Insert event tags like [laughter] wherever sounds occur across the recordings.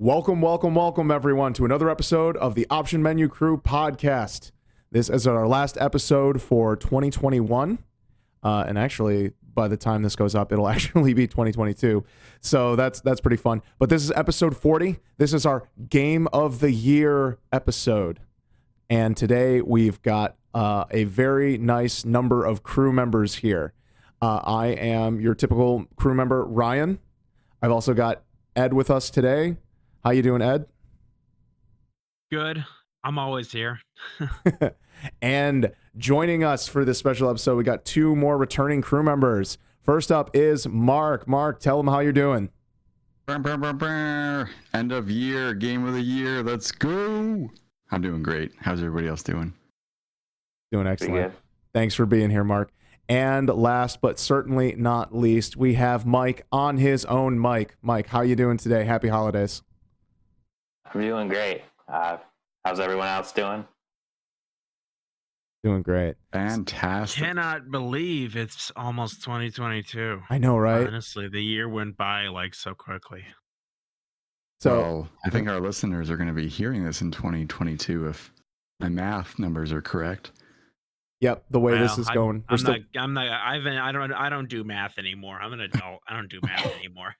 Welcome, welcome, welcome, everyone, to another episode of the Option Menu Crew podcast. This is our last episode for 2021. Uh, and actually, by the time this goes up, it'll [laughs] actually be 2022. So that's that's pretty fun. But this is episode 40. This is our Game of the Year episode. And today we've got uh, a very nice number of crew members here. Uh, I am your typical crew member, Ryan. I've also got Ed with us today. How you doing, Ed? Good. I'm always here. [laughs] [laughs] and joining us for this special episode, we got two more returning crew members. First up is Mark. Mark, tell them how you're doing. Brr, brr, brr, brr. End of year, game of the year. Let's go. I'm doing great. How's everybody else doing? Doing excellent. Thanks for being here, Mark. And last but certainly not least, we have Mike on his own mic. Mike, how you doing today? Happy holidays. I'm doing great. Uh, how's everyone else doing? Doing great. Fantastic. Cannot believe it's almost 2022. I know, right? Honestly, the year went by like so quickly. So well, I think our listeners are going to be hearing this in 2022 if my math numbers are correct. yep, the way this is I'm- going. we're I'm still- not. I'm not. I've. I don't. I don't do math anymore. I'm an adult. I don't do math [laughs] anymore.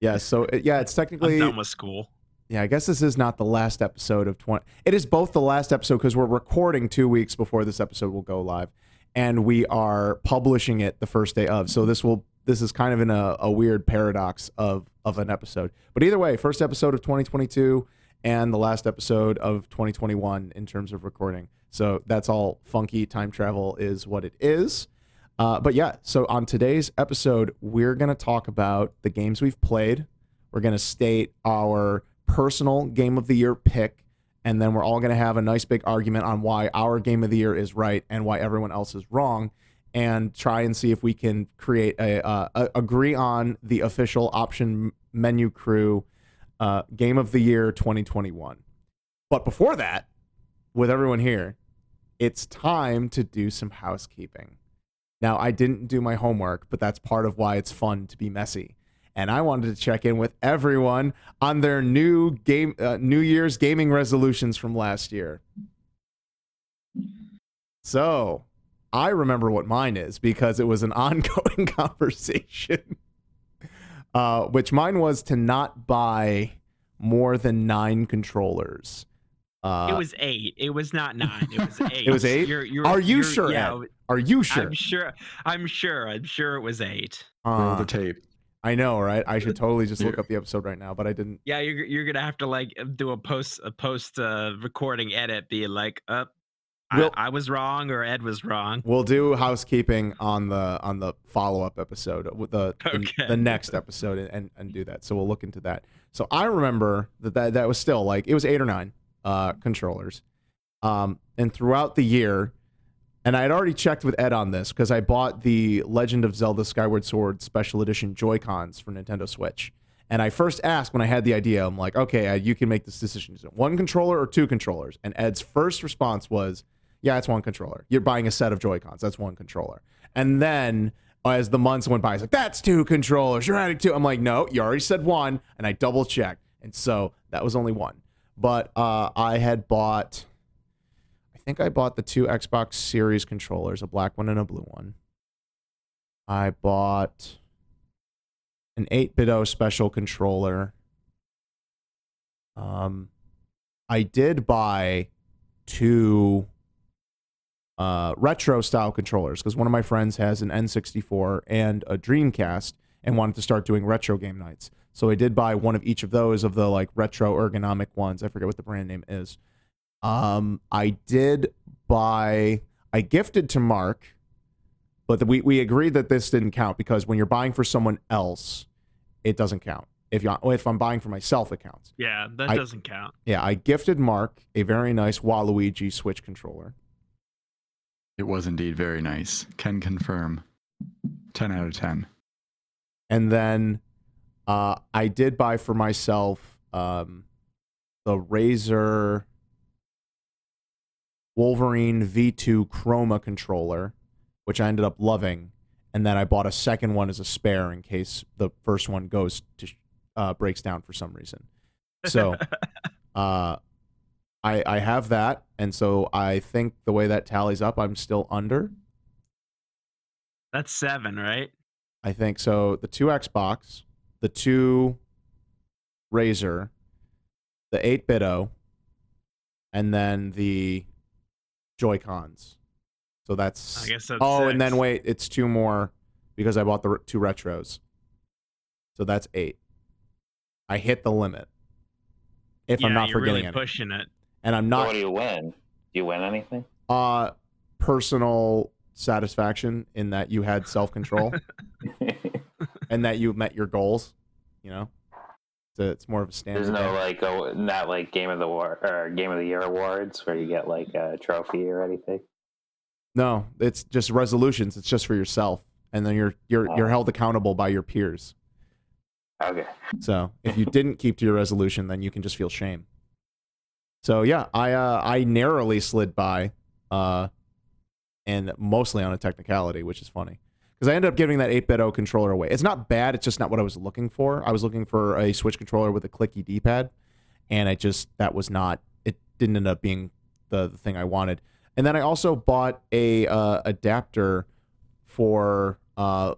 yeah, so it- yeah, it's technically I'm technically done with school. Yeah, I guess this is not the last episode of 20. It is both the last episode because we're recording two weeks before this episode will go live, and we are publishing it the first day of. So this will this is kind of in a, a weird paradox of of an episode. But either way, first episode of 2022 and the last episode of 2021 in terms of recording. So that's all funky. Time travel is what it is. Uh, but yeah, so on today's episode, we're going to talk about the games we've played. We're going to state our personal game of the year pick, and then we're all going to have a nice big argument on why our game of the year is right and why everyone else is wrong, and try and see if we can create a, uh, a agree on the official option menu crew uh, game of the year 2021. But before that, with everyone here, it's time to do some housekeeping. Now, I didn't do my homework, but that's part of why it's fun to be messy. And I wanted to check in with everyone on their new game, uh, New Year's gaming resolutions from last year. So, I remember what mine is because it was an [laughs] ongoing [laughs] conversation. Uh, which mine was to not buy more than nine controllers. Uh, it was eight. It was not [laughs] nine. It was eight. It was eight? You're, you're, Are you you're- sure, Yeah. Ed? are you sure? I'm sure. I'm sure. I'm sure it was eight. Roll Uh, the tape. I know, right? I should totally just look [laughs] up the episode right now, but I didn't. Yeah, you're you're gonna have to like do a post a post uh, recording edit, be like, up, We'll- I, I was wrong or Ed was wrong. We'll do housekeeping on the on the follow up episode with the the, Okay. the next episode and, and and do that. So we'll look into that. So I remember that that, that was still like it was eight or nine uh, controllers, um, and throughout the year, and I had already checked with Ed on this because I bought the Legend of Zelda Skyward Sword Special Edition Joy Cons for Nintendo Switch. And I first asked when I had the idea, I'm like, okay, you can make this decision. Is it one controller or two controllers? And Ed's first response was, yeah, it's one controller. You're buying a set of Joy Cons. That's one controller. And then as the months went by, he's like, that's two controllers. You're adding two. I'm like, no, you already said one. And I double checked. And so that was only one. But uh, I had bought, think I bought the two Xbox Series controllers, a black one and a blue one. I bought an 8BitDo special controller. Um, I did buy two uh, retro style controllers because one of my friends has an N64 and a Dreamcast and wanted to start doing retro game nights. So I did buy one of each of those of the like retro ergonomic ones. I forget what the brand name is. Um, I did buy. I gifted to Mark, but the, we we agreed that this didn't count because when you're buying for someone else, it doesn't count. If you if I'm buying for myself, it counts. Yeah, that I- doesn't count. Yeah, I gifted Mark a very nice Waluigi Switch controller. It was indeed very nice. Can confirm. 10 out of 10. And then uh, I did buy for myself um, the Razer Wolverine V2 Chroma controller, which I ended up loving. And then I bought a second one as a spare in case the first one goes to uh, breaks down for some reason. So, [laughs] uh, I I have that, and so I think the way that tallies up, I'm still under. That's seven, right? I think so. The two Xbox, the two Razer, the 8BitDo, and then the Joy Cons. So that's I guess that's oh, and then wait, it's two more because I bought the two retros. So that's eight. I hit the limit. If yeah, I'm not you're forgetting really it, pushing it. and I'm not what do you win? Do you win anything? uh personal satisfaction in that you had self control [laughs] and that you met your goals. You know, it's more of a standard. There's no like a, not like game of the war or game of the year awards where you get like a trophy or anything. No, it's just resolutions. It's just for yourself, and then you're you're you're Oh. held accountable by your peers. Okay. So if you didn't keep to your resolution, then you can just feel shame. So yeah, I uh, I narrowly slid by, uh, and mostly on a technicality, which is funny because I ended up giving that 8-bit controller away. It's not bad. It's just not what I was looking for. I was looking for a Switch controller with a clicky D-pad, and I just that was not. It didn't end up being the, the thing I wanted. And then I also bought a uh, adapter for uh,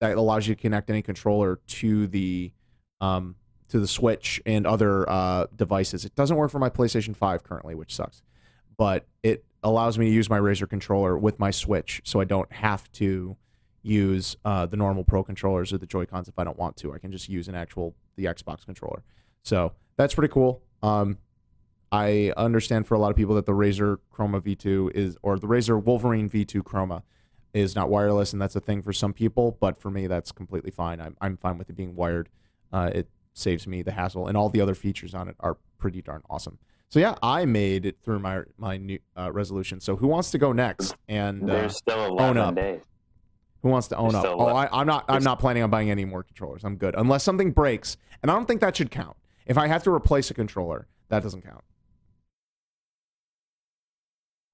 that allows you to connect any controller to the um, to the Switch and other uh, devices. It doesn't work for my PlayStation 5 currently, which sucks. But it allows me to use my Razer controller with my Switch, so I don't have to use uh, the normal Pro controllers or the Joy Cons if I don't want to. I can just use an actual the Xbox controller. So that's pretty cool. Um, I understand for a lot of people that the Razer Chroma V2 is, or the Razer Wolverine V2 Chroma is not wireless, and that's a thing for some people. But for me, that's completely fine. I'm I'm fine with it being wired. Uh, it saves me the hassle, and all the other features on it are pretty darn awesome. So yeah, I made it through my my new uh, resolution. So who wants to go next? And uh, There's still own 11 up. days. who wants to own There's up? Oh, I, I'm not. I'm not planning on buying any more controllers. I'm good unless something breaks, and I don't think that should count. If I have to replace a controller, that doesn't count.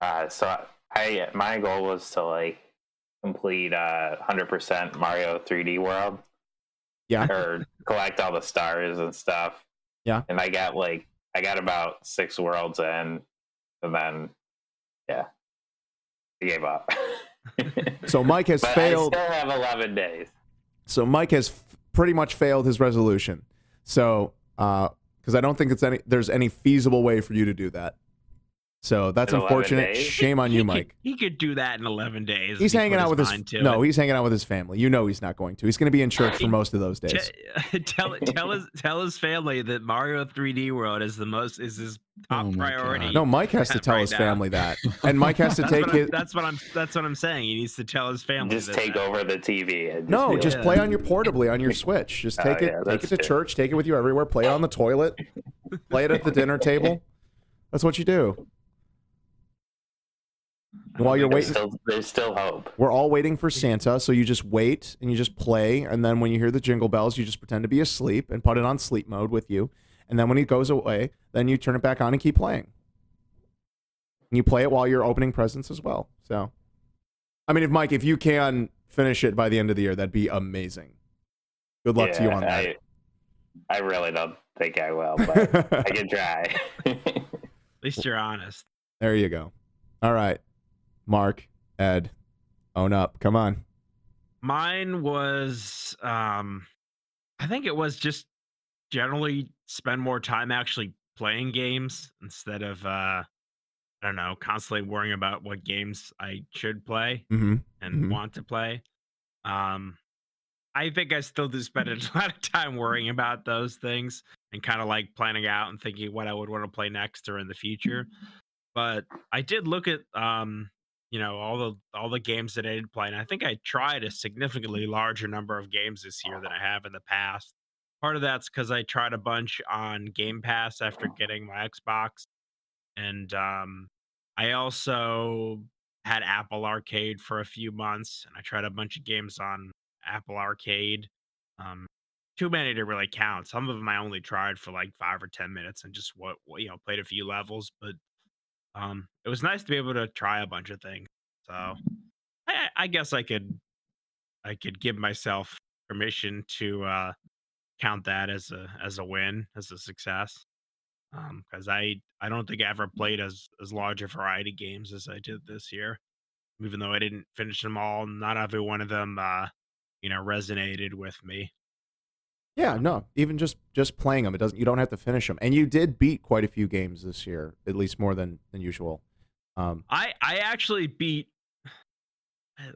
Uh, so I my goal was to like complete uh 100% Mario 3D World. Yeah. Or collect all the stars and stuff. Yeah. And I got like I got about six worlds in, and then yeah, I gave up. [laughs] So Mike has but failed. I still have 11 days. So Mike has f- pretty much failed his resolution. So uh, because I don't think it's any there's any feasible way for you to do that. So that's In unfortunate. days? Shame on He you, could- Mike. He could do that in 11 days. He's hanging put out with his mind no. it. He's hanging out with his family. You know he's not going to. He's going to be in church for most of those days. [laughs] Tell tell his tell his family that Mario 3D World is the most is his top Oh priority. God. No, Mike has to [laughs] tell Right his now. family that, and Mike has to [laughs] take what his. that's what I'm that's what I'm saying. He needs to tell his family. Just take that- over the TV. And just No, just Yeah. play on your portably on your Switch. Just Oh, take it, yeah, take it to true. church, take it with you everywhere. Play it on the toilet, play it at the dinner table. That's what you do. While you're there's waiting, still, there's still hope. we're all waiting for Santa, so you just wait and you just play, and then when you hear the jingle bells, you just pretend to be asleep and put it on sleep mode with you, and then when he goes away, then you turn it back on and keep playing. And you play it while you're opening presents as well. So, I mean, if Mike, if you can finish it by the end of the year, that'd be amazing. Good luck to you on that. I, I really don't think I will, [laughs] but I can try. [laughs] At least you're honest. there you go. All right, Mark, Ed, own up. Come on. Mine was um I think it was just generally spend more time actually playing games instead of uh I don't know, constantly worrying about what games I should play Mm-hmm. and Mhm. want to play. Um I think I still do spend [laughs] a lot of time worrying about those things and kind of like planning out and thinking what I would want to play next or in the future. But I did look at um you know all the all the games that I did play, and I think I tried a significantly larger number of games this year than I have in the past. Part of that's because I tried a bunch on Game Pass after getting my Xbox, and um, I also had Apple Arcade for a few months, and I tried a bunch of games on Apple Arcade. Um, too many to really count. Some of them I only tried for like five or ten minutes and just what what, you know played a few levels, but um, it was nice to be able to try a bunch of things. So I, I guess I could I could give myself permission to uh count that as a as a win, as a success. Um, because I I don't think I ever played as as large a variety of games as I did this year. Even though I didn't finish them all, not every one of them, uh, you know, resonated with me. Yeah, no, even just just playing them, it doesn't. You don't have to finish them, and you did beat quite a few games this year, at least more than than usual. Um, I I actually beat.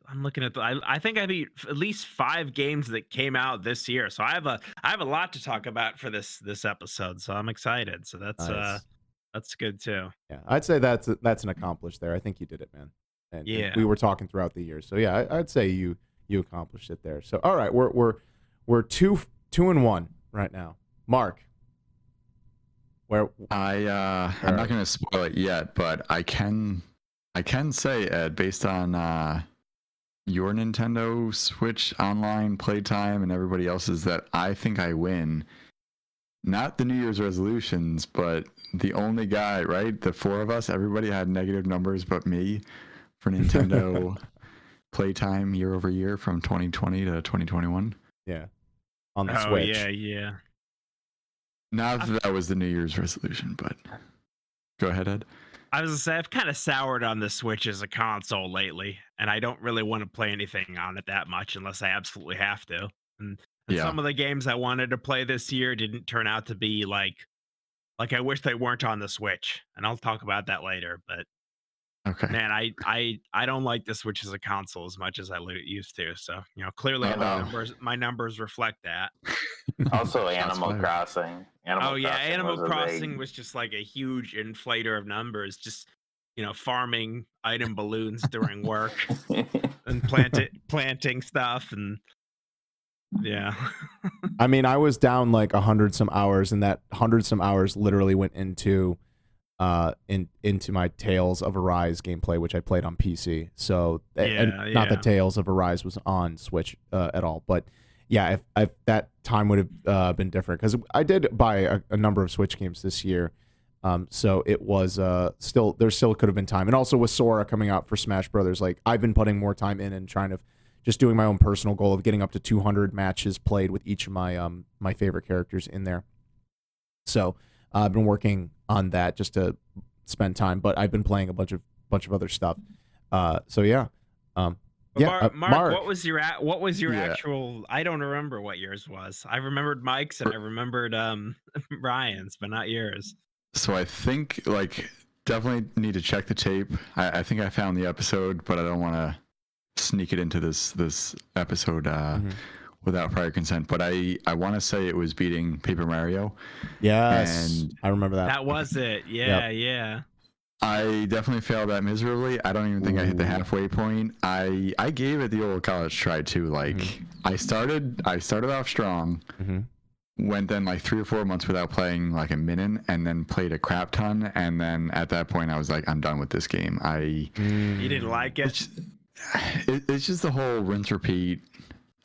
I'm looking at the. I, I think I beat at least five games that came out this year, so I have a I have a lot to talk about for this this episode. So I'm excited. So that's uh that's good too. yeah, I'd say that's that's an accomplished there. I think you did it, man. And, and Yeah. we were talking throughout the year, so yeah, I, I'd say you you accomplished it there. So all right, we're we're we're two two and one right now. Mark, where I uh, I'm not going to spoil it yet, but I can I can say Ed, based on uh, your Nintendo Switch online playtime and everybody else's, that I think I win. Not the New Year's resolutions, but the only guy, right? The four of us, everybody had negative numbers, but me for Nintendo [laughs] playtime year over year from 2020 to 2021. yeah, on the oh Switch. yeah, yeah. Not that that was the New Year's resolution, but go ahead, Ed. I was gonna say I've kind of soured on the Switch as a console lately, and I don't really want to play anything on it that much unless I absolutely have to. And, and Yeah. some of the games I wanted to play this year didn't turn out to be like like I wish they weren't on the Switch. And I'll talk about that later. But Okay. man, I I I don't like the Switch as a console as much as I used to. So you know, clearly my Uh-oh. numbers my numbers reflect that. Also, [laughs] Animal. Crossing. Animal oh yeah, Crossing Animal was Crossing big- was just like a huge inflator of numbers. Just you know, farming item balloons during work. [laughs] and plant planting stuff and yeah [laughs] I mean, I was down like a hundred some hours, and that hundred some hours literally went into uh in into my Tales of Arise gameplay, which I played on PC. So a- and Yeah, not yeah. that Tales of Arise was on Switch uh, at all, but yeah, if, if that time would have uh, been different because I did buy a, a number of Switch games this year. Um, so it was uh still there still could have been time, and also with Sora coming out for Smash Brothers, like I've been putting more time in and trying to just doing my own personal goal of getting up to 200 matches played with each of my um my favorite characters in there. So uh, I've been working on that just to spend time, but I've been playing a bunch of bunch of other stuff. Uh, so yeah, um, yeah, Mar- uh, Mark, Mark. what was your a- what was your Yeah. actual i don't remember what yours was i remembered mike's and i remembered um [laughs] ryan's but not yours So I think like definitely need to check the tape. I, I think I found the episode, but I don't want to sneak it into this this episode uh, Mhm. Without prior consent. But I I want to say it was beating Paper Mario. yes, and- I remember that. that was it [laughs] yeah yeah I definitely failed that miserably. I don't even think I hit the halfway point. I I gave it the old college try too. Like Mhm. I started I started off strong. Mhm. Went then like three or four months without playing like a minute, and then played a crap ton. And then at that point, I was like, I'm done with this game. I you didn't like it it's [sighs] it, it's just the whole rinse repeat.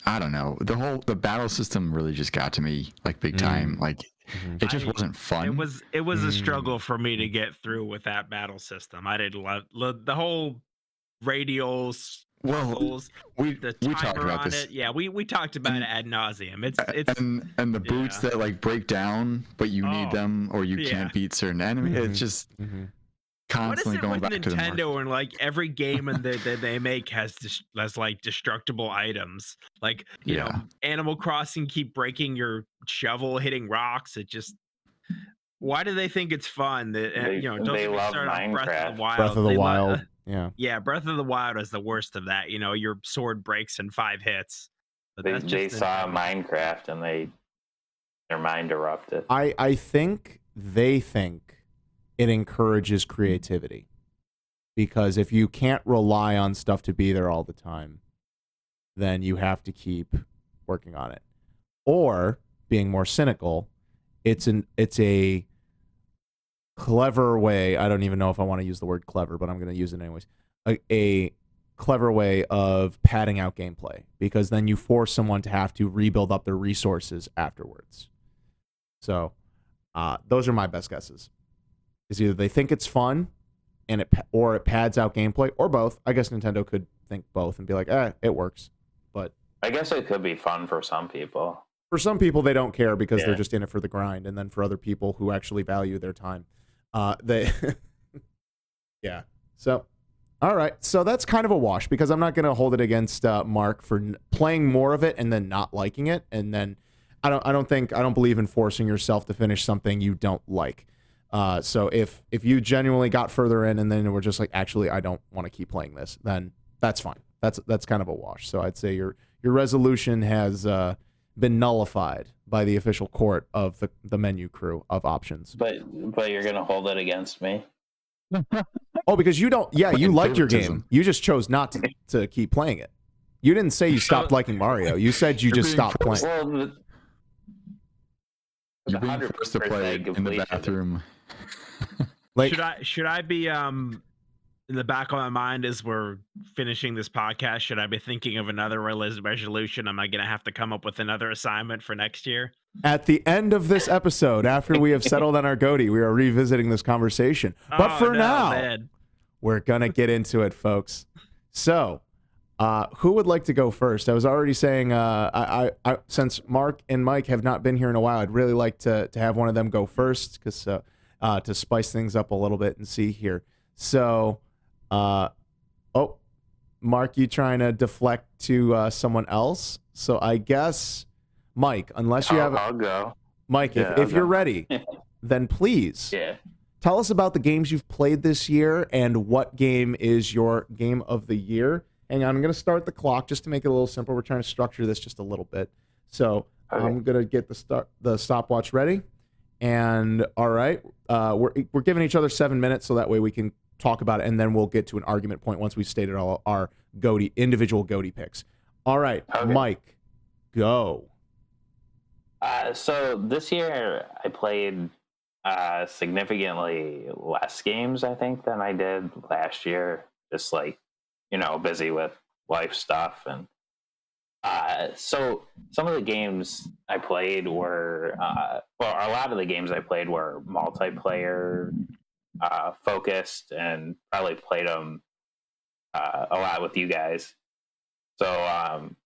I don't know. The whole the battle system really just got to me like big time. Like Mhm. it just I- wasn't fun. it was it was a Mm. struggle for me to get through with that battle system i didn't love lo- the whole radials well, we we talked about this. it yeah we we talked about And- it ad nauseum it's it's and and the boots yeah. that like break down, but you need Oh, them or you yeah. can't beat certain enemy. Mhm. It's just Mhm. What is constantly it going with back to. Nintendo and like every game and that that they make has dis- has like destructible items? Like you know, Animal Crossing keep breaking your shovel, hitting rocks. It just why do they think it's fun? That uh, They- you know, they don't get me love started on Breath of Minecraft. the Wild. Breath of the They lo- Wild. yeah. yeah, Breath of the Wild is the worst of that. You know, your sword breaks in five hits. But They, that's they just saw Minecraft and they their mind erupted. I I think they think it encourages creativity because if you can't rely on stuff to be there all the time, then you have to keep working on it. Or being more cynical, it's an it's a clever way. I don't even know if I want to use the word clever, but I'm going to use it anyways. A, a clever way of padding out gameplay because then you force someone to have to rebuild up their resources afterwards. So, uh, those are my best guesses. Is either they think it's fun, and it or it pads out gameplay, or both. I guess Nintendo could think both and be like, "Eh, it works." But I guess it could be fun for some people. For some people, they don't care because they're just in it for the grind, and then for other people who actually value their time, uh, they, [laughs] yeah. So, all right. So that's kind of a wash because I'm not going to hold it against uh, Mark for n- playing more of it and then not liking it, and then I don't. I don't think I don't believe in forcing yourself to finish something you don't like. Uh, so if if you genuinely got further in and then we're just like, actually, I don't want to keep playing this, then that's fine. That's that's kind of a wash. So I'd say your your resolution has uh, been nullified by the official court of the, the menu crew of options. But but you're gonna hold it against me. Oh, because you don't. Yeah, you Playing liked your game. You just chose not to to keep playing it. You didn't say you stopped liking Mario. You said you just stopped playing. Well, the, You're being forced to play in the completion. bathroom. [laughs] Like, should I should I be um in the back of my mind as we're finishing this podcast? Should I be thinking of another resolution? Am I gonna have to come up with another assignment for next year? at the end of this episode, after we have settled on our goatee, we are revisiting this conversation. But Oh, for no, now, man. we're gonna get into it, folks. So, uh, who would like to go first? I was already saying, uh, I, I, I, since Mark and Mike have not been here in a while, I'd really like to to have one of them go first, because uh, uh, to spice things up a little bit and see here. So, uh, oh, Mark, you trying to deflect to uh, someone else? So I guess, Mike, unless you I'll, have I'll go. Mike, Yeah, if, if you're ready, [laughs] then please yeah. tell us about the games you've played this year and what game is your game of the year. Hang on, I'm going to start the clock just to make it a little simple. We're trying to structure this just a little bit. So Okay. I'm going to get the start the stopwatch ready. And all right, uh, we're we're giving each other seven minutes so that way we can talk about it, and then we'll get to an argument point once we've stated all our goatee individual goatee picks. All right, Okay. Mike, go. Uh, so this year I played uh, significantly less games, I think, than I did last year. Just like you know, busy with life stuff, and uh, so some of the games I played were uh, well, a lot of the games I played were multiplayer uh, focused, and probably played them uh, a lot with you guys. So um,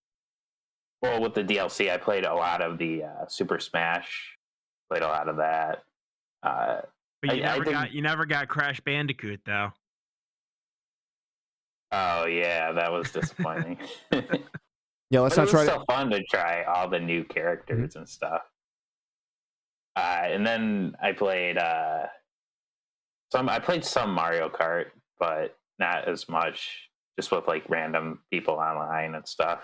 well, with the DLC, I played a lot of the uh, Super Smash. Played a lot of that. Uh, But you I- I never think- got you never got Crash Bandicoot though. oh yeah, that was disappointing. [laughs] [laughs] but Yeah, let's it not was try to. so fun to try all the new characters and stuff. Uh, and then I played uh, some. I played some Mario Kart, but not as much. Just with like random people online and stuff.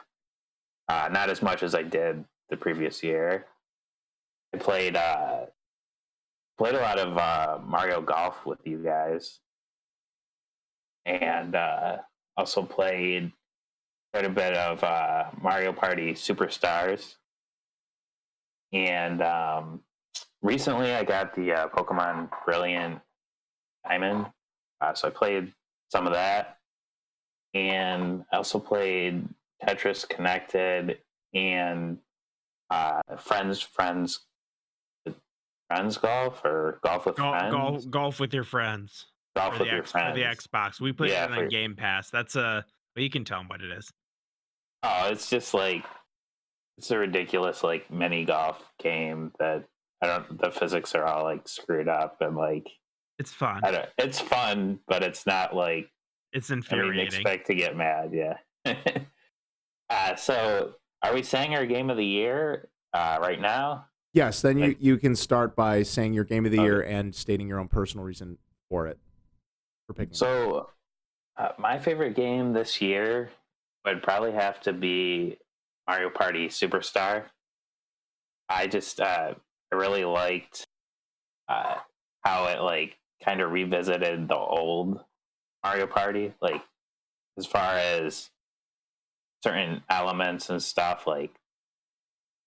Uh, not as much as I did the previous year. I played uh, played a lot of uh, Mario Golf with you guys, and uh, also played quite a bit of uh, Mario Party Superstars. And um, recently, I got the uh, Pokemon Brilliant Diamond, uh, so I played some of that, and I also played Tetris Connected and uh, Friends Friends Friends Golf or Golf with Golf, Friends. golf, golf with your friends. golf with the, your X, for friends. the Xbox. We put Yeah, it on for- Game Pass. That's a well, you can tell them what it is. Oh, it's just like it's a ridiculous like mini golf game that I don't. The physics are all like screwed up and like It's fun. I don't. It's fun, but it's not like It's I mean infuriating. expect to get mad. Yeah. [laughs] uh, so are we saying our game of the year uh, right now? Yes, then you, Like- you can start by saying your game of the Okay. year and stating your own personal reason for it. For picking. So, uh, my favorite game this year would probably have to be Mario Party Superstar. I just uh, I really liked uh, how it like kind of revisited the old Mario Party, like as far as certain elements and stuff. Like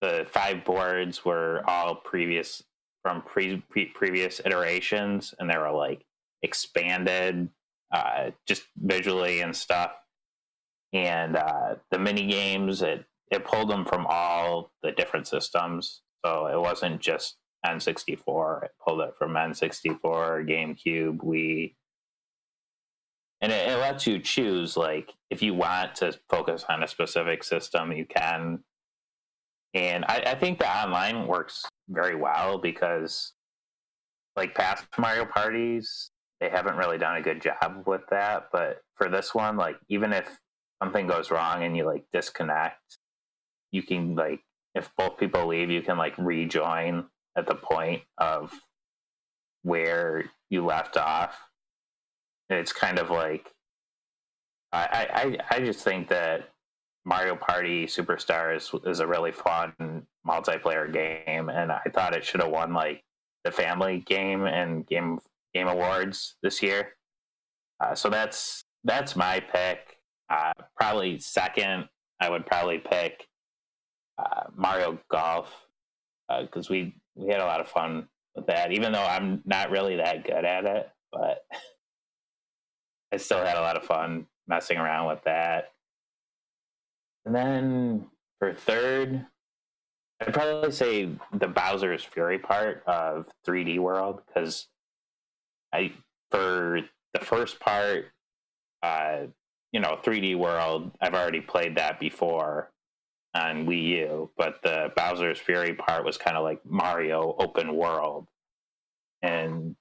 the five boards were all previous from pre- pre- previous iterations, and they were like expanded uh, just visually and stuff. And uh, the mini games, it it pulled them from all the different systems, so it wasn't just N64. It pulled it from N64, GameCube, Wii, and it, it lets you choose. Like if you want to focus on a specific system, you can. and I, I think the online works very well because, like past Mario parties, they haven't really done a good job with that. But for this one, like even if something goes wrong and you like disconnect, you can like if both people leave, you can like rejoin at the point of where you left off. It's kind of like I I, I just think that Mario Party Superstars is a really fun multiplayer game, and I thought it should have won like the family game and game game awards this year. Uh, so that's that's my pick. Uh, probably second, I would probably pick uh, Mario Golf because uh, we we had a lot of fun with that. Even though I'm not really that good at it, but [laughs] I still had a lot of fun messing around with that. And then for third, I'd probably say the Bowser's Fury part of 3D World because I for the first part, uh, you know, 3D World, I've already played that before on Wii U, but the Bowser's Fury part was kind of like Mario open world. And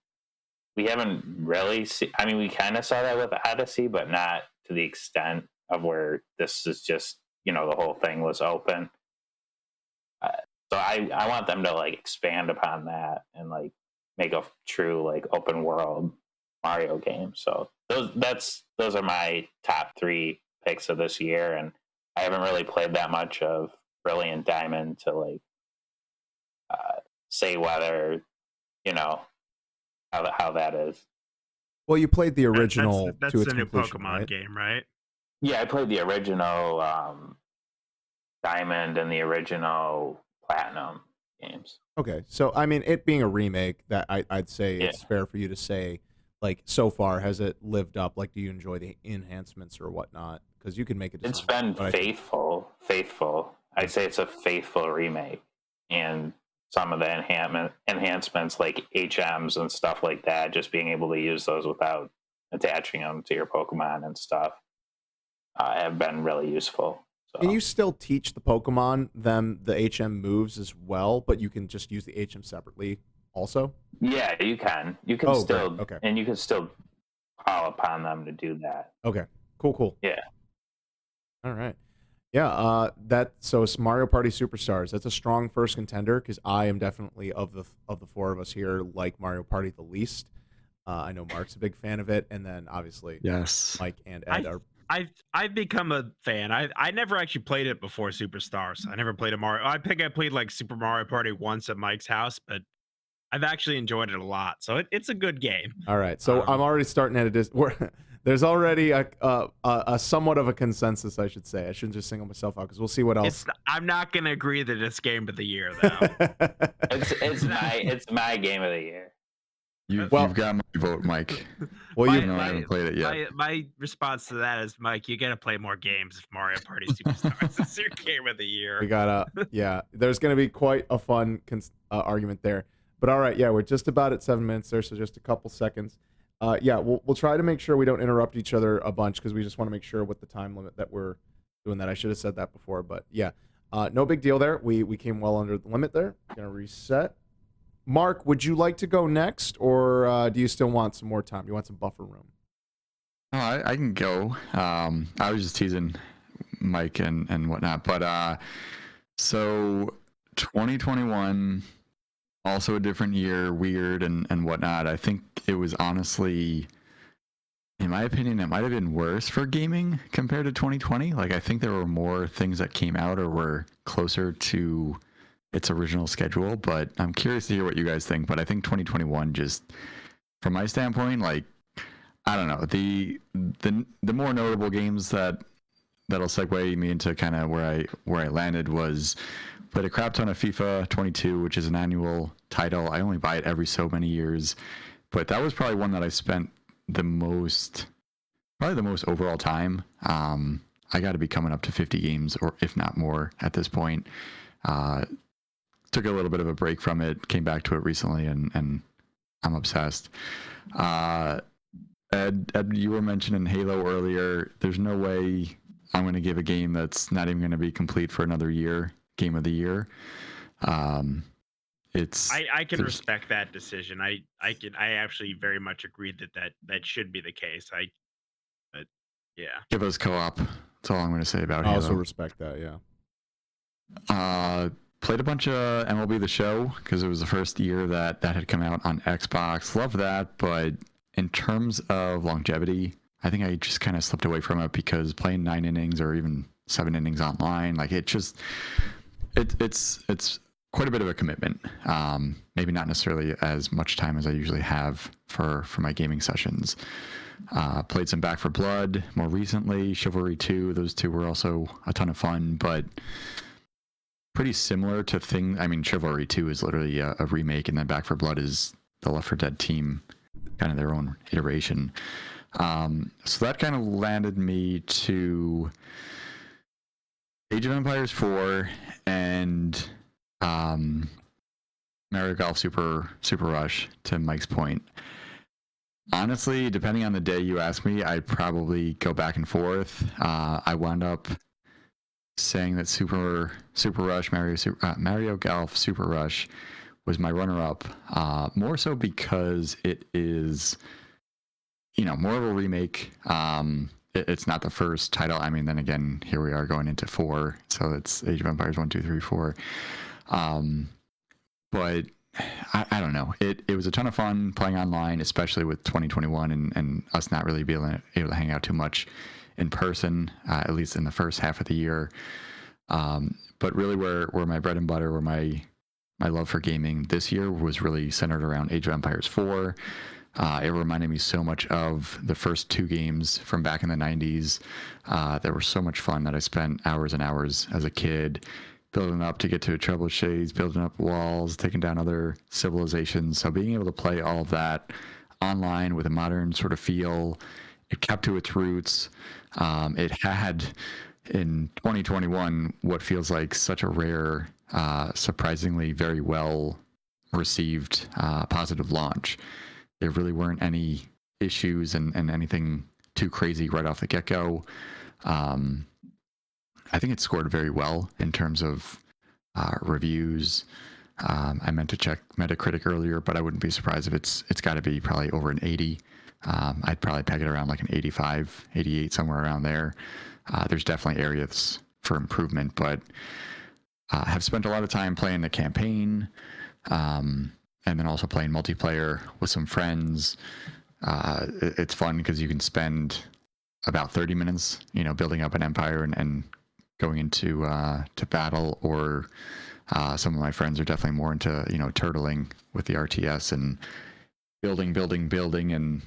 we haven't really I mean, we kind of saw that with Odyssey, but not to the extent of where this is just, you know, the whole thing was open. Uh, so I, I want them to like expand upon that and like make a true like open world Mario game. So those that's those are my top three picks of this year, and I haven't really played that much of Brilliant Diamond to like uh, say whether you know how how that is. Well, you played the original that's, that's to its the new completion, Pokemon right? game, right? Yeah, I played the original um, Diamond and the original Platinum games. Okay, so I mean, it being a remake, that I, I'd say Yeah. it's fair for you to say, like, so far has it lived up? Like, do you enjoy the enhancements or whatnot? Because you can make a It's been but I- faithful, faithful. I'd say it's a faithful remake, and some of the enhancement enhancements like HMs and stuff like that, just being able to use those without attaching them to your Pokemon and stuff, uh, have been really useful. So. Can you still teach the Pokemon them the HM moves as well, but you can just use the HM separately also? Yeah, you can. You can Oh, great. still, Okay. and you can still call upon them to do that. Okay, cool, cool. Yeah. All right. Yeah, uh, that so it's Mario Party Superstars. That's a strong first contender because I am definitely of the of the four of us here like Mario Party the least. Uh, I know Mark's a big fan of it, and then obviously Yes. Mike and I- Ed are. I've I've become a fan. I I never actually played it before Superstars. I never played a Mario. I think I played like Super Mario Party once at Mike's house, but I've actually enjoyed it a lot. So it, it's a good game. All right, so Um, I'm already starting at a dis- [laughs] we're, There's already a, a a a somewhat of a consensus, I should say. I shouldn't just single myself out because we'll see what else. It's I'm not gonna agree that it's game of the year [laughs] though. It's it's my it's my game of the year. You, Well- you've got my vote, Mike. [laughs] well, My- you know I haven't played it yet. my, my response to that is, Mike, you gotta play more games if Mario Party Superstars is your game of the year. We gotta, yeah. There's gonna be quite a fun cons- uh, argument there. But all right, yeah, we're just about at seven minutes there, so just a couple seconds. Uh, yeah, we'll we'll try to make sure we don't interrupt each other a bunch because we just want to make sure with the time limit that we're doing that. I should have said that before, but yeah, uh, no big deal there. We we came well under the limit there. Gonna reset. Mark, would you like to go next, or uh, do you still want some more time? Do you want some buffer room? I, I can go. Um, I was just teasing Mike and, and whatnot. But uh, so 2021, also a different year, weird and, and whatnot. I think it was honestly, in my opinion, it might have been worse for gaming compared to 2020. Like, I think there were more things that came out or were closer to its original schedule. But I'm curious to hear what you guys think. But I think 2021 just, from my standpoint, like, I don't know the the the more notable games that that'll segue me into kind of where I where I landed was played a crap ton of FIFA 22, which is an annual title. I only buy it every so many years, but that was probably one that I spent the most, probably the most overall time. Um, I got to be coming up to 50 games, or if not more, at this point. Uh, took a little bit of a break from it, came back to it recently, and and I'm obsessed. Uh, Ed, Ed, you were mentioning Halo earlier. There's no way I'm going to give a game that's not even going to be complete for another year game of the year. Um, it's I, I can respect that decision. I I can I actually very much agree that that that should be the case. I, but yeah, give us co-op. That's all I'm going to say about I also respect that. Yeah. Uh, played a bunch of MLB The Show because it was the first year that that had come out on Xbox. Love that, but in terms of longevity, I think I just kind of slipped away from it because playing nine innings or even seven innings online, like it just it, it's it's quite a bit of a commitment. Um, maybe not necessarily as much time as I usually have for for my gaming sessions. Uh, played some Back 4 Blood more recently, Chivalry 2. Those two were also a ton of fun, but pretty similar to thing. I mean, Chivalry 2 is literally a, a remake, and then Back 4 Blood is the Left 4 Dead team, kind of their own iteration. Um, so that kind of landed me to Age of Empires 4 and um, Mario Golf Super Super Rush. To Mike's point, honestly, depending on the day you ask me, I'd probably go back and forth. Uh, I wound up saying that Super Super Rush Mario Super, uh, Mario Golf Super Rush was my runner-up, uh, more so because it is, you know, more of a remake. Um, it, it's not the first title. I mean, then again, here we are going into four, so it's Age of Empires one, two, three, four. Um, but I, I don't know. It it was a ton of fun playing online, especially with 2021 and, and us not really being able to hang out too much in person, uh, at least in the first half of the year. Um, but really, where where my bread and butter, where my my love for gaming this year was really centered around Age of Empires 4. Uh, it reminded me so much of the first two games from back in the 90s uh, that were so much fun that I spent hours and hours as a kid building up to get to trebuchets, building up walls, taking down other civilizations. So being able to play all of that online with a modern sort of feel, it kept to its roots. Um, it had in 2021 what feels like such a rare, uh, surprisingly very well received uh, positive launch. There really weren't any issues and, and anything too crazy right off the get go. Um, I think it scored very well in terms of uh, reviews. Um, I meant to check Metacritic earlier, but I wouldn't be surprised if it's it's got to be probably over an 80. Um, I'd probably peg it around like an 85, 88, somewhere around there. Uh, there's definitely areas for improvement, but uh, have spent a lot of time playing the campaign, um, and then also playing multiplayer with some friends. Uh, it- it's fun because you can spend about 30 minutes, you know, building up an empire and, and going into uh, to battle, or uh, some of my friends are definitely more into you know turtling with the RTS and building, building, building, and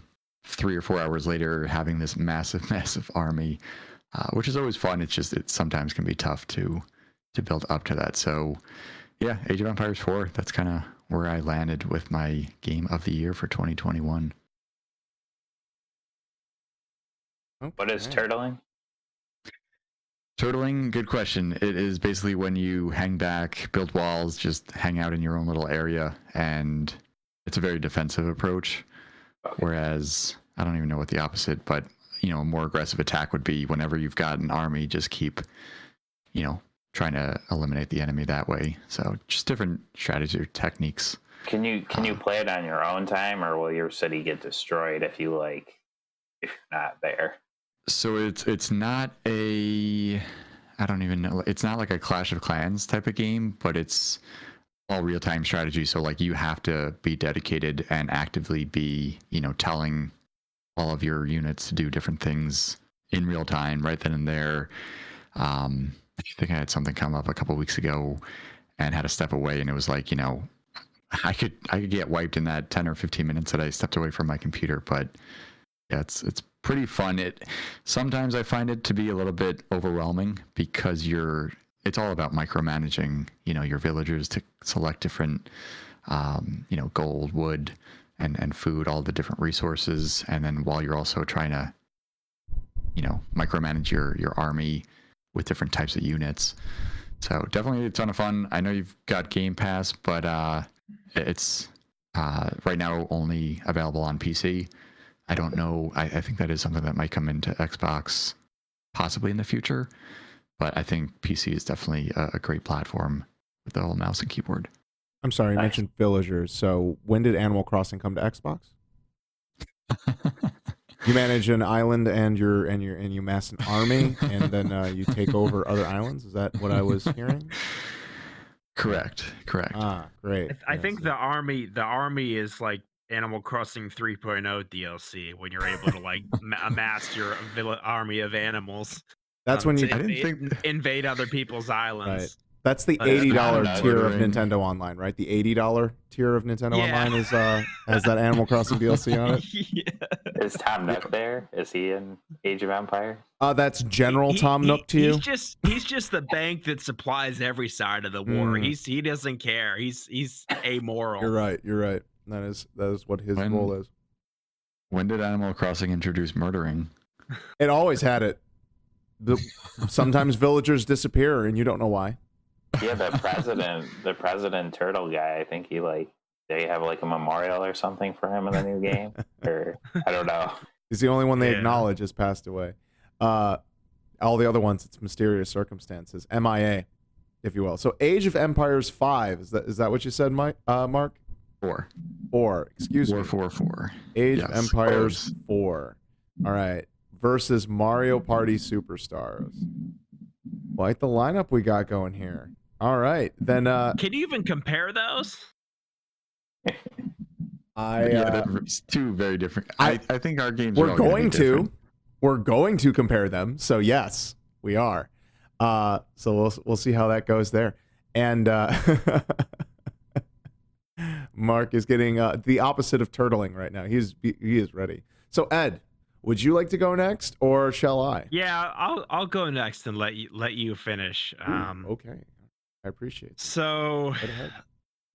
three or four hours later having this massive, [laughs] massive army, uh, which is always fun. It's just it sometimes can be tough to to build up to that. So yeah, Age of Empires 4. That's kind of where I landed with my game of the year for 2021. What is turtling? Turtling, good question. It is basically when you hang back, build walls, just hang out in your own little area, and it's a very defensive approach. Okay. Whereas I don't even know what the opposite, but you know, a more aggressive attack would be whenever you've got an army, just keep, you know, trying to eliminate the enemy that way. So just different strategies or techniques. Can you can you Uh. play it on your own time, or will your city get destroyed if you like if you're not there? So it's it's not a I don't even know. It's not like a Clash of Clans type of game, but it's all real time strategy. So like you have to be dedicated and actively be, you know, telling all of your units to do different things in real time, right then and there. Um, I think I had something come up a couple weeks ago and had to step away, and it was like, you know, [laughs] I could I could get wiped in that ten or fifteen minutes that I stepped away from my computer, but yeah, it's it's pretty fun. It sometimes I find it to be a little bit overwhelming because you're it's all about micromanaging, you know, your villagers to select different um, you know, gold, wood, and and food, all the different resources, and then while you're also trying to you know, micromanage your your army with different types of units. So definitely a ton of fun. I know you've got Game Pass, but uh it's uh, right now only available on PC. I don't know. I, I think that is something that might come into Xbox possibly in the future. But I think PC is definitely a, a great platform with the whole mouse and keyboard. I'm sorry, you Nice. mentioned villagers. So when did Animal Crossing come to Xbox? [laughs] You manage an island and you're and you're and you mass an army and then uh, you take over other islands. Is that what I was hearing? [laughs] correct, correct. Ah, great. I, th- I Yes. think the army the army is like Animal Crossing 3.0 DLC when you're able to like ma- amass your vill- army of animals. That's um, when to you. I didn't invade, think- [laughs] invade other people's islands. That's the Uh, eighty dollar tier of. Nintendo Online, right? The eighty dollar tier of Nintendo Yeah. Online is uh [laughs] has that Animal Crossing DLC on it. yeah. Is Tom Nook there? Is he in Age of Empire? Uh, that's General He- Tom he- Nook to you. He's just he's just the bank that supplies every side of the war. Mm. He's he doesn't care. He's he's amoral. You're right. You're right. That is that is what his When- role is. when did Animal Crossing introduce murdering? It always had it. The, sometimes villagers disappear and you don't know why. Yeah, the president, the president turtle guy. I think he like they have like a memorial or something for him in the new game, [laughs] or I don't know. He's the only one they Yeah. acknowledge has passed away. Uh, all the other ones, it's mysterious circumstances, MIA, if you will. So, Age of Empires Five is that is that what you said, Mike? Uh, Mark? Four. Four. Excuse Four, me. four, four. Age Yes, of Empires close. Four. All right. Versus Mario Party Superstars. Like the lineup we got going here. All right. Then uh, Can you even compare those? I yeah, uh, they're s- two very different. I- I, I think our games. we're all gonna be going to different. we're going to compare them so yes we are uh so we'll we'll see how that goes there and uh [laughs] mark is getting uh the opposite of turtling right now he's he is ready so ed would you like to go next or shall i Yeah, I'll I'll go next and let you let you finish. Ooh, Um, okay i appreciate it So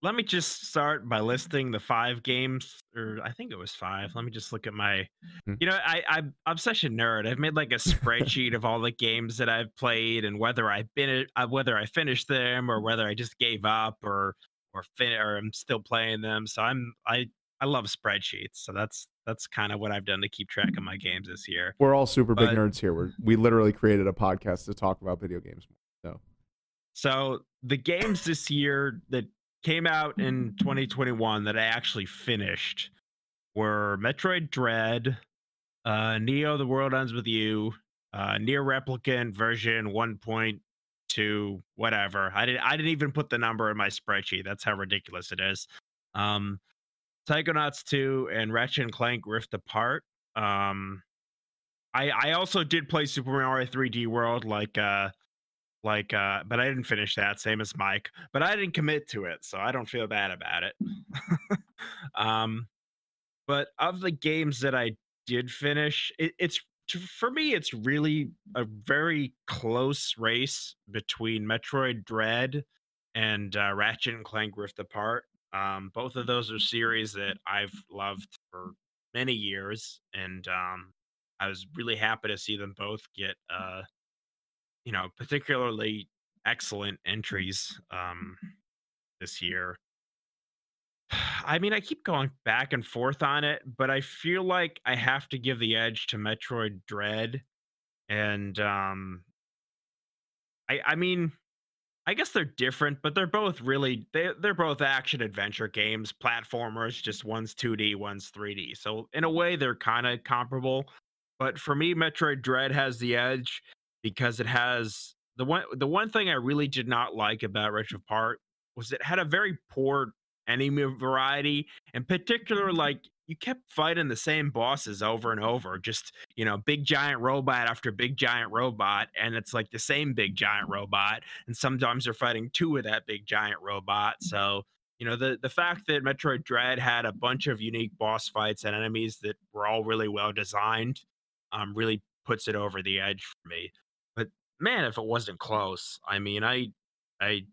let me just start by listing the five games, or I think it was five. Let me just look at my. Hmm. You know, I, I I'm such a nerd. I've made like a spreadsheet of all the games that I've played and whether I've been uh, whether I finished them or whether I just gave up or or fin or I'm still playing them. So I'm I I love spreadsheets. So that's that's kind of what I've done to keep track of my games this year. we're all super big nerds here we're, we literally created a podcast to talk about video games so So the games this year that came out in 2021 that I actually finished were Metroid Dread, uh, Neo: The World Ends with You, uh, NieR Replicant version 1.2, whatever. I didn't. I didn't even put the number in my spreadsheet. That's how ridiculous it is. Um, Psychonauts 2 and Ratchet and Clank Rift Apart. Um, I I also did play Super Mario 3D World, like uh, like uh, but I didn't finish that. Same as Mike, but I didn't commit to it, so I don't feel bad about it. [laughs] um, but of the games that I did finish, it, it's for me, it's really a very close race between Metroid Dread and uh, Ratchet and Clank Rift Apart. Um, both of those are series that I've loved for many years, and um, I was really happy to see them both get, uh, you know, particularly excellent entries um, this year. I mean, I keep going back and forth on it, but I feel like I have to give the edge to Metroid Dread, and um, I, I mean, I guess they're different, but they're both really they they're both action adventure games, platformers. Just one's 2D, one's 3D. So in a way, they're kind of comparable. But for me, Metroid Dread has the edge because it has the one the one thing I really did not like about Rift Apart was it had a very poor enemy variety, in particular, mm-hmm. like you kept fighting the same bosses over and over, just you know, big giant robot after big giant robot, and it's like the same big giant robot, and sometimes they're fighting two of that big giant robot. So you know, the the fact that Metroid Dread had a bunch of unique boss fights and enemies that were all really well designed, um, really puts it over the edge for me. But man, if it wasn't close, I mean, I I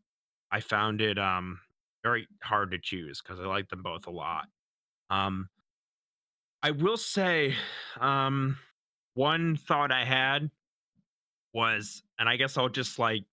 I found it um very hard to choose because I like them both a lot. Um, I will say, um, one thought I had was, and I guess I'll just like,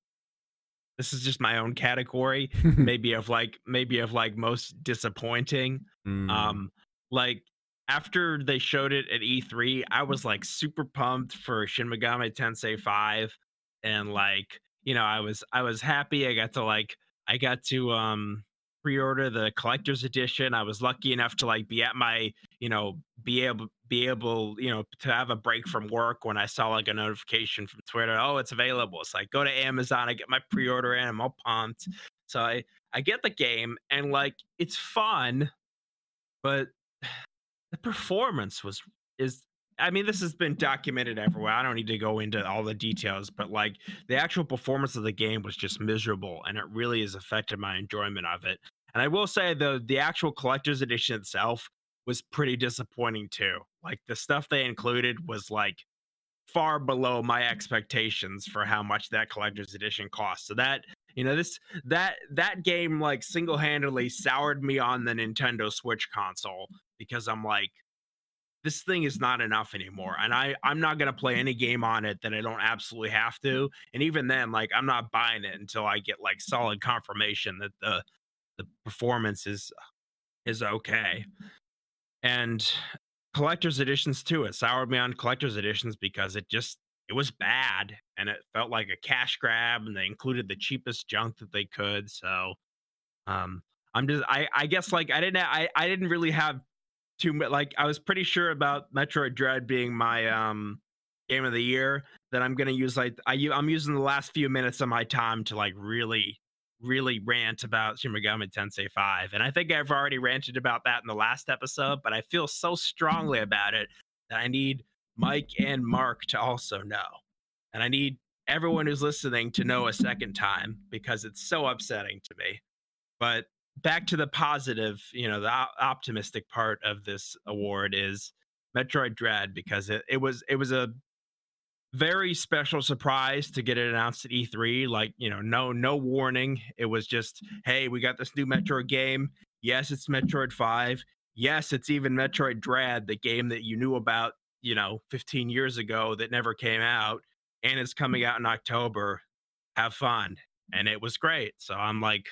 this is just my own category, [laughs] maybe of like, maybe of like most disappointing. Mm. Um, like after they showed it at E3, I was like super pumped for Shin Megami Tensei 5. and like you know, I was I was happy. I got to like I got to um pre-order the collector's edition. I was lucky enough to like be at my, you know, be able be able, you know, to have a break from work when I saw like a notification from Twitter, oh, it's available. It's like go to Amazon, I get my pre-order in, I'm all pumped. So I I get the game and like it's fun, but [sighs] the performance was is I mean, this has been documented everywhere. I don't need to go into all the details, but like the actual performance of the game was just miserable, and it really has affected my enjoyment of it. And I will say the the actual collector's edition itself was pretty disappointing too. Like the stuff they included was like far below my expectations for how much that collector's edition cost. So that you know this that that game like single-handedly soured me on the Nintendo Switch console because I'm like this thing is not enough anymore and i i'm not going to play any game on it that i don't absolutely have to and even then like i'm not buying it until i get like solid confirmation that the the performance is is okay. And collector's editions too it soured me on collector's editions because it just it was bad and it felt like a cash grab and they included the cheapest junk that they could so um i'm just i i guess like i didn't i i didn't really have too like I was pretty sure about Metroid Dread being my um game of the year that I'm gonna use like I I'm using the last few minutes of my time to like really really rant about Shin Megami Tensei 5 and I think I've already ranted about that in the last episode but I feel so strongly about it that I need Mike and Mark to also know and I need everyone who's listening to know a second time because it's so upsetting to me but back to the positive, you know, the optimistic part of this mm-hmm. award is Metroid Dread because it, it was it was a very special surprise to get it announced at E3. Like, you know, no no warning. It was just, mm-hmm. hey, we got this new Metroid game. Yes, it's Metroid 5. Yes, it's even Metroid Dread, the game that you knew about, you know, 15 years ago that never came out. And it's coming mm-hmm. out in October. Have fun. And it was great. So I'm like,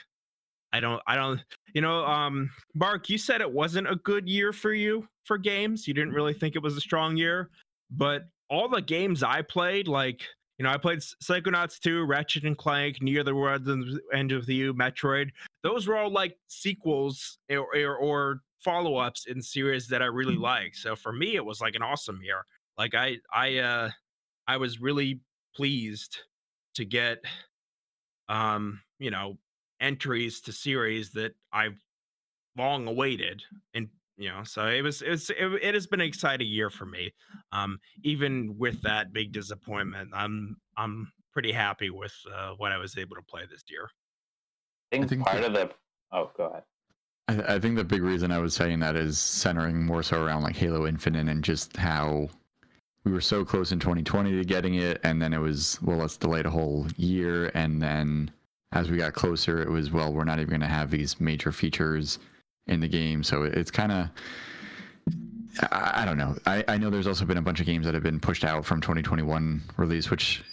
I don't I don't you know um Mark you said it wasn't a good year for you for games. You didn't really think it was a strong year but all the games I played like you know I played Psychonauts 2 Ratchet and Clank Near the World and End of the U Metroid. Those were all like sequels or, or, or follow-ups in series that I really mm. like so for me it was like an awesome year. Like I I uh I was really pleased to get um you know entries to series that I've long awaited and you know so it was it's it, it, has been an exciting year for me um even with that big disappointment i'm i'm pretty happy with uh, what i was able to play this year. I think, I think part of the oh go ahead. I, I think the big reason i was saying that is centering more so around like halo infinite and just how we were so close in 2020 to getting it and then it was well let's delay a whole year and then as we got closer, it was well, we're not even going to have these major features in the game. So it's kind of I, I, don't know. I, I know there's also been a bunch of games that have been pushed out from 2021 release, which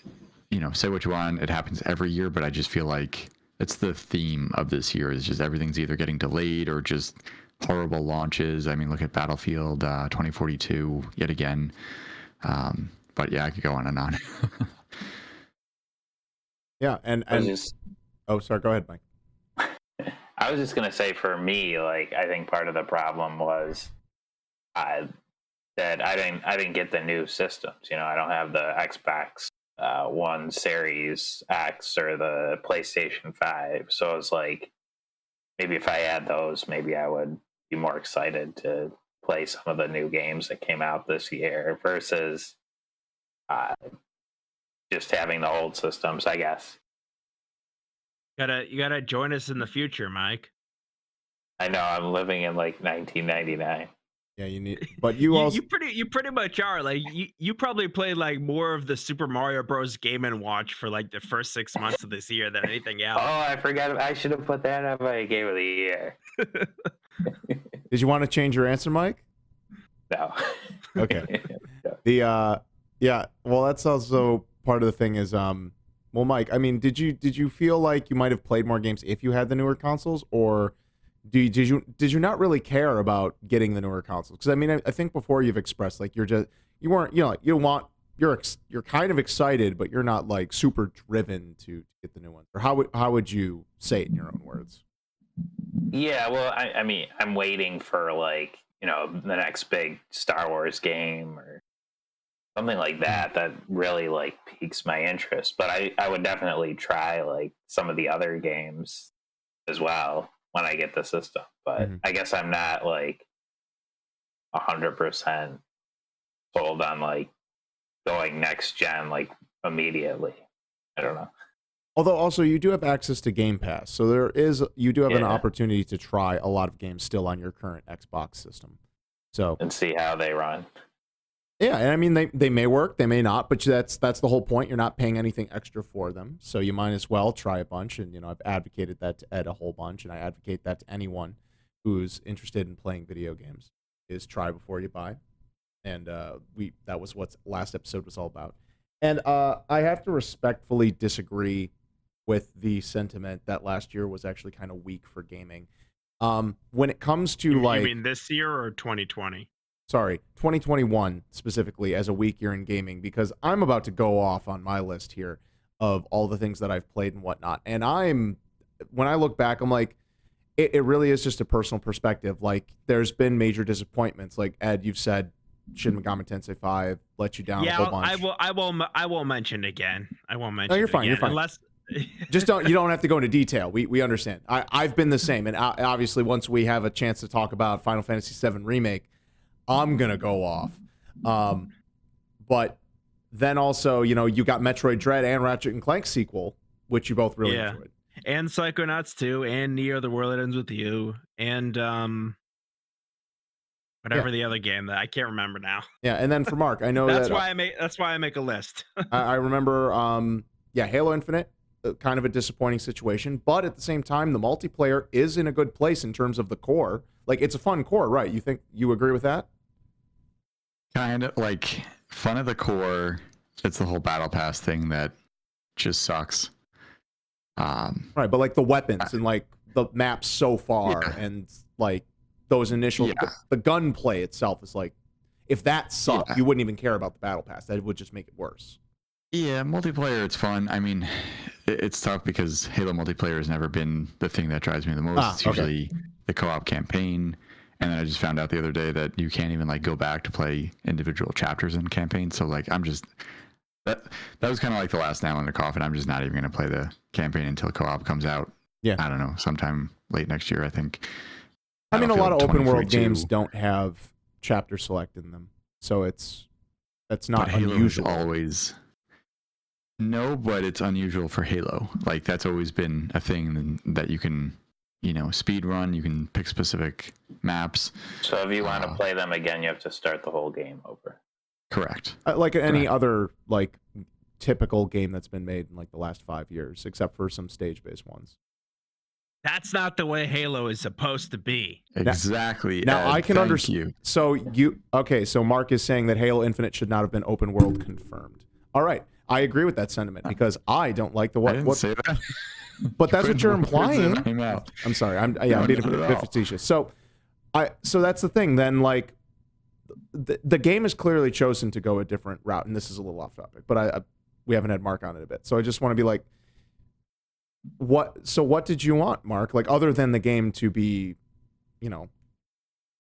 you know, say what you want, it happens every year, but I just feel like it's the theme of this year is just everything's either getting delayed or just horrible launches. I mean, look at Battlefield uh, 2042 yet again. Um, but yeah, I could go on and on. [laughs] yeah, and and just, Oh, sorry. Go ahead, Mike. [laughs] I was just gonna say, for me, like I think part of the problem was I that I didn't I didn't get the new systems. You know, I don't have the Xbox uh, One Series X or the PlayStation Five. So it's like maybe if I had those, maybe I would be more excited to play some of the new games that came out this year versus uh, just having the old systems. I guess. Gotta you gotta join us in the future, Mike. I know I'm living in like 1999. Yeah, you need, [laughs] but you, you also you pretty you pretty much are like you you probably played like more of the Super Mario Bros. Game and Watch for like the first six months of this year than anything [laughs] else. oh, I forgot. I should have put that on my Game of the Year. [laughs] Did you want to change your answer, Mike? No. okay. The uh, yeah. Well, that's also part of the thing is um well, Mike, I mean, did you did you feel like you might have played more games if you had the newer consoles, or do you, did you did you not really care about getting the newer consoles? Because I mean, I, I, think before you've expressed like you're just you weren't you know you want you're ex- you're kind of excited, but you're not like super driven to get the new one. Or how would how would you say it in your own words? Yeah, well, I, I mean, I'm waiting for like you know the next big Star Wars game or something like that that really like piques my interest. But I I would definitely try like some of the other games as well when I get the system. But Mhm. I guess I'm not like a hundred percent sold on like going next gen like immediately. I don't know. Although also you do have access to Game Pass, so there is you do have an opportunity to try a lot of games still on your current Xbox system. So And see how they run. Yeah, and I mean they they may work, they may not, but that's that's the whole point. You're not paying anything extra for them, so you might as well try a bunch. And you know I've advocated that to Ed a whole bunch, and I advocate that to anyone who's interested in playing video games is try before you buy. And uh, we that was what last episode was all about. And uh, I have to respectfully disagree with the sentiment that last year was actually kind of weak for gaming. Um, when it comes to You, like, you mean this year or 2020? Sorry, 2021 specifically as a weak year in gaming, because I'm about to go off on my list here of all the things that I've played and whatnot. And I'm, when I look back, I'm like, it, it really is just a personal perspective. Like, there's been major disappointments. Like, Ed, you've said Shin Megami Tensei 5 let you down a yeah, whole I'll- bunch. I will. I will. I won't mention again. I won't mention. you're it fine, you're fine. Unless. [laughs] just don't you don't have to go into detail we we understand i i've been the same and obviously once we have a chance to talk about final fantasy 7 remake i'm gonna go off um but then also you know you got metroid dread and ratchet and clank sequel which you both really Yeah. enjoyed and Psychonauts 2 and Near the World That Ends with You and um whatever the other game that I can't remember now. [laughs] yeah and then for mark i know that's that why I make that's why I make a list. [laughs] I, I remember um yeah halo infinite uh, kind of a disappointing situation but at the same time the multiplayer is in a good place in terms of the core like it's a fun core right you think you agree with that kind of like fun of the core. It's the whole battle pass thing that just sucks. Um, Right, but like the weapons and like the maps so far Yeah. and like those initial Yeah. the, the gunplay itself is like if that sucked, Yeah. you wouldn't even care about the battle pass. That would just make it worse. yeah, multiplayer, it's fun. I mean, it's tough because Halo multiplayer has never been the thing that drives me the most. Ah, it's okay. usually the co-op campaign, and then I just found out the other day that you can't even like go back to play individual chapters in campaign. So like, I'm just that that was kind of like the last nail in the coffin. I'm just not even going to play the campaign until co-op comes out. Yeah. I don't know, sometime late next year, I think. I mean, a lot of open world games don't have chapter select in them, so it's that's not but unusual. always no, but it's unusual for Halo. Like that's always been a thing that you can, you know, speed run. You can pick specific maps. So if you want to Uh, play them again, you have to start the whole game over. Correct. Uh, like any Correct. other like typical game that's been made in like the last five years, except for some stage based ones. That's not the way Halo is supposed to be. Exactly. now Ed, I can understand- You. So you okay? So Mark is saying that Halo Infinite should not have been open world confirmed. All right, I agree with that sentiment [laughs] because I don't like the I what. didn't what say that. [laughs] [laughs] but that's what you're Putting words in implying. Oh, I'm sorry. I'm yeah. I'm being a bit, at bit all. facetious. So, I so that's the thing. Then like, the the game has clearly chosen to go a different route, and this is a little off topic, but I, I we haven't had Mark on it a bit, so I just want to be like, what? So what did you want, Mark? Like other than the game to be, you know,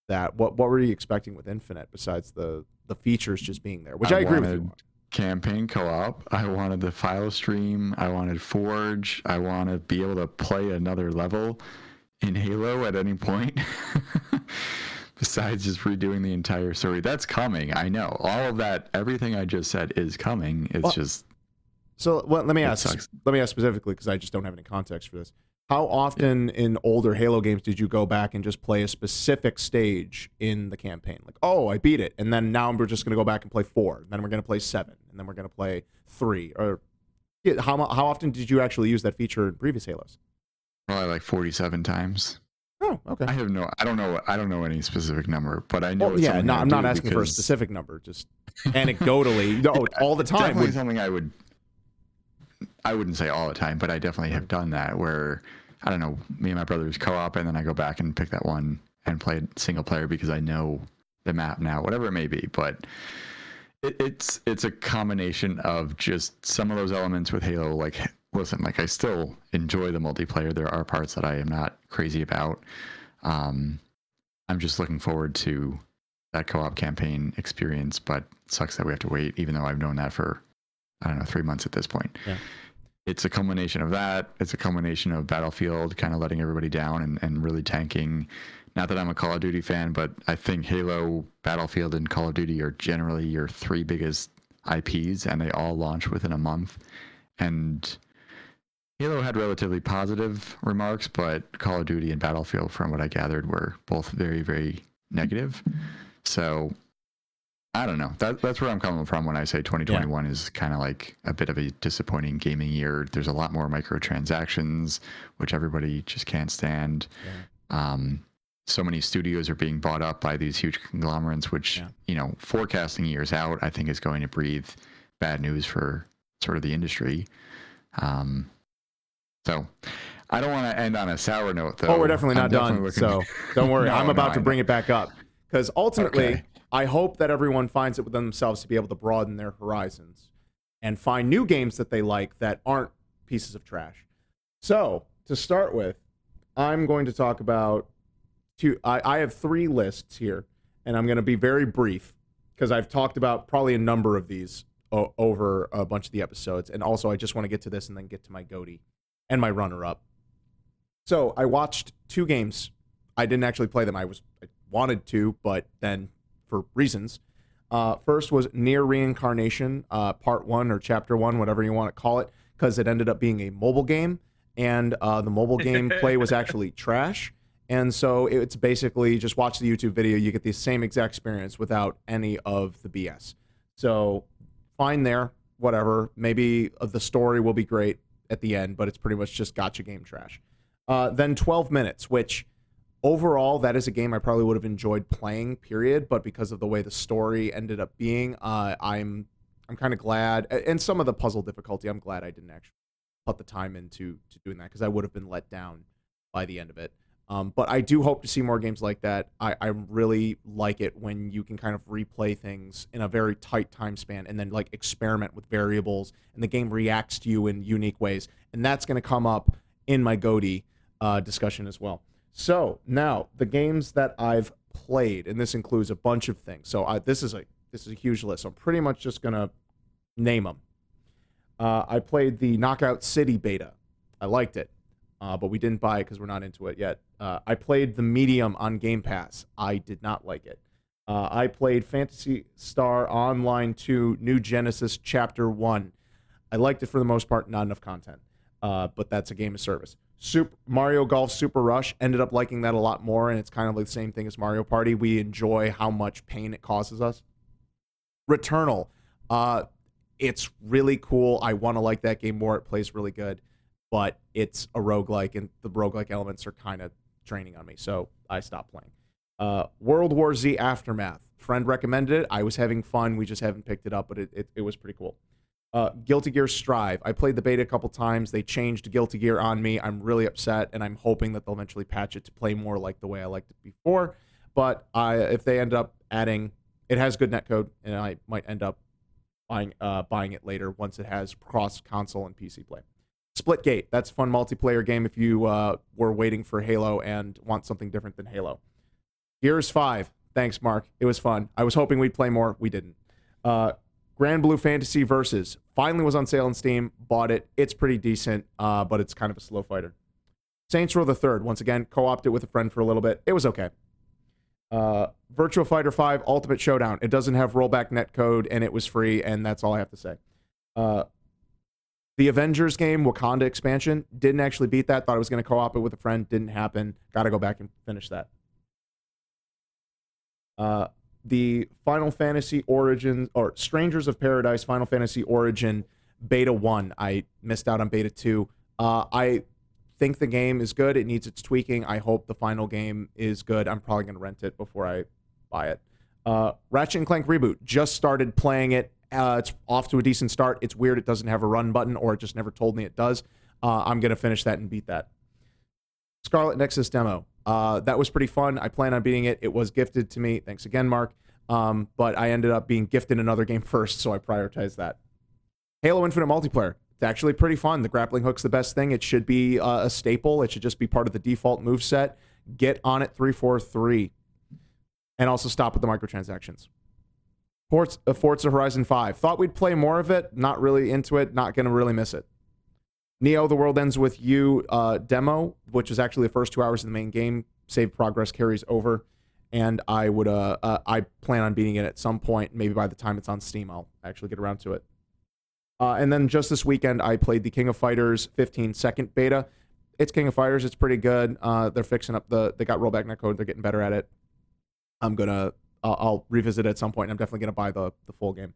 that what what were you expecting with Infinite besides the the features just being there, which I, I agree with you. wanted- on. Campaign co-op. I wanted the file stream. I wanted Forge. I want to be able to play another level in Halo at any point. [laughs] Besides just redoing the entire story, that's coming. I know all of that. Everything I just said is coming. It's Well, just So well, let me ask. Let me ask specifically because I just don't have any context for this. How often in older Halo games did you go back and just play a specific stage in the campaign? Like, oh, I beat it, and then now we're just going to go back and play four, and then we're going to play seven, and then we're going to play three. Or how how often did you actually use that feature in previous Halos? probably like forty-seven times. Oh, okay. I have no. I don't know. I don't know any specific number, but I know. Well, it's yeah, no, I'm not asking for a specific number, just [laughs] anecdotally, no, all the time. Definitely would- something I would. I wouldn't say all the time, but I definitely have done that. Where I don't know, me and my brothers co-op, and then I go back and pick that one and play single player because I know the map now, whatever it may be. But it, it's it's a combination of just some of those elements with Halo. Like, listen, like I still enjoy the multiplayer. There are parts that I am not crazy about. Um, I'm just looking forward to that co-op campaign experience. But sucks that we have to wait, even though I've known that for I don't know three months at this point. Yeah. It's a culmination of that. It's a culmination of Battlefield kind of letting everybody down and, and really tanking not that I'm a Call of Duty fan, but I think Halo, Battlefield, and Call of Duty are generally your three biggest IPs, and they all launch within a month. And Halo had relatively positive remarks, but Call of Duty and Battlefield, from what I gathered, were both very, very negative. So I don't know. That, that's where I'm coming from when I say 2021 yeah. is kind of like a bit of a disappointing gaming year. There's a lot more microtransactions, which everybody just can't stand. Yeah. Um, so many studios are being bought up by these huge conglomerates, which yeah. you know, forecasting years out, I think is going to breathe bad news for sort of the industry. Um, so I don't want to end on a sour note, though. Oh, we're definitely not definitely done. So [laughs] don't worry, no, I'm about no, to bring it back up because ultimately, okay. I hope that everyone finds it within themselves to be able to broaden their horizons and find new games that they like that aren't pieces of trash. So to start with, I'm going to talk about two. I, I have three lists here, and I'm going to be very brief because I've talked about probably a number of these o- over a bunch of the episodes, and also I just want to get to this and then get to my goatee and my runner-up. So I watched two games. I didn't actually play them. I was I wanted to, but then for reasons. Uh, first was NieR Reincarnation, uh, Part One or Chapter One, whatever you want to call it, because it ended up being a mobile game, and uh, the mobile game play was [laughs] actually trash. And so it's basically just watch the YouTube video. You get the same exact experience without any of the BS. So fine there, whatever. Maybe the story will be great at the end, but it's pretty much just gotcha game trash. Uh, then 12 minutes, which overall that is a game I probably would have enjoyed playing. Period. But because of the way the story ended up being, uh, I'm I'm kind of glad, and some of the puzzle difficulty, I'm glad I didn't actually put the time into to doing that because I would have been let down by the end of it. Um, but I do hope to see more games like that. I, I really like it when you can kind of replay things in a very tight time span and then like experiment with variables and the game reacts to you in unique ways. And that's going to come up in my goatee uh, discussion as well. So now the games that I've played, and this includes a bunch of things. So I, this is a this is a huge list. So I'm pretty much just gonna name them. Uh, I played the Knockout City beta. I liked it uh, but we didn't buy it because we're not into it yet. Uh, I played the Medium on Game Pass. I did not like it. Uh, I played Phantasy Star Online 2 New Genesis Chapter 1. I liked it for the most part, not enough content, uh, but that's a game of service. Super Mario Golf Super Rush ended up liking that a lot more, and it's kind of like the same thing as Mario Party. We enjoy how much pain it causes us. Returnal, uh, it's really cool. I want to like that game more. It plays really good but it's a roguelike and the roguelike elements are kind of draining on me. So I stopped playing. Uh, World War Z Aftermath. Friend recommended it. I was having fun. We just haven't picked it up, but it, it, it was pretty cool. Uh, Guilty Gear Strive. I played the beta a couple times. They changed Guilty Gear on me. I'm really upset, and I'm hoping that they'll eventually patch it to play more like the way I liked it before. But I, if they end up adding, it has good netcode, and I might end up buying uh, buying it later once it has cross console and PC play. Splitgate. That's a fun multiplayer game if you uh, were waiting for Halo and want something different than Halo. Gears 5. Thanks, Mark. It was fun. I was hoping we'd play more. We didn't. Uh, Granblue Fantasy Versus finally was on sale on Steam. Bought it. It's pretty decent, uh, but it's kind of a slow fighter. Saints Row the Third. Once again, co-opted with a friend for a little bit. It was okay. Uh, Virtua Fighter 5 Ultimate Showdown. It doesn't have rollback netcode, and it was free, and that's all I have to say. Uh, the Avengers game, Wakanda expansion, didn't actually beat that. Thought I was going to co op it with a friend. Didn't happen. Got to go back and finish that. Uh, the Final Fantasy Origin or Strangers of Paradise Final Fantasy Origin Beta 1. I missed out on Beta 2. Uh, I think the game is good. It needs its tweaking. I hope the final game is good. I'm probably going to rent it before I buy it. Uh, Ratchet and Clank Reboot. Just started playing it. Uh, it's off to a decent start. It's weird it doesn't have a run button, or it just never told me it does. Uh, I'm gonna finish that and beat that. Scarlet Nexus demo. Uh, that was pretty fun. I plan on beating it. It was gifted to me. Thanks again, Mark. Um, but I ended up being gifted another game [laughs] first, so I prioritized that. Halo Infinite multiplayer. It's actually pretty fun. The grappling hook's the best thing. It should be uh, a staple. It should just be part of the default move set. Get on it 343. And also stop with the microtransactions. Forza, uh, Forza Horizon 5. Thought we'd play more of it. Not really into it. Not going to really miss it. Neo, The World Ends With You uh, demo, which is actually the first two hours of the main game. Save progress carries over. And I would, uh, uh, I plan on beating it at some point. Maybe by the time it's on Steam, I'll actually get around to it. Uh, and then just this weekend, I played the King of Fighters 15 second beta. It's King of Fighters. It's pretty good. Uh, they're fixing up the. They got rollback netcode. They're getting better at it. I'm gonna. Uh, I'll revisit it at some point. I'm definitely gonna buy the the full game.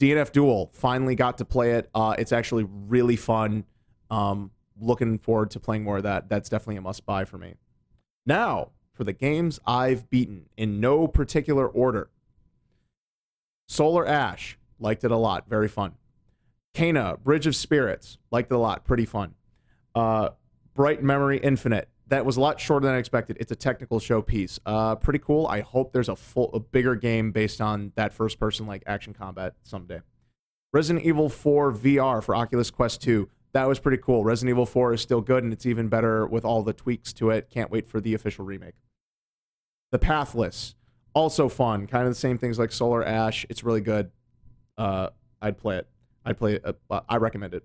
DNF Duel. Finally got to play it. Uh, it's actually really fun. Um, looking forward to playing more of that. That's definitely a must buy for me. Now for the games I've beaten in no particular order. Solar Ash liked it a lot. Very fun. Kena, Bridge of Spirits, liked it a lot, pretty fun. Uh, Bright Memory Infinite, that was a lot shorter than I expected. It's a technical showpiece, uh, pretty cool. I hope there's a full, a bigger game based on that first person like action combat someday. Resident Evil 4 VR for Oculus Quest 2, that was pretty cool. Resident Evil 4 is still good and it's even better with all the tweaks to it. Can't wait for the official remake. The Pathless, also fun, kind of the same things like Solar Ash. It's really good. Uh, I'd play it. I'd play. Uh, I recommend it.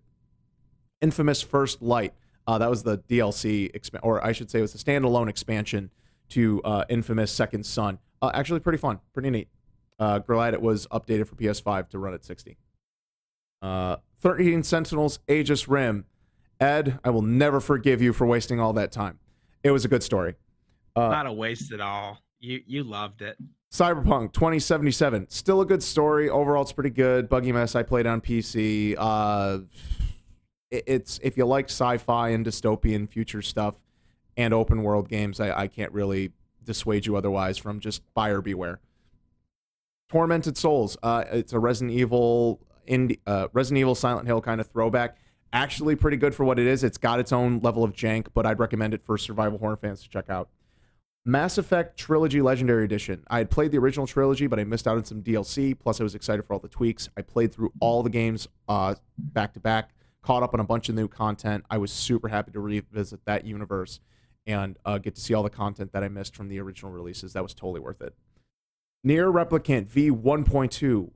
Infamous First Light. Uh, that was the DLC, exp- or I should say, it was a standalone expansion to uh, Infamous Second Son. Uh, actually, pretty fun, pretty neat. Uh, glad it was updated for PS5 to run at 60. Uh, 13 Sentinels, Aegis Rim. Ed, I will never forgive you for wasting all that time. It was a good story. Uh, Not a waste at all. You you loved it. Cyberpunk 2077, still a good story. Overall, it's pretty good. Buggy Mess, I played on PC. Uh, it's if you like sci-fi and dystopian future stuff and open world games, I, I can't really dissuade you otherwise from just buyer beware. Tormented Souls, uh, it's a Resident Evil, indie, uh, Resident Evil Silent Hill kind of throwback. Actually, pretty good for what it is. It's got its own level of jank, but I'd recommend it for survival horror fans to check out. Mass Effect Trilogy Legendary Edition. I had played the original trilogy, but I missed out on some DLC. Plus, I was excited for all the tweaks. I played through all the games uh, back to back, caught up on a bunch of new content. I was super happy to revisit that universe and uh, get to see all the content that I missed from the original releases. That was totally worth it. NieR Replicant V1.2.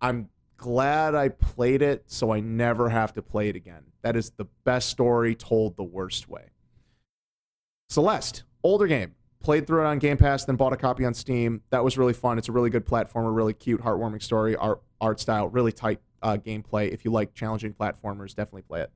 I'm glad I played it so I never have to play it again. That is the best story told the worst way. Celeste, older game played through it on Game Pass, then bought a copy on Steam. That was really fun. It's a really good platformer, really cute, heartwarming story, art art style, really tight uh, gameplay. If you like challenging platformers, definitely play it.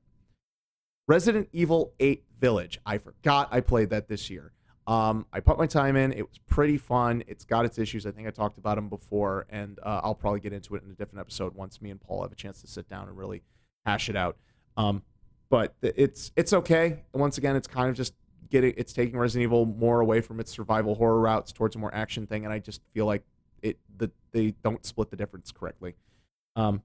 Resident Evil 8 Village. I forgot I played that this year. Um, I put my time in. It was pretty fun. It's got its issues. I think I talked about them before, and uh, I'll probably get into it in a different episode once me and Paul have a chance to sit down and really hash it out. Um, but it's it's okay. Once again, it's kind of just getting it's taking Resident Evil more away from its survival horror routes towards a more action thing, and I just feel like it the they don't split the difference correctly. Um,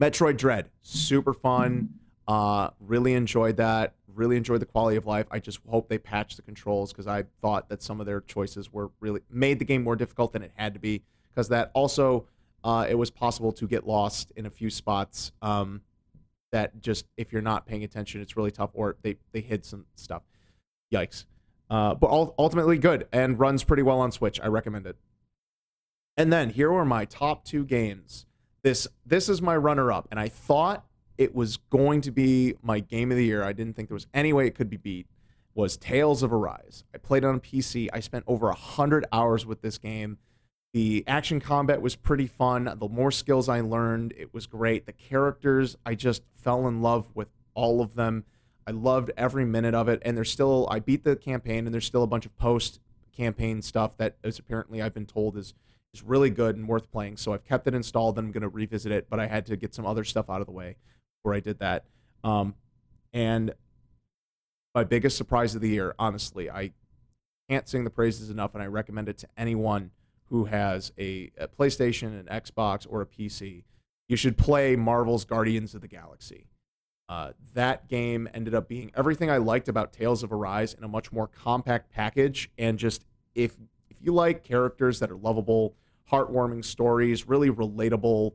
Metroid Dread, super fun. Uh, really enjoyed that. Really enjoyed the quality of life. I just hope they patch the controls because I thought that some of their choices were really made the game more difficult than it had to be. Because that also, uh, it was possible to get lost in a few spots. Um, that just if you're not paying attention, it's really tough. Or they they hid some stuff yikes. Uh, but ultimately good and runs pretty well on Switch. I recommend it. And then here are my top two games. This this is my runner up, and I thought it was going to be my game of the year. I didn't think there was any way it could be beat. Was Tales of Arise. I played on PC. I spent over hundred hours with this game. The action combat was pretty fun. The more skills I learned, it was great. The characters, I just fell in love with all of them. I loved every minute of it. And there's still, I beat the campaign, and there's still a bunch of post campaign stuff that is apparently I've been told is is really good and worth playing. So I've kept it installed. And I'm going to revisit it, but I had to get some other stuff out of the way before I did that. Um, and my biggest surprise of the year, honestly, I can't sing the praises enough, and I recommend it to anyone who has a, a PlayStation, an Xbox, or a PC. You should play Marvel's Guardians of the Galaxy. Uh, that game ended up being everything I liked about Tales of Arise in a much more compact package. And just if if you like characters that are lovable, heartwarming stories, really relatable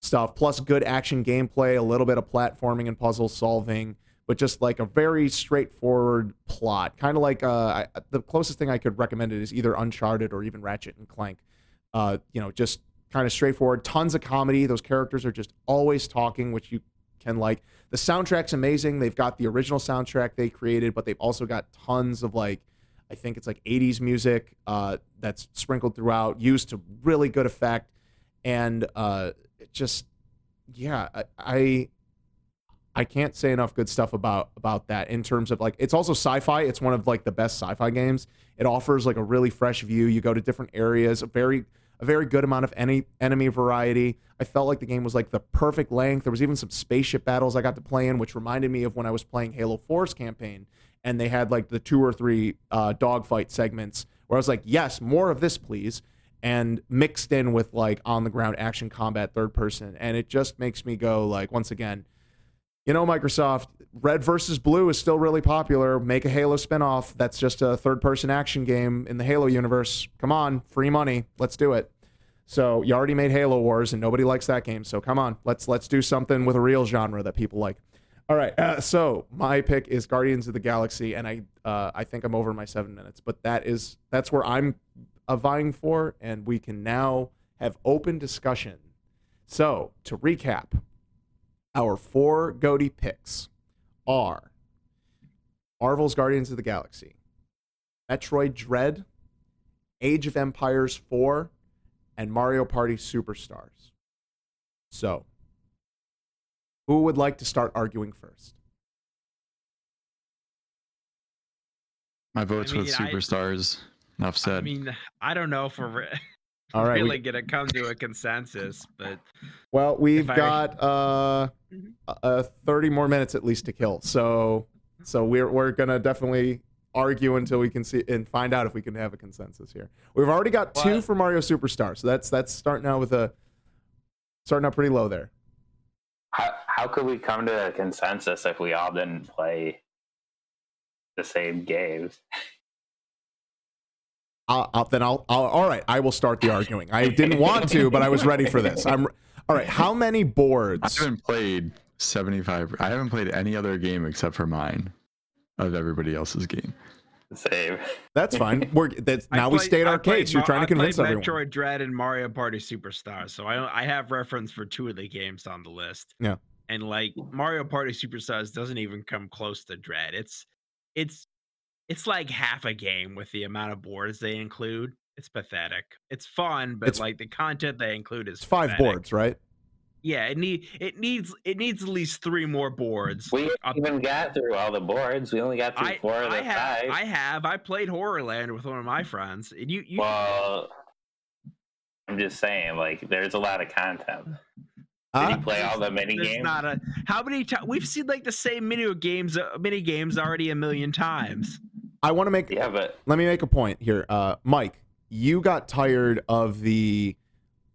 stuff, plus good action gameplay, a little bit of platforming and puzzle solving, but just like a very straightforward plot. Kind of like uh, I, the closest thing I could recommend it is either Uncharted or even Ratchet and Clank. Uh, you know, just kind of straightforward. Tons of comedy. Those characters are just always talking, which you can like. The soundtrack's amazing. They've got the original soundtrack they created, but they've also got tons of like, I think it's like 80s music uh, that's sprinkled throughout, used to really good effect, and uh, it just, yeah, I, I I can't say enough good stuff about about that in terms of like it's also sci-fi. It's one of like the best sci-fi games. It offers like a really fresh view. You go to different areas, a very a very good amount of any enemy variety. I felt like the game was like the perfect length. There was even some spaceship battles I got to play in, which reminded me of when I was playing Halo 4's campaign, and they had like the two or three uh, dogfight segments where I was like, yes, more of this, please, and mixed in with like on the ground action combat third person, and it just makes me go like once again you know, Microsoft, Red versus Blue is still really popular. Make a Halo spinoff that's just a third person action game in the Halo universe. Come on, free money. Let's do it. So you already made Halo Wars and nobody likes that game. So come on, let's let's do something with a real genre that people like. All right. Uh, so my pick is Guardians of the Galaxy, and I uh, I think I'm over my seven minutes, but that is that's where I'm uh, vying for, and we can now have open discussion. So to recap, our four GOTY picks are Marvel's Guardians of the Galaxy, Metroid Dread, Age of Empires 4, and Mario Party Superstars. So, who would like to start arguing first? My vote's mean, with I- superstars. Enough said. I mean, I don't know if we're re- All right. [laughs] we- really gonna come to a consensus, but well, we've I- got uh, Mhm. uh, 30 more minutes at least to kill. So, so we're we're gonna definitely argue until we can see and find out if we can have a consensus here. We've already got two for Mario Superstar, so that's that's starting out with a starting out pretty low there. How how could we come to a consensus if we all didn't play the same games? I'll, uh, I'll, uh, then I'll, I'll all right. I will start the arguing. I didn't want to, but I was ready for this. I'm all right. How many boards? I haven't played 75. I haven't played any other game except for mine of everybody else's game. Same. That's fine. [laughs] We're that's now we played- state I our played case. You're trying to I played convince everyone. Metroid Dread and Mario Party Superstar, so I I have reference for two of the games on the list. Yeah. And like Mario Party Superstars doesn't even come close to Dread. It's it's it's like half a game with the amount of boards they include. It's pathetic. It's fun, but It's- like the content they include is five pathetic. boards, right? Yeah, it need it needs it needs at least three more boards. We Up- even got through all the boards. We only got through I, four of the I have five. I have I played Horrorland with one of my friends. And you you well, I'm just saying, like, there's a lot of content. Did Huh? you play all the mini There's games? not a how many times we've seen like the same mini games uh, mini games already a million times. I want to make. yeah, but Let me make a point here, uh, Mike. You got tired of the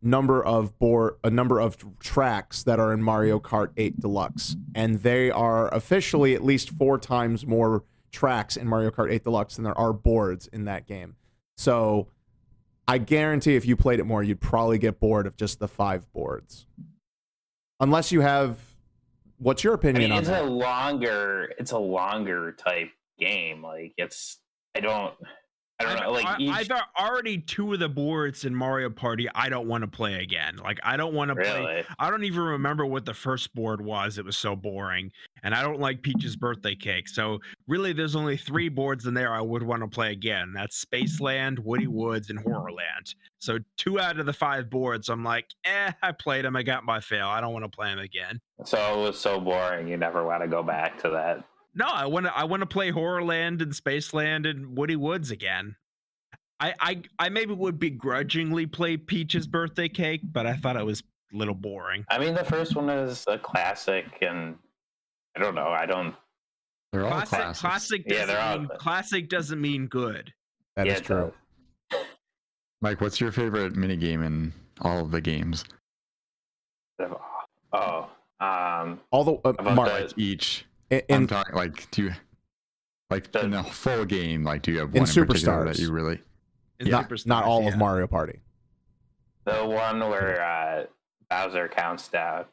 number of board, a number of tracks that are in Mario Kart 8 Deluxe, and they are officially at least four times more tracks in Mario Kart 8 Deluxe than there are boards in that game. So, I guarantee if you played it more, you'd probably get bored of just the five boards, unless you have. What's your I opinion mean, on it's that? a longer, it's a longer type game. Like, it's I don't, I don't know. Like, I, each, I've already two of the boards in Mario Party. I don't want to play again. Like I don't want to play. I don't even remember what the first board was. It was so boring, and I don't like Peach's birthday cake. So really, there's only three boards in there I would want to play again. That's Spaceland, Woody Woods, and Horrorland. So two out of the five boards, I'm like, eh, I played them. I got my fail. I don't want to play them again. so it was so boring. You never want to go back to that. No, I want to. I want to play Horrorland and Spaceland and Woody Woods again. I, I I maybe would begrudgingly play Peach's birthday cake, but I thought it was a little boring. I mean, the first one is a classic, and I don't know. I don't. They're all Classic, classics. classic doesn't they're all mean good. classic doesn't mean good. That yeah, is true. [laughs] Mike, what's your favorite minigame in all of the games? Oh, um, All the uh, Mark, the- Each. In, I'm talking like do you like The- in the full game? Like, do you have one in, particular that you really? in not, not all yeah. of Mario Party. The one where uh, Bowser counts down.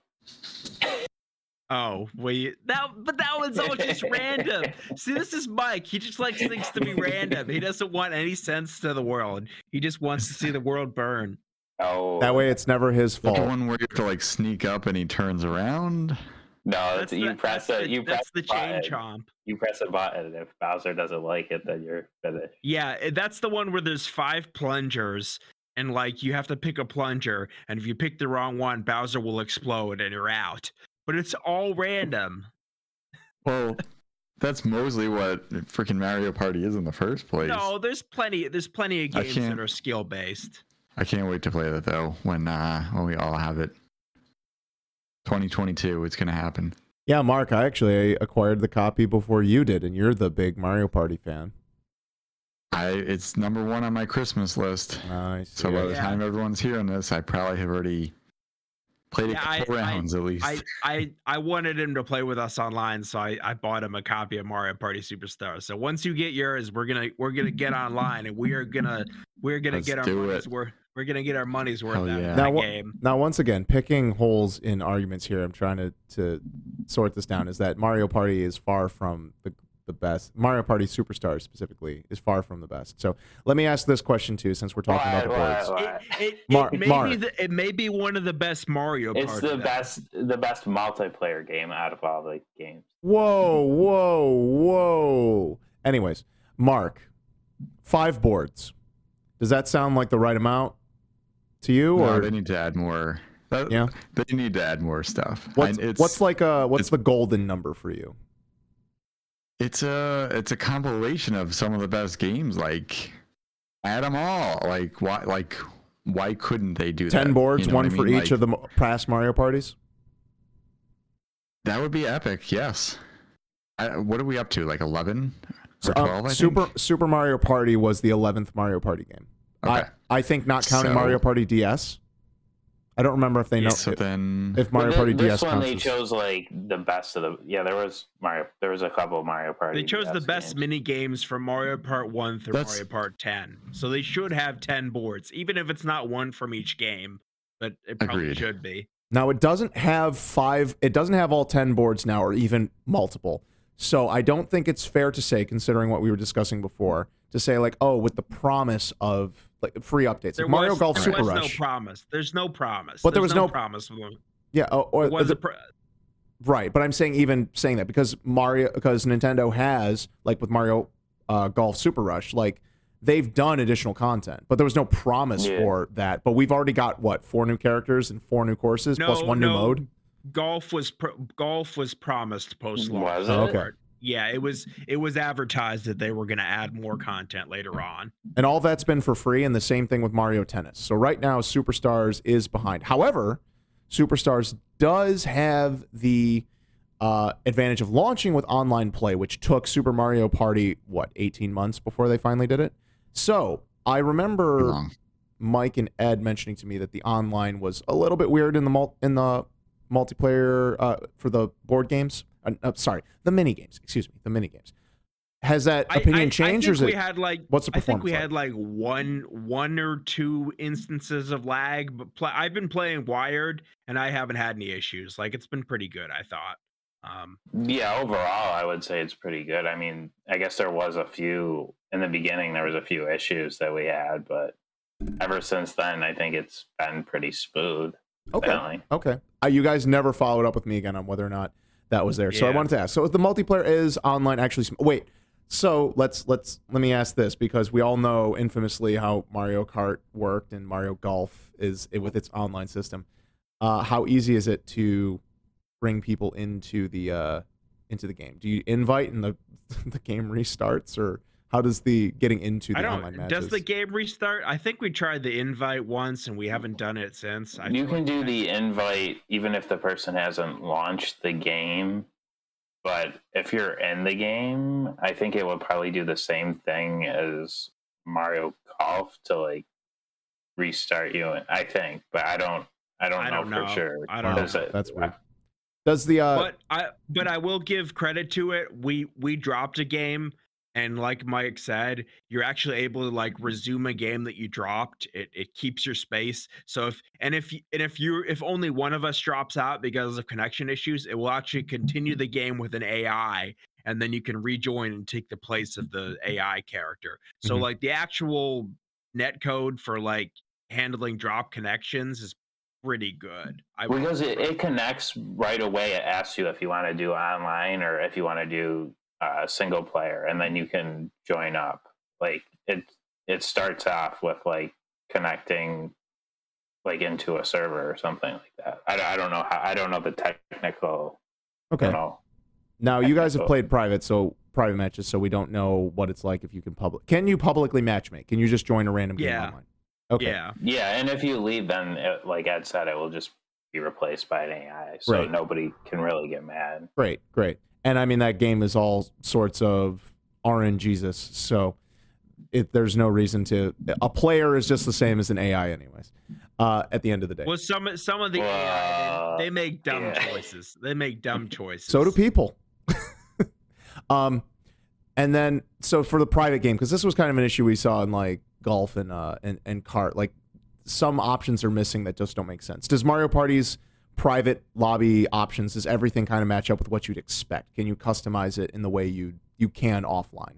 Oh, wait, that but that one's all just random. See, this is Mike. He just likes things to be random. He doesn't want any sense to the world. He just wants to see the world burn. Oh, That way, it's never his fault. The fault. one where you have to like sneak up and he turns around. No, That's it's, you the, press that's a the, you press that's the chain button. chomp. You press a button. and If Bowser doesn't like it, then you're finished. Yeah, eh, that's the one where there's five plungers, and like you have to pick a plunger, and if you pick the wrong one, Bowser will explode and you're out. But it's all random. Well, that's mostly what freaking Mario Party is in the first place. No, there's plenty. There's plenty of games that are skill based. I can't wait to play that though. When uh when we all have it. 2022, it's gonna happen. Yeah, Mark, I actually acquired the copy before you did, and you're the big Mario Party fan. I it's number one on my Christmas list. Nice. So by the Yeah. time everyone's hearing this, I probably have already played Yeah, a I- couple I- rounds at least. I, I I wanted him to play with us online, so I, I bought him a copy of Mario Party Superstar. So once you get yours, we're gonna we're gonna get online and we are gonna we're gonna Let's get our do money's worth. We're gonna get our money's worth Hell out yeah. of Now that game. Now, once again, picking holes in arguments here, I'm trying to, to sort this down. Is that Mario Party is far from the the best. Mario Party Superstars specifically is far from the best. So let me ask this question too, since we're talking about the What, boards. what? It, it, Mar- it may Mark. be the, it may be one of the best Mario It's Party. the though. best, the best multiplayer game out of all the games. Whoa, whoa, whoa. Anyways, Mark, five boards. Does that sound like the right amount to you, no, or they need to add more. That, Yeah. They need to add more stuff. what's, And it's, what's like a what's the golden number for you? It's a it's a compilation of some of the best games. Like add them all. Like why like why couldn't they do that? Ten boards, You know one what I for mean? each Like, of the past Mario parties. That would be epic. Yes. I, what are we up to? Like eleven or uh, twelve? I Super? Super Mario Party was the eleventh Mario Party game. Okay. I I think not counting So- Mario Party DS. I don't remember if they know so if, then if Mario But thi- Party this DS one they chose like the best of the. Yeah, there was Mario. There was a couple of Mario Party. They chose the best games. mini games from Mario Part 1 through That's- Mario Part 10. So they should have 10 boards, even if it's not one from each game, but it probably Agreed. should be. Now it doesn't have five. It doesn't have all ten boards now, or even multiple. So I don't think it's fair to say, considering what we were discussing before, to say like, oh, with the promise of like free updates, There like Mario was, Golf there Super was Rush. no promise. There's no promise. But there was no- promise. yeah, oh, or was the- a pro- right. But I'm saying even saying that because Mario, because Nintendo has like with Mario uh, Golf Super Rush, like they've done additional content, but there was no promise Yeah. for that. But we've already got what four new characters and four new courses No, one new mode. golf was pro- golf was promised post launch. Was Oh, it? okay. Yeah, it was it was advertised that they were going to add more content later on. And all that's been for free, and the same thing with Mario Tennis. So right now, Superstars is behind. However, Superstars does have the uh, advantage of launching with online play, which took Super Mario Party what 18 months before they finally did it. So I remember Wrong. Mike and Ed mentioning to me that the online was a little bit weird in the mul- in the multiplayer uh, for the board games. Uh, uh, sorry, the mini games. Excuse me, the mini games. Has that opinion I, changed, I or think is we it? had like what's the I think we performance had like one one or two instances of lag, but pl- I've been playing Wired and I haven't had any issues. Like it's been pretty good, I thought. Um, Yeah, overall, I would say it's pretty good. I mean, I guess there was a few in the beginning. There was a few issues that we had, but ever since then, I think it's been pretty smooth. okay. Definitely. Okay. Uh, you guys never followed up with me again on whether or not that was there. So I wanted to ask. So the multiplayer is online actually wait. So let's let's let me ask this because we all know infamously how Mario Kart worked and Mario Golf is with its online system. Uh, how easy is it to bring people into the uh, into the game? Do you invite and the [laughs] the game restarts or how does the getting into the I online don't. matches? Does the game restart? I think we tried the invite once and we haven't done it since. I you can like do that- the invite even if the person hasn't launched the game. But if you're in the game, I think it would probably do the same thing as Mario Golf to like restart you. And I think, but I don't. I don't, I know, don't for know. sure. I don't Wow, know. Does it- that's weird. Does the uh, but I but I will give credit to it. We we dropped a game and like Mike said, you're actually able to like resume a game that you dropped. It it keeps your space. So if and if y- and if you if only one of us drops out because of connection issues, it will actually continue the game with an AI, and then you can rejoin and take the place of the AI character. So Mhm. like the actual net code for like handling drop connections is pretty good. I because it, it connects right away. It asks you if you want to do online or if you want to do uh, single player, and then you can join up. Like it, it starts off with like connecting like into a server or something like that. I, don't- I don't know how. I don't know the technical. Okay. You know, Now you guys have played private, so private matches, so we don't know what it's like if you can public. Can you publicly match matchmake? Can you just join a random game Yeah. online? Okay. yeah. Yeah, and if you leave, then it, like Ed said, it will just be replaced by an AI, so Right. nobody can really get mad. Great, great. And I mean that game is all sorts of RNGesus, so it, there's no reason to. A player is just the same as an AI, anyways. Uh, at the end of the day, Well, some some of the AI they, they make dumb yeah. choices. They make dumb [laughs] choices. so do people. [laughs] um, and then so for the private game, because this was kind of an issue we saw in like golf and uh and and Kart, like some options are missing that just don't make sense. Does Mario Party's private lobby options does everything kind of match up with what you'd expect? Can you customize it in the way you you can offline?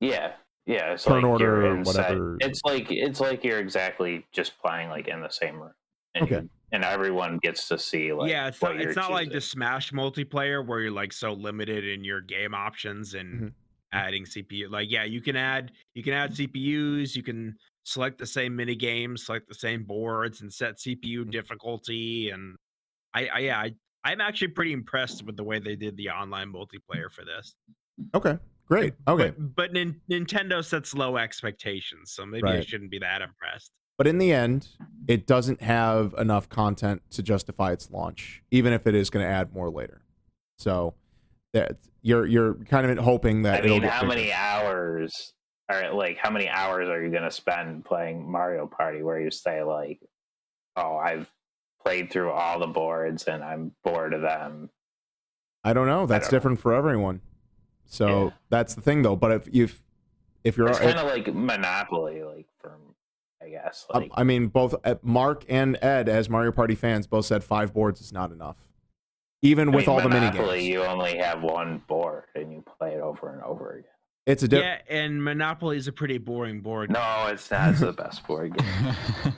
Yeah, yeah. It's Turn like order you're or whatever. It's like it's like you're exactly just playing like in the same room, and Okay. you- and everyone gets to see like yeah, it's what not it's not like the. Smash multiplayer where you're like so limited in your game options and Mhm. adding CPU. Like, yeah, you can add you can add CPUs, you can select the same mini games, select the same boards, and set CPU Mm-hmm. difficulty. And I, I yeah, I I'm actually pretty impressed with the way they did the online multiplayer for this. Okay, great. Okay, But, but Nin- Nintendo sets low expectations, so maybe I shouldn't be that impressed. but in the end, it doesn't have enough content to justify its launch, even if it is going to add more later. So that you're you're kind of hoping that I it'll mean, get how bigger. many hours are like how many hours are you going to spend playing Mario Party? Where you say like, "Oh, I've played through all the boards and I'm bored of them." I don't know. That's don't know. different for everyone. So Yeah. that's the thing, though. But if you if you're, It's kind of like Monopoly, like from I guess. I- Like, I mean, both uh, Mark and Ed, as Mario Party fans, both said five boards is not enough, even I with mean, all the mini Monopoly, games. you only have one board and you play it over and over again. It's a di- yeah, and Monopoly is a pretty boring board. No, it's not. It's the [laughs] best board game.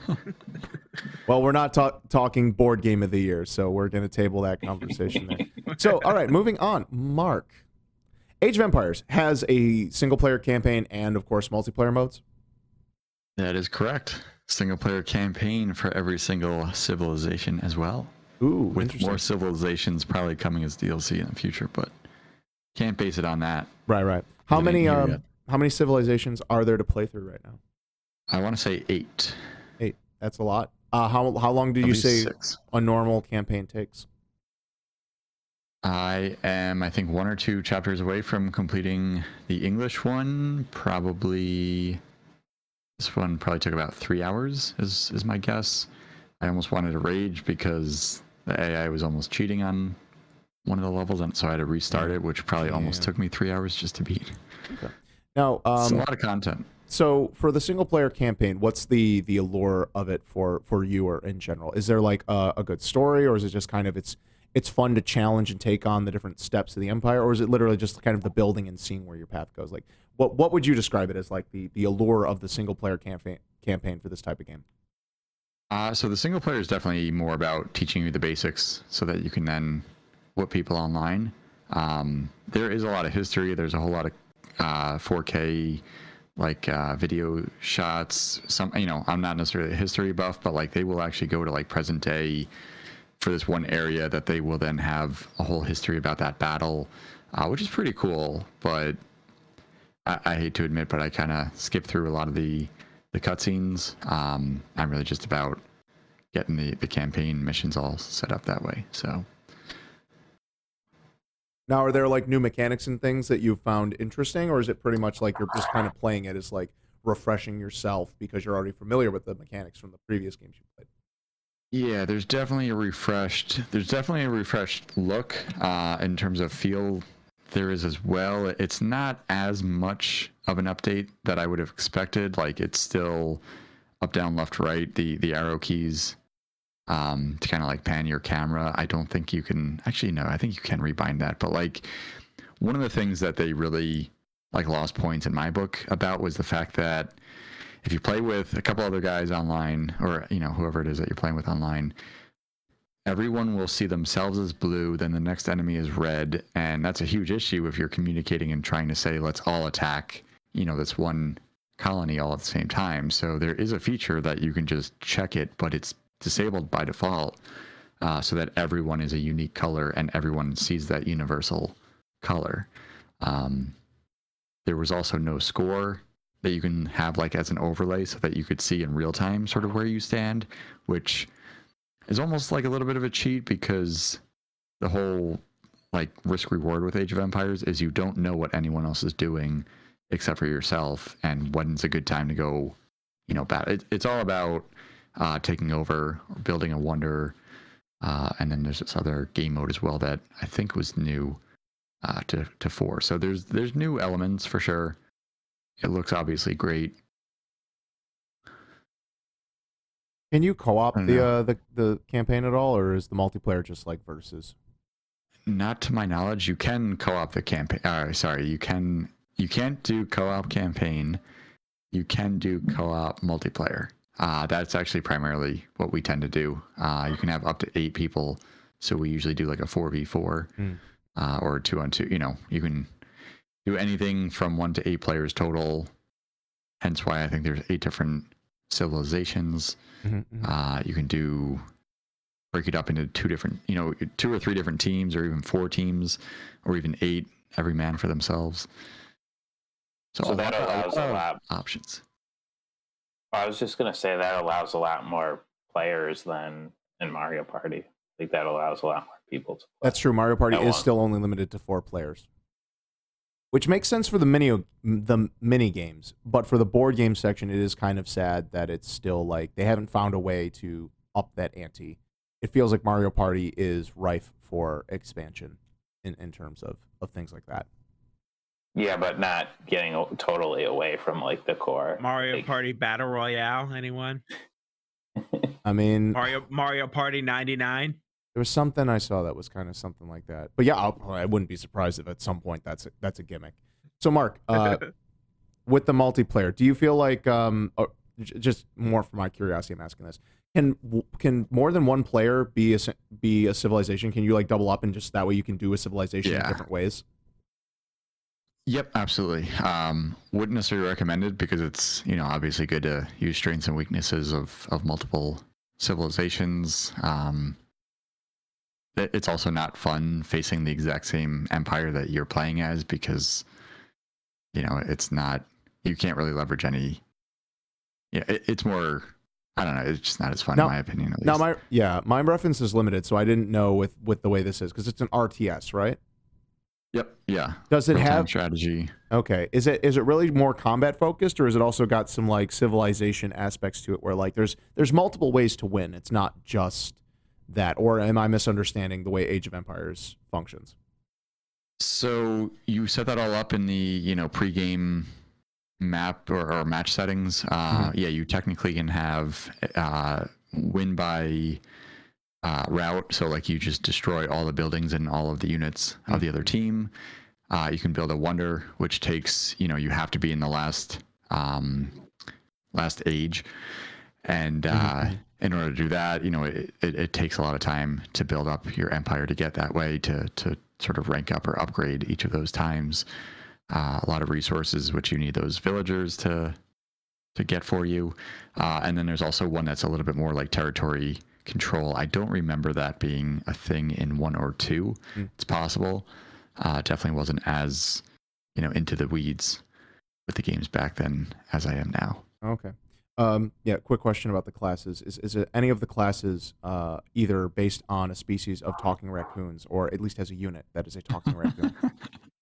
[laughs] well, we're not ta- talking board game of the year, so we're going to table that conversation there. [laughs] So, all right, moving on. Mark, Age of Empires has a single player campaign and, of course, multiplayer modes. that is correct. Single player campaign for every single civilization as well. Ooh, With more civilizations probably coming as DLC in the future, but can't base it on that. Right, right. How many um, yet. how many civilizations are there to play through right now? I want to say eight. Eight. That's a lot. Uh, how how long do At you say six. a normal campaign takes? I am, I think, one or two chapters away from completing the English one. Probably this one probably took about three hours, is is my guess. I almost wanted to rage because the AI was almost cheating on one of the levels, and so I had to restart it, which probably almost took me three hours just to beat. Okay. Now, it's a um, lot of content. so for the single player campaign, what's the the allure of it for for you or in general? Is there like a, a good story, or is it just kind of it's it's fun to challenge and take on the different steps of the empire, or is it literally just kind of the building and seeing where your path goes? Like, what what would you describe it as like the the allure of the single player campaign campaign for this type of game? Uh, so the single player is definitely more about teaching you the basics so that you can then whip people online. Um, there is a lot of history. There's a whole lot of uh, 4K like uh, video shots. Some you know I'm not necessarily a history buff, but like they will actually go to like present day for this one area that they will then have a whole history about that battle, uh, which is pretty cool. But I, I hate to admit, but I kind of skip through a lot of the the cutscenes. Um, I'm really just about getting the the campaign missions all set up that way. So Now, are there like new mechanics and things that you found interesting, or is it pretty much like you're just kind of playing it as like refreshing yourself because you're already familiar with the mechanics from the previous games you played? yeah, there's definitely a refreshed there's definitely a refreshed look uh, in terms of feel there is as well. It's not as much of an update that I would have expected. Like it's still up, down, left, right. The the arrow keys um, to kind of like pan your camera. I don't think you can actually no. I think you can rebind that. But like one of the things that they really like lost points in my book about was the fact that if you play with a couple other guys online or you know whoever it is that you're playing with online everyone will see themselves as blue, then the next enemy is red, and that's a huge issue if you're communicating and trying to say let's all attack, you know, this one colony all at the same time. So there is a feature that you can just check it, but it's disabled by default, uh, so that everyone is a unique color and everyone sees that universal color. Um, there was also no score that you can have like as an overlay so that you could see in real time sort of where you stand, which is almost like a little bit of a cheat because the whole like risk reward with Age of Empires is you don't know what anyone else is doing except for yourself and when's a good time to go you know bad it, it's all about uh, taking over building a wonder uh, and then there's this other game mode as well that I think was new uh, to to four so there's there's new elements for sure it looks obviously great Can you co-op the uh, the the campaign at all, or is the multiplayer just like versus? Not to my knowledge, you can co-op the campaign. Uh, sorry, you can you can't do co-op campaign. You can do co-op multiplayer. Uh, that's actually primarily what we tend to do. Uh, you can have up to eight people, so we usually do like a four v four Hmm. uh, or two on two. You know, you can do anything from one to eight players total. Hence why I think there's eight different civilizations. Mhm, mhm. Uh, you can do break it up into two different, you know, two or three different teams, or even four teams, or even eight, every man for themselves. So, So a that lot- allows a of options. I was just gonna say that allows a lot more players than in Mario Party. I think that allows a lot more people to play. That's true. Mario Party is still only limited to four players, which makes sense for the mini the mini games. But for the board game section, it is kind of sad that it's still like they haven't found a way to up that ante. It feels like Mario Party is rife for expansion in, in terms of, of things like that. Yeah, but not getting totally away from like the core. Mario Like- Party Battle Royale. Anyone? [laughs] I mean, Mario Mario Party 99. there was something I saw that was kind of something like that. But yeah, I'll, I wouldn't be surprised if at some point that's a, that's a gimmick. So Mark, [laughs] uh, with the multiplayer, do you feel like um uh, just more for my curiosity, I'm asking this. Can can more than one player be a be a civilization? Can you like double up and just that way you can do a civilization in different ways? Yep, absolutely. Um, wouldn't necessarily recommend it because it's you know obviously good to use strengths and weaknesses of of multiple civilizations. Um, it's also not fun facing the exact same empire that you're playing as because you know it's not you can't really leverage any. Yeah, it, it's more. I don't know. It's just not as fun Now- in my opinion. At least. Now my yeah, my reference is limited, so I didn't know with with the way this is because it's an RTS, right? Yep. Yeah. Does it Real-time have strategy? Okay. Is it is it really more combat focused or is it also got some like civilization aspects to it where like there's there's multiple ways to win. It's not just that. Or am I misunderstanding the way Age of Empires functions? So you set that all up in the you know pregame map or, or match settings. Uh, Yeah, you technically can have uh, win by uh, route. So like you just destroy all the buildings and all of the units of the other team. Uh, you can build a wonder, which takes you know you have to be in the last um, last age, and uh, Mhm. in order to do that, you know it, it, it takes a lot of time to build up your empire to get that way to to sort of rank up or upgrade each of those times. Uh, a lot of resources, which you need those villagers to to get for you, uh, and then there's also one that's a little bit more like territory control. I don't remember that being a thing in one or two. Mm. It's possible. Uh, definitely wasn't as you know into the weeds with the games back then as I am now. Okay. Um, yeah, quick question about the classes. Is is it any of the classes uh, either based on a species of talking raccoons or at least has a unit that is a talking raccoon? [laughs]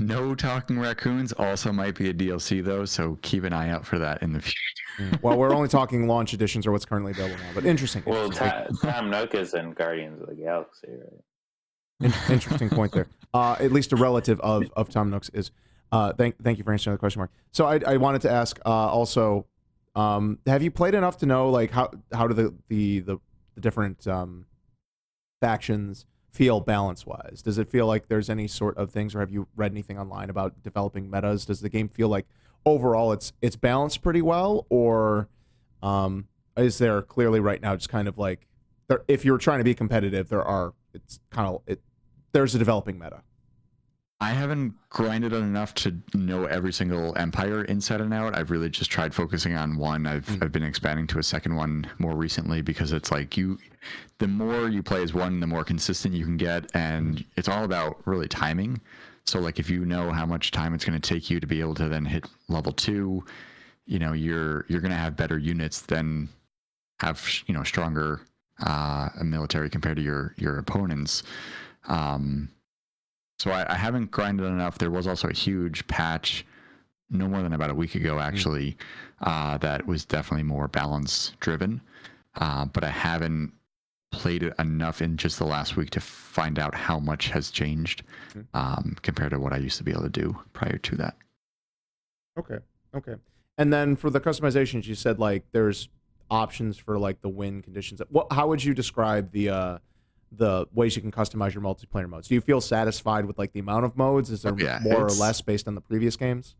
no talking raccoons also might be a DLC though, so keep an eye out for that in the future. Well, we're only talking launch editions or what's currently available now, but interesting. Well, interesting. Tom, Tom Nook is in Guardians of the Galaxy, right? In- interesting point there. Uh, at least a relative of of Tom Nook's is. Uh, thank thank you for answering the question, Mark. So I I wanted to ask uh, also, um, have you played enough to know like how how do the the the, the different um, factions feel balance wise? Does it feel like there's any sort of things, or have you read anything online about developing metas? Does the game feel like overall it's it's balanced pretty well, or um, is there clearly right now just kind of like there, if you're trying to be competitive, there are it's kind of it there's a developing meta. I haven't grinded on enough to know every single empire inside and out. I've really just tried focusing on one. I've Mm. I've been expanding to a second one more recently because it's like you the more you play as one, the more consistent you can get and it's all about really timing. So like if you know how much time it's going to take you to be able to then hit level 2, you know, you're you're going to have better units than have, you know, stronger uh military compared to your your opponents. Um so I, I haven't grinded enough. There was also a huge patch, no more than about a week ago, actually, uh, that was definitely more balance driven. Uh, but I haven't played it enough in just the last week to find out how much has changed Mhm. um, compared to what I used to be able to do prior to that. Okay. Okay. And then for the customizations, you said like there's options for like the win conditions. What? How would you describe the uh, the ways you can customize your multiplayer modes? Do you feel satisfied with like the amount of modes? Is there Oh, yeah, more or less based on the previous games?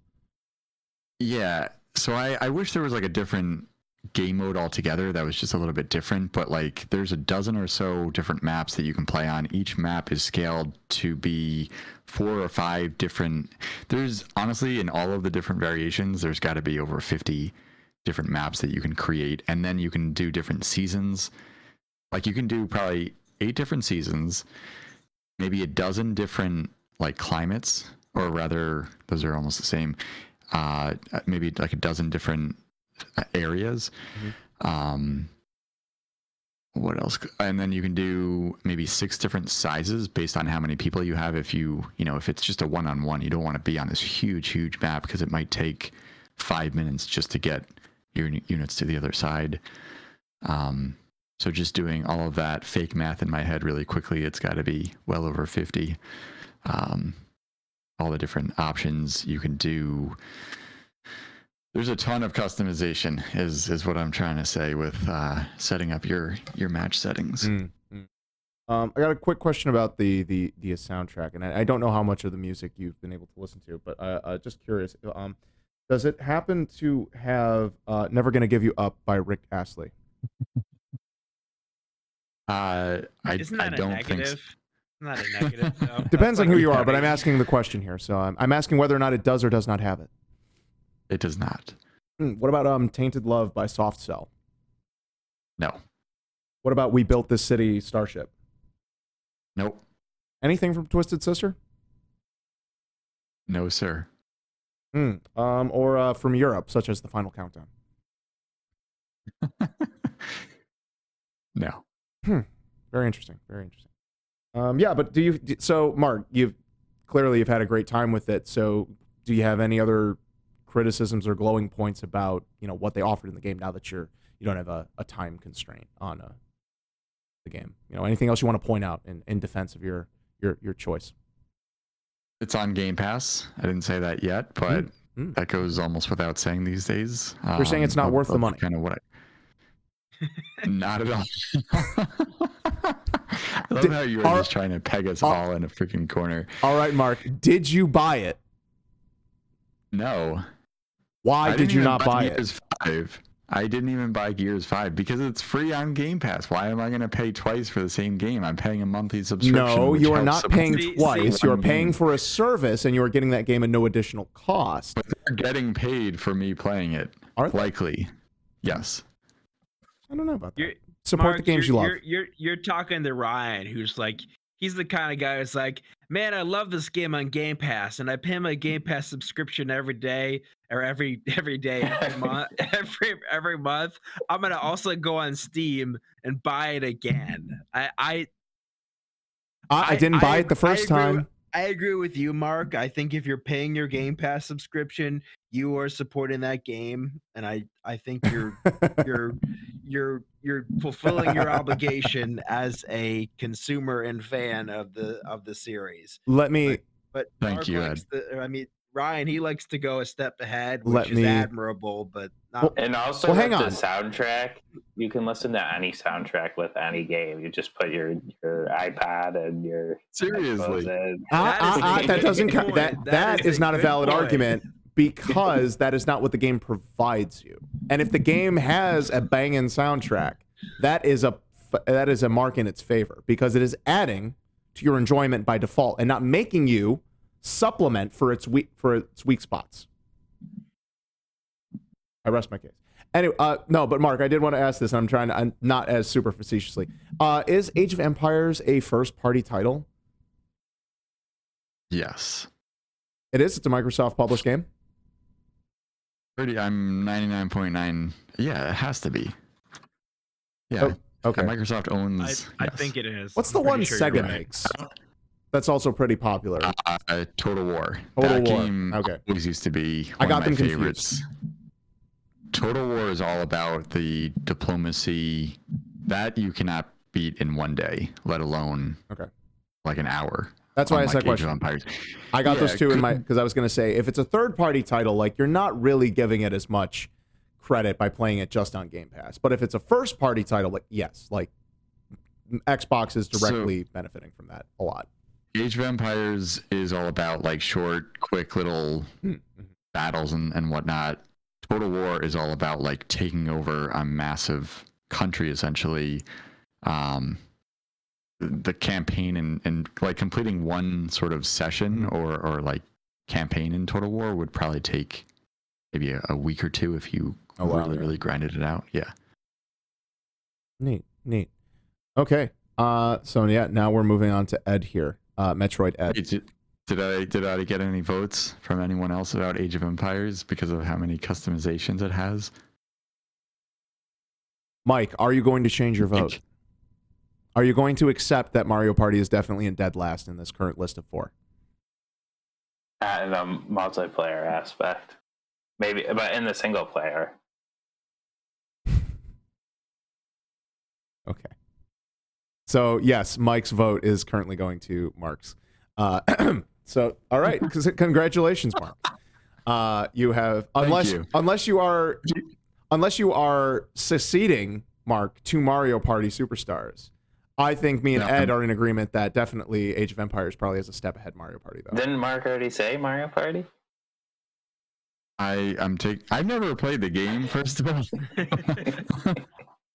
Yeah. So I, I wish there was like a different game mode altogether that was just a little bit different, but like there's a dozen or so different maps that you can play on. Each map is scaled to be four or five different. There's honestly, in all of the different variations, there's got to be over 50 different maps that you can create. And then you can do different seasons. Like you can do probably eight different seasons, maybe a dozen different like climates, or rather, those are almost the same uh, maybe like a dozen different uh, areas. Um, what else? And then you can do maybe six different sizes based on how many people you have. If you, you know, if it's just a one on one, you don't want to be on this huge, huge map because it might take five minutes just to get your units to the other side. Um, so just doing all of that fake math in my head really quickly, it's got to be well over 50. Um, all the different options you can do. There's a ton of customization, is is what I'm trying to say with uh, setting up your your match settings. Mm, mm. Um, I got a quick question about the the the soundtrack, and I, I don't know how much of the music you've been able to listen to, but uh, uh, just curious. Um, does it happen to have uh, "Never Gonna Give You Up" by Rick Astley? [laughs] Uh, I, Isn't that a don't negative? think. Not a negative. though. [laughs] Depends That's on like who you are, but I'm asking the question here. So I'm, I'm asking whether or not it does or does not have it. It does not. Hmm, what about um "Tainted Love" by Soft Cell? No. What about "We Built This City" Starship? Nope. Anything from Twisted Sister? No, sir. Hmm. Um, or uh, from Europe, such as The Final Countdown. [laughs] no. Very interesting. Very interesting. Um, yeah, but do you? So, Mark, you've clearly you've had a great time with it. So, do you have any other criticisms or glowing points about you know what they offered in the game now that you're you don't have a, a time constraint on uh, the game? You know, anything else you want to point out in, in defense of your your your choice? It's on Game Pass. I didn't say that yet, but mm. that goes almost without saying these days. You're saying it's not worth the money. Kind of what I. not at all. [laughs] I love Did- how you were are- just trying to peg us are- all in a freaking corner. All right, Mark, did you buy it? No. Why did you not buy it? Gears 5. I didn't even buy Gears 5 because it's free on Game Pass. Why am I going to pay twice for the same game? I'm paying a monthly subscription. No, you are not paying See- see, twice. You are paying game. for a service, and you are getting that game at no additional cost. But they're getting paid for me playing it. Are they? Likely. Yes. I don't know about that. You're- Support the games you love. You're, you're you're talking to Ryan, who's like he's the kind of guy who's like, man, I love this game on Game Pass, and I pay my Game Pass subscription every day or every [laughs] every day every [laughs] month every every month. I'm gonna also go on Steam and buy it again. I I I, I didn't buy I- it the I first agree time. with- I agree with you, Mark. I think if you're paying your Game Pass subscription, you are supporting that game, and I I think you're you're [laughs] you're you're fulfilling your obligation as a consumer and fan of the of the series. Let me But Thank Mark you, likes the, I mean, Ryan, he likes to go a step ahead, which Let is me- admirable, but not. Well, And also, Well, with hang the on. soundtrack, you can listen to any soundtrack with any game. You just put your your iPad and your Seriously. headphones in. That is a good that doesn't count. That That that is is a not a valid point. argument because that is not what the game provides you. And if the game has a banging soundtrack, that is a that is a mark in its favor because it is adding to your enjoyment by default and not making you supplement for its weak for its weak spots. I rest my case. Anyway, uh, no, but Mark, I did want to ask this, and I'm trying to, I'm not as super facetiously. Uh, is Age of Empires a first party title? Yes. It is. It's a Microsoft published game. Pretty. I'm 99.9. Yeah, it has to be. Yeah. Oh, Okay. Microsoft owns. I yes. think it is. What's the I'm one sure Sega right. makes? That's also pretty popular. Uh, Total War. Total that War, game okay. always used to be I got of them my confused. favorites. Total War is all about the diplomacy that you cannot beat in one day, let alone Okay. like an hour. That's why I Age of question. Empires. I got Yeah, those two in my because I was going to say if it's a third party title, like you're not really giving it as much credit by playing it just on Game Pass. But if it's a first party title, like yes, like Xbox is So- directly benefiting from that a lot. Age of Empires is all about like short, quick little Mhm. battles and, and whatnot. Total War is all about like taking over a massive country essentially. Um, the campaign and, and like completing one sort of session or, or like campaign in Total War would probably take maybe a, a week or two if you Oh, wow, really, yeah. really grinded it out. Yeah. Neat, neat. Okay. Uh, so yeah, now we're moving on to Ed here. Uh, Metroid Ed. Did, did I did I get any votes from anyone else about Age of Empires because of how many customizations it has? Mike, are you going to change your vote? Are you going to accept that Mario Party is definitely in dead last in this current list of four? Uh, in the multiplayer aspect, maybe, but in the single player, [laughs] Okay. So yes, Mike's vote is currently going to Mark's. Uh, [clears throat] so all right, [laughs] 'cause- congratulations, Mark. Uh, you have unless you. unless you are unless you are seceding Mark to Mario Party Superstars. I think me and Ed are in agreement that definitely Age of Empires probably has a step ahead Mario Party though. didn't Mark already say Mario Party? I I'm take I've never played the game first of all. [laughs]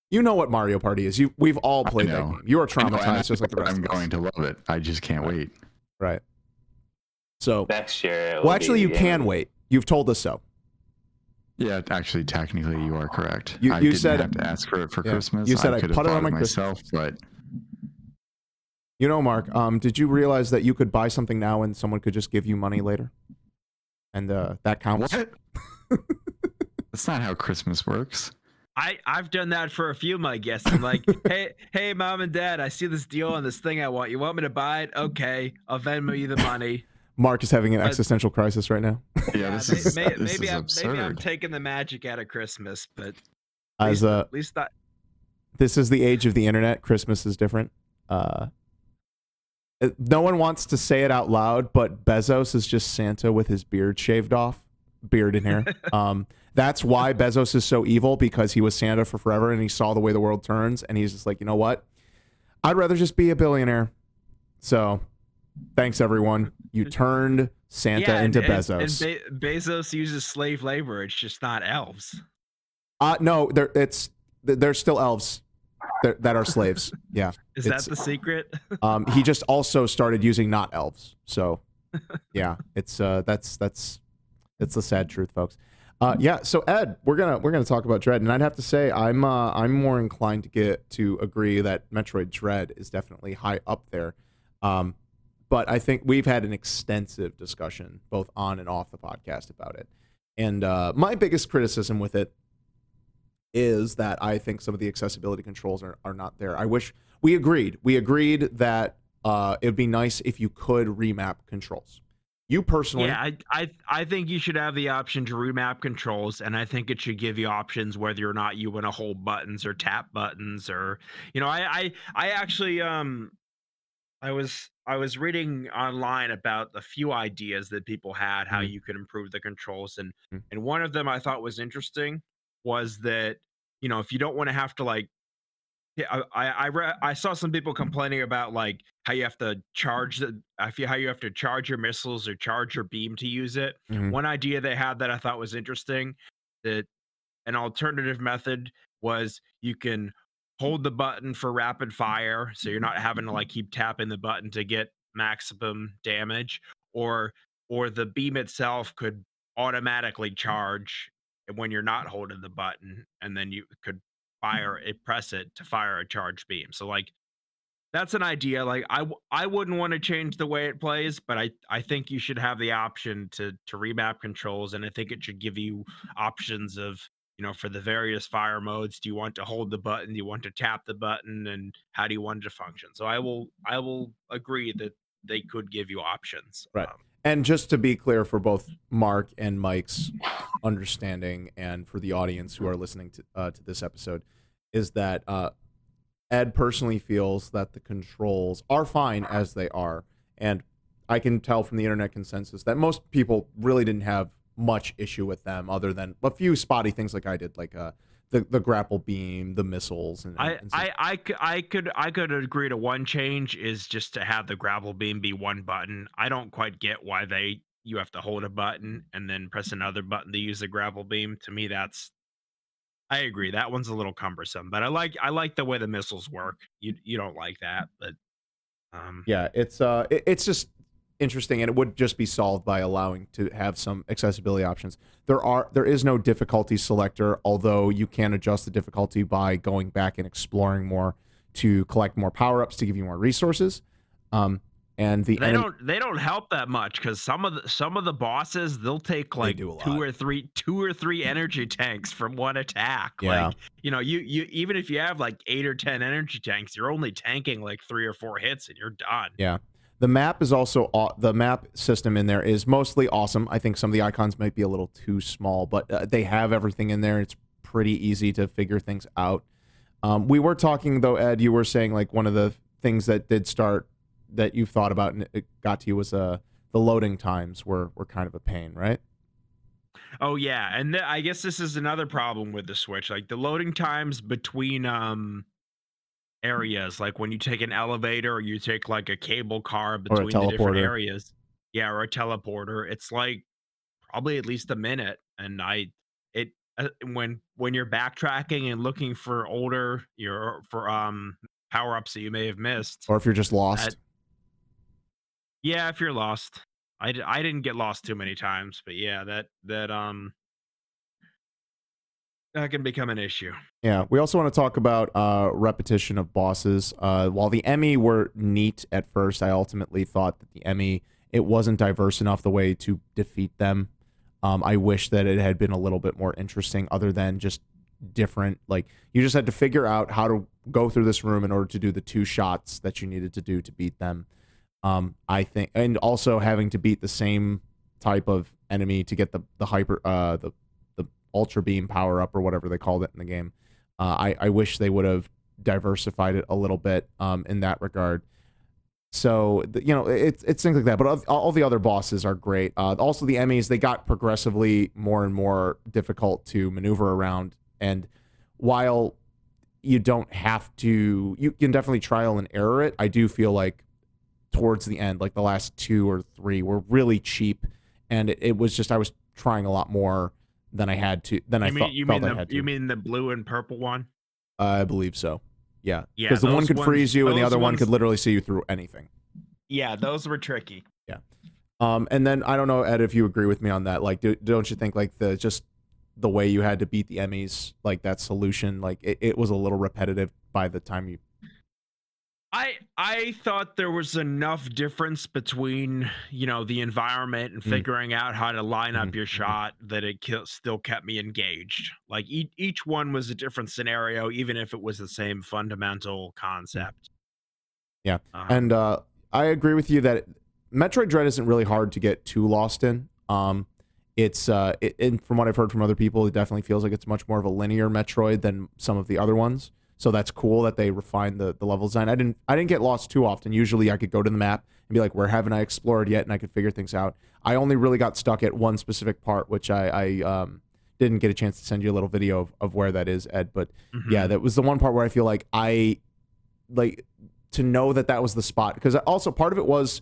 You know what Mario Party is. You we've all played that game. You are I know, traumatized just like the rest I'm of us. going to love it. I just can't wait. Right. So Next year. it will well be actually you the can wait. You've told us so. Yeah, actually, technically, you are correct. You- I you didn't said- have to ask for it for Yeah. Christmas. You said I could have put it on my myself, but You know, Mark, um, did you realize that you could buy something now and someone could just give you money later? And uh, that counts. what? [laughs] That's not how Christmas works. I I've done that for a few of my guests. I'm like, [laughs] hey hey mom and dad, I see this deal on this thing I want. You want me to buy it? Okay, I'll Venmo you the money. [laughs] Mark is having an But- existential crisis right now. Yeah, this is may- this maybe is I'm absurd. maybe I'm taking the magic out of Christmas, but As least- uh, at least that this is the age of the internet. Christmas is different. Uh, it- no one wants to say it out loud, but Bezos is just Santa with his beard shaved off, beard and hair. [laughs] um, that's why Bezos is so evil because he was Santa for forever and he saw the way the world turns and he's just like, you know what? I'd rather just be a billionaire. So, thanks everyone. You [laughs] turned Santa yeah, and- into and, Bezos. And Be- Bezos uses slave labor. It's just not elves. uh, no, there it's there's still elves that, that are slaves. Yeah. [laughs] Is that the secret? [laughs] Um, he just also started using not elves. So, yeah, it's uh, that's that's it's the sad truth, folks. Uh, yeah. So Ed, we're gonna we're gonna talk about Dread, and I'd have to say I'm uh, I'm more inclined to get to agree that Metroid Dread is definitely high up there. Um, but I think we've had an extensive discussion both on and off the podcast about it, and uh, my biggest criticism with it is that I think some of the accessibility controls are, are not there. I wish we agreed. We agreed that uh, it would be nice if you could remap controls. You personally, Yeah, I, I I think you should have the option to remap controls, and I think it should give you options whether or not you want to hold buttons or tap buttons, or you know, I I I actually um I was I was reading online about a few ideas that people had how Mhm. you could improve the controls, and Mm. and one of them I thought was interesting was that you know if you don't want to have to like yeah, I I I, re- I saw some people complaining about like how you have to charge the I feel how you have to charge your missiles or charge your beam to use it. Mhm. One idea they had that I thought was interesting that an alternative method was you can hold the button for rapid fire so you're not having to like keep tapping the button to get maximum damage or or the beam itself could automatically charge when you're not holding the button and then you could fire it press it to fire a charge beam. So like that's an idea like I I wouldn't want to change the way it plays but i i think you should have the option to to remap controls and i think it should give you options of you know for the various fire modes do you want to hold the button do you want to tap the button and how do you want it to function? So i will i will agree that they could give you options Right. Um, And just to be clear for both Mark and Mike's understanding, and for the audience who are listening to uh, to this episode, is that uh, Ed personally feels that the controls are fine as they are, and I can tell from the internet consensus that most people really didn't have much issue with them, other than a few spotty things like I did, like uh, the the grapple beam, the missiles, and, I, and I, I, I could I could agree to one change is just to have the grapple beam be one button. I don't quite get why they you have to hold a button and then press another button to use the grapple beam. To me, that's I agree. That one's a little cumbersome, but I like I like the way the missiles work. You you don't like that, but um Yeah, it's uh, it- it's just interesting, and it would just be solved by allowing to have some accessibility options. There are there is no difficulty selector, although you can adjust the difficulty by going back and exploring more to collect more power ups to give you more resources. Um, and the they enem- don't they don't help that much because some of the some of the bosses they'll take like do a two or three two or three energy tanks from one attack. Yeah. Like you know, you you even if you have like eight or ten energy tanks, you're only tanking like three or four hits and you're done. Yeah. The map is also aw- the map system in there is mostly awesome. I think some of the icons might be a little too small, but uh, they have everything in there. It's pretty easy to figure things out. Um, we were talking though, Ed. You were saying like one of the things that did start that you've thought about and it got to you was uh the loading times were were kind of a pain, right? Oh yeah, and th- I guess this is another problem with the Switch. Like the loading times between um areas, like when you take an elevator or you take like a cable car between the different areas. Yeah, or a teleporter. It's like probably at least a minute, and I it uh, when when you're backtracking and looking for older your for um power ups that you may have missed. Or if you're just lost. That- Yeah, if you're lost. I I didn't get lost too many times, but yeah, that that um that can become an issue. Yeah, we also want to talk about uh, repetition of bosses. Uh, while the EMMI were neat at first, I ultimately thought that the EMMI it wasn't diverse enough the way to defeat them. Um, I wish that it had been a little bit more interesting, other than just different. Like you just had to figure out how to go through this room in order to do the two shots that you needed to do to beat them. Um, I think, and also having to beat the same type of enemy to get the the hyper uh the ultra beam power up or whatever they called it in the game. Uh, I I wish they would have diversified it a little bit um in that regard. So you know it's it's things like that, but all, the other bosses are great. Uh, also the EMMIs they got progressively more and more difficult to maneuver around, and while you don't have to, you can definitely trial and error it. I do feel like towards the end, like the last two or three were really cheap, and it, it was just I was trying a lot more than I had to than I mean you felt mean I the had to. you mean the blue and purple one? I believe so. Yeah, Yeah, because the one could ones- freeze you, and the other one could literally see you through anything. Yeah, those were tricky. Yeah. Um, and then I don't know, Ed, if you agree with me on that. Like, do, don't you think like the just the way you had to beat the EMMIs, like that solution, like it, it was a little repetitive by the time you. I I thought there was enough difference between you know the environment and Mm. figuring out how to line up your mhm. shot that it ki- still kept me engaged. Like each each one was a different scenario, even if it was the same fundamental concept. Yeah, Um, And uh, I agree with you that Metroid Dread isn't really hard to get too lost in. Um, it's uh, it, and from what I've heard from other people, it definitely feels like it's much more of a linear Metroid than some of the other ones. So that's cool that they refined the, the level design. I didn't I didn't get lost too often. Usually I could go to the map and be like, where haven't I explored yet? And I could figure things out. I only really got stuck at one specific part, which I, I um, didn't get a chance to send you a little video of, of where that is, Ed. But Mhm. yeah, that was the one part where I feel like I like to know that that was the spot because also part of it was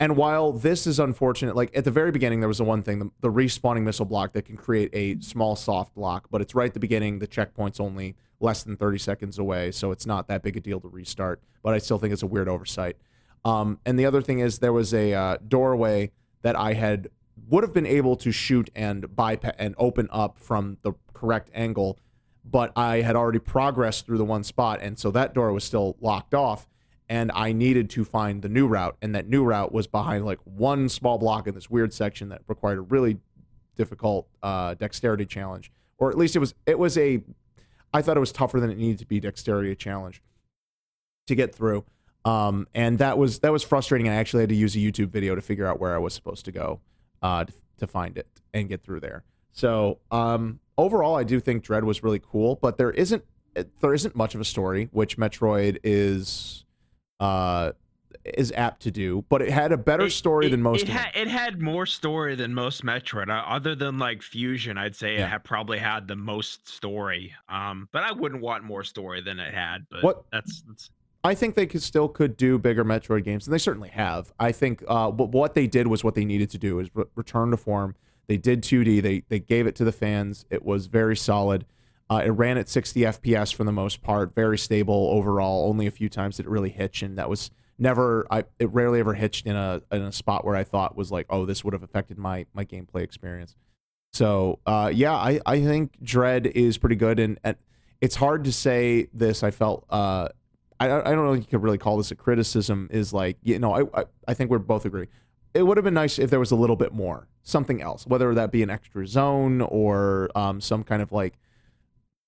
and while this is unfortunate like at the very beginning there was the one thing the, the respawning missile block that can create a small soft block but it's right at the beginning. The checkpoint's only less than 30 seconds away so it's not that big a deal to restart but i still think it's a weird oversight. Um, and the other thing is there was a uh, doorway that i had would have been able to shoot and bypass and open up from the correct angle but I had already progressed through the one spot, and so that door was still locked off, and I needed to find the new route, and that new route was behind like one small block in this weird section that required a really difficult uh, dexterity challenge, or at least it was it was a I thought it was tougher than it needed to be dexterity challenge to get through. Um, and that was that was frustrating. I actually had to use a YouTube video to figure out where I was supposed to go uh, to, to find it and get through there. So um, overall, I do think Dread was really cool, but there isn't there isn't much of a story, which Metroid is uh, is apt to do. But it had a better It- story it- than most It, had, it had more story than most Metroid. Uh, other than like Fusion, I'd say Yeah. it had probably had the most story. Um, but I wouldn't want more story than it had. But What- that's that's I think they could still could do bigger Metroid games, and they certainly have. I think uh, but what they did was what they needed to do is re- return to form. They did 2D. They they gave it to the fans. It was very solid. Uh, it ran at 60 FPS for the most part, very stable overall. Only a few times did it really hitch, and that was never. I it rarely ever hitched in a in a spot where I thought was like, oh, this would have affected my my gameplay experience. So uh, yeah, I I think Dread is pretty good, and, and it's hard to say this. I felt uh, I I don't know if you could really call this a criticism. Is like you know I I, I think we're both agree. It would have been nice if there was a little bit more, something else, whether that be an extra zone or um, some kind of like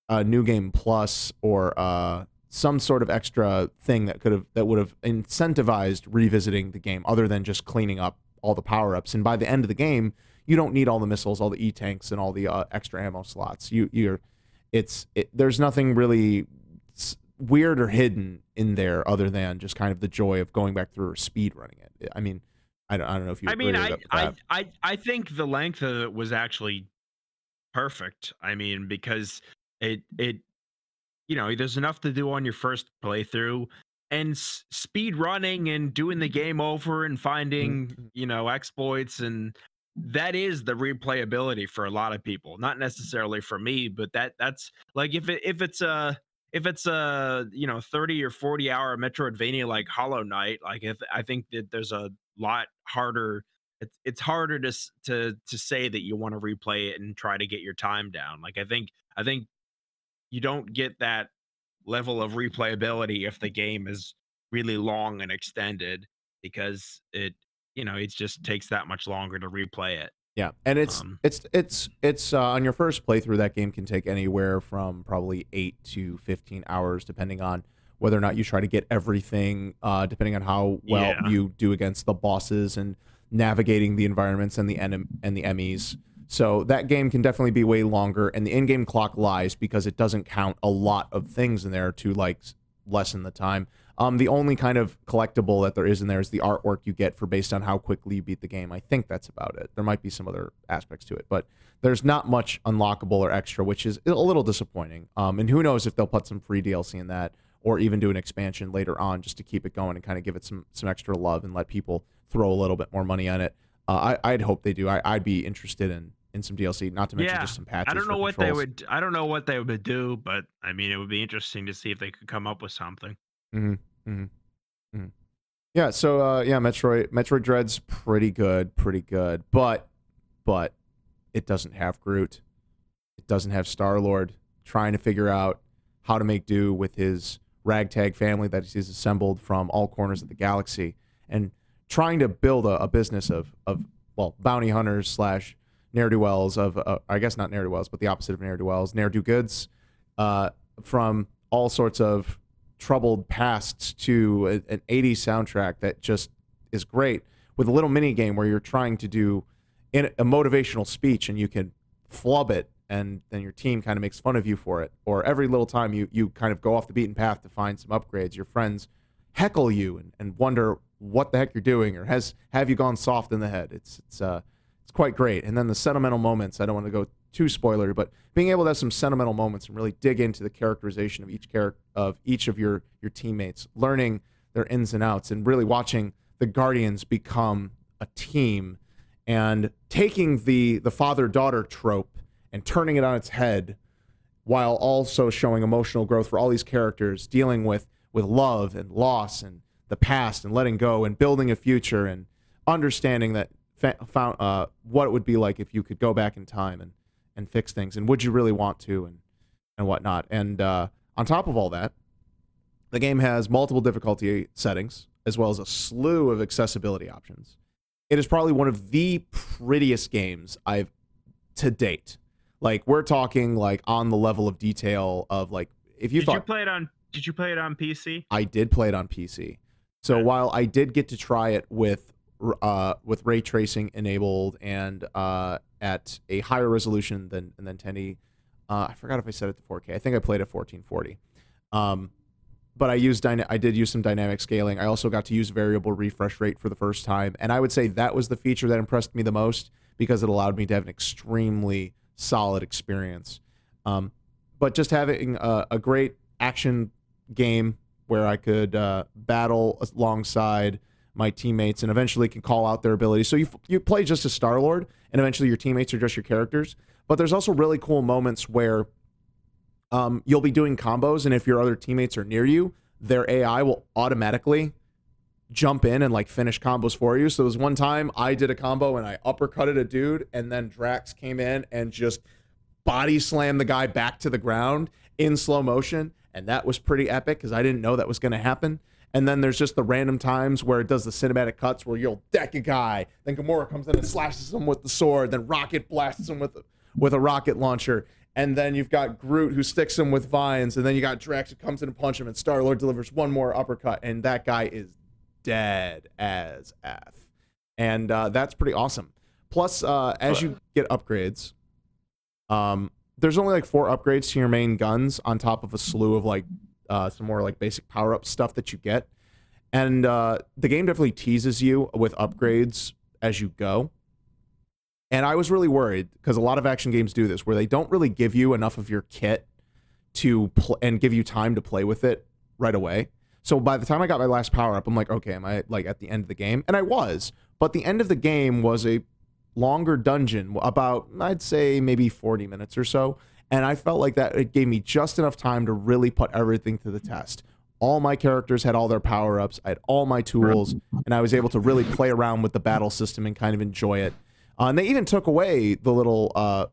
a new game plus or uh, some sort of extra thing that could have that would have incentivized revisiting the game, other than just cleaning up all the power ups. And by the end of the game, you don't need all the missiles, all the e tanks, and all the uh, extra ammo slots. You you're it's it, there's nothing really weird or hidden in there other than just kind of the joy of going back through or speed running it. I mean, I don't, I don't know if you. I mean, I, I. I, I think the length of it was actually perfect. I mean, because it, it, you know, there's enough to do on your first playthrough, and s- speed running and doing the game over and finding, Mhm. you know, exploits and that is the replayability for a lot of people. Not necessarily for me, but that that's like if it if it's a if it's a you know 30 or 40 hour metroidvania like hollow knight like if i think that there's a lot harder it's it's harder to to to say that you want to replay it and try to get your time down like i think i think you don't get that level of replayability if the game is really long and extended because it you know it just takes that much longer to replay it Yeah, and it's Um, it's it's it's uh, on your first playthrough. That game can take anywhere from probably eight to fifteen hours, depending on whether or not you try to get everything. Uh, depending on how well Yeah. you do against the bosses and navigating the environments and the enem- and the enemies. So that game can definitely be way longer, and the in-game clock lies because it doesn't count a lot of things in there to like lessen the time. Um, the only kind of collectible that there is in there is the artwork you get for based on how quickly you beat the game. I think that's about it. There might be some other aspects to it, but there's not much unlockable or extra, which is a little disappointing. Um, and who knows if they'll put some free DLC in that, or even do an expansion later on just to keep it going and kind of give it some some extra love and let people throw a little bit more money on it. Uh, I, I'd hope they do. I, I'd be interested in some DLC, not to mention Yeah, just some patches. I don't know what they would. I don't know what they would do, but I mean, it would be interesting to see if they could come up with something. Mm-hmm, mm-hmm, mm-hmm. Yeah, so uh, yeah, Metroid Metroid Dread's pretty good, pretty good, but but it doesn't have Groot. It doesn't have Star Lord trying to figure out how to make do with his ragtag family that he's assembled from all corners of the galaxy, and trying to build a, a business of of well bounty hunters slash ne'er do wells of uh, I guess not ne'er do wells, but the opposite of ne'er do wells, ne'er do goods, uh, from all sorts of troubled pasts to a- an 80s soundtrack that just is great with a little mini game where you're trying to do in a motivational speech and you can flub it and then your team kind of makes fun of you for it. Or every little time you you kind of go off the beaten path to find some upgrades your friends heckle you and, and wonder what the heck you're doing or has have you gone soft in the head? It's it's uh it's quite great. And then the sentimental moments i don't want to go too spoiler but being able to have some sentimental moments and really dig into the characterization of each character of each of your your teammates learning their ins and outs and really watching the guardians become a team and taking the the father daughter trope and turning it on its head while also showing emotional growth for all these characters dealing with with love and loss and the past and letting go and building a future and understanding that fa- found uh, what it would be like if you could go back in time and and fix things and would you really want to and and whatnot and uh, on top of all that the game has multiple difficulty settings as well as a slew of accessibility options it is probably one of the prettiest games I've to date. Like we're talking like on the level of detail of like if you did thought you play it on? Did you play it on PC? I did play it on PC. So while I did get to try it with uh with ray tracing enabled and uh at a higher resolution than than 1080 uh I forgot if I set it to 4K. I think I played at 1440. Um but I used dyna- I did use some dynamic scaling. I also got to use variable refresh rate for the first time, and I would say that was the feature that impressed me the most because it allowed me to have an extremely solid experience. Um, but just having a, a great action game where I could uh, battle alongside my teammates and eventually can call out their abilities. So you you play just as Star Lord, and eventually your teammates are just your characters. But there's also really cool moments where um, you'll be doing combos, and if your other teammates are near you, their AI will automatically jump in and like finish combos for you. So there was one time I did a combo and I uppercutted a dude, and then Drax came in and just body slammed the guy back to the ground in slow motion, and that was pretty epic because I didn't know that was going to happen. And then there's just the random times where it does the cinematic cuts where you'll deck a guy, then Gamora comes in and slashes him with the sword, then Rocket blasts him with with a rocket launcher, and then you've got Groot who sticks him with vines, and then you got Drax who comes in and punches him, and Star Lord delivers one more uppercut, and that guy is dead as f, and uh, that's pretty awesome. Plus, uh, as you get upgrades, um, there's only like four upgrades to your main guns on top of a slew of like uh, some more like basic power up stuff that you get. And uh, the game definitely teases you with upgrades as you go. And I was really worried because a lot of action games do this where they don't really give you enough of your kit to pl- and give you time to play with it right away. So by the time I got my last power up, I'm like, okay, am I like at the end of the game? And I was, but the end of the game was a longer dungeon, about I'd say maybe 40 minutes or so. And I felt like that it gave me just enough time to really put everything to the test. All my characters had all their power ups, I had all my tools, and I was able to really play around with the battle system and kind of enjoy it. Uh, and they even took away the little uh,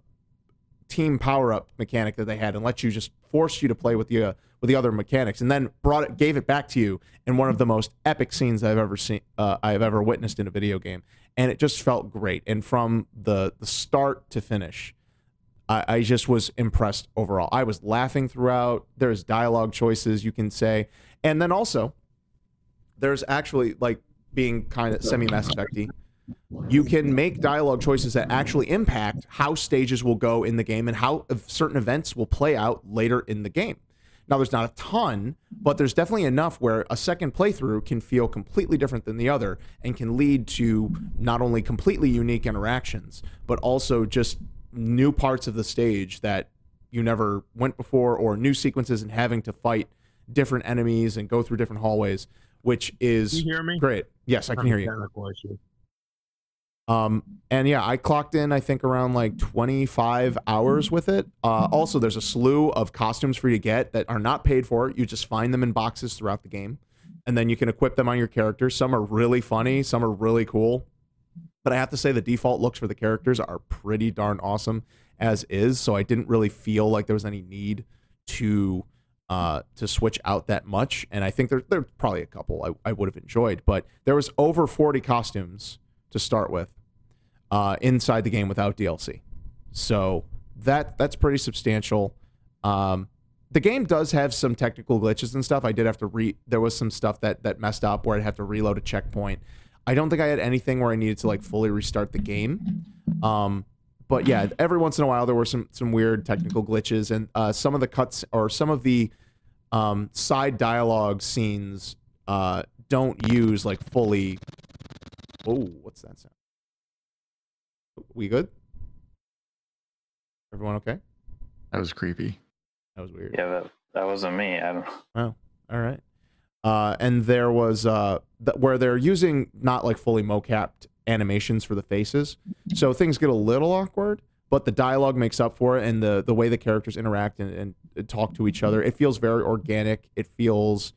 team power up mechanic that they had and let you just force you to play with the uh, with the other mechanics, and then brought it, gave it back to you in one of the most epic scenes I've ever seen, uh, I've ever witnessed in a video game, and it just felt great. And from the the start to finish, I, I just was impressed overall. I was laughing throughout. There's dialogue choices you can say, and then also there's actually like being kind of semi Mass Effecty. You can make dialogue choices that actually impact how stages will go in the game and how certain events will play out later in the game. Now, there's not a ton, but there's definitely enough where a second playthrough can feel completely different than the other and can lead to not only completely unique interactions, but also just new parts of the stage that you never went before or new sequences and having to fight different enemies and go through different hallways, which is Can you hear me? great. Yes, I can hear you. Um, and yeah, I clocked in, I think, around like 25 hours with it. Uh, also, there's a slew of costumes for you to get that are not paid for. You just find them in boxes throughout the game, and then you can equip them on your characters. Some are really funny, some are really cool. But I have to say, the default looks for the characters are pretty darn awesome as is. So I didn't really feel like there was any need to uh, to switch out that much. And I think there there's probably a couple I, I would have enjoyed, but there was over 40 costumes to start with uh, inside the game without DLC. So that that's pretty substantial. Um, the game does have some technical glitches and stuff. I did have to re. There was some stuff that that messed up where I'd have to reload a checkpoint. I don't think I had anything where I needed to like fully restart the game. Um, but yeah, every once in a while there were some some weird technical glitches, and uh, some of the cuts or some of the um, side dialogue scenes uh, don't use like fully. Oh, what's that sound? We good? Everyone okay? That was creepy. That was weird. Yeah, that, that wasn't me. I don't. Oh, all right. Uh, and there was uh, th- where they're using not like fully mocapped animations for the faces, so things get a little awkward. But the dialogue makes up for it, and the the way the characters interact and, and talk to each other, it feels very organic. It feels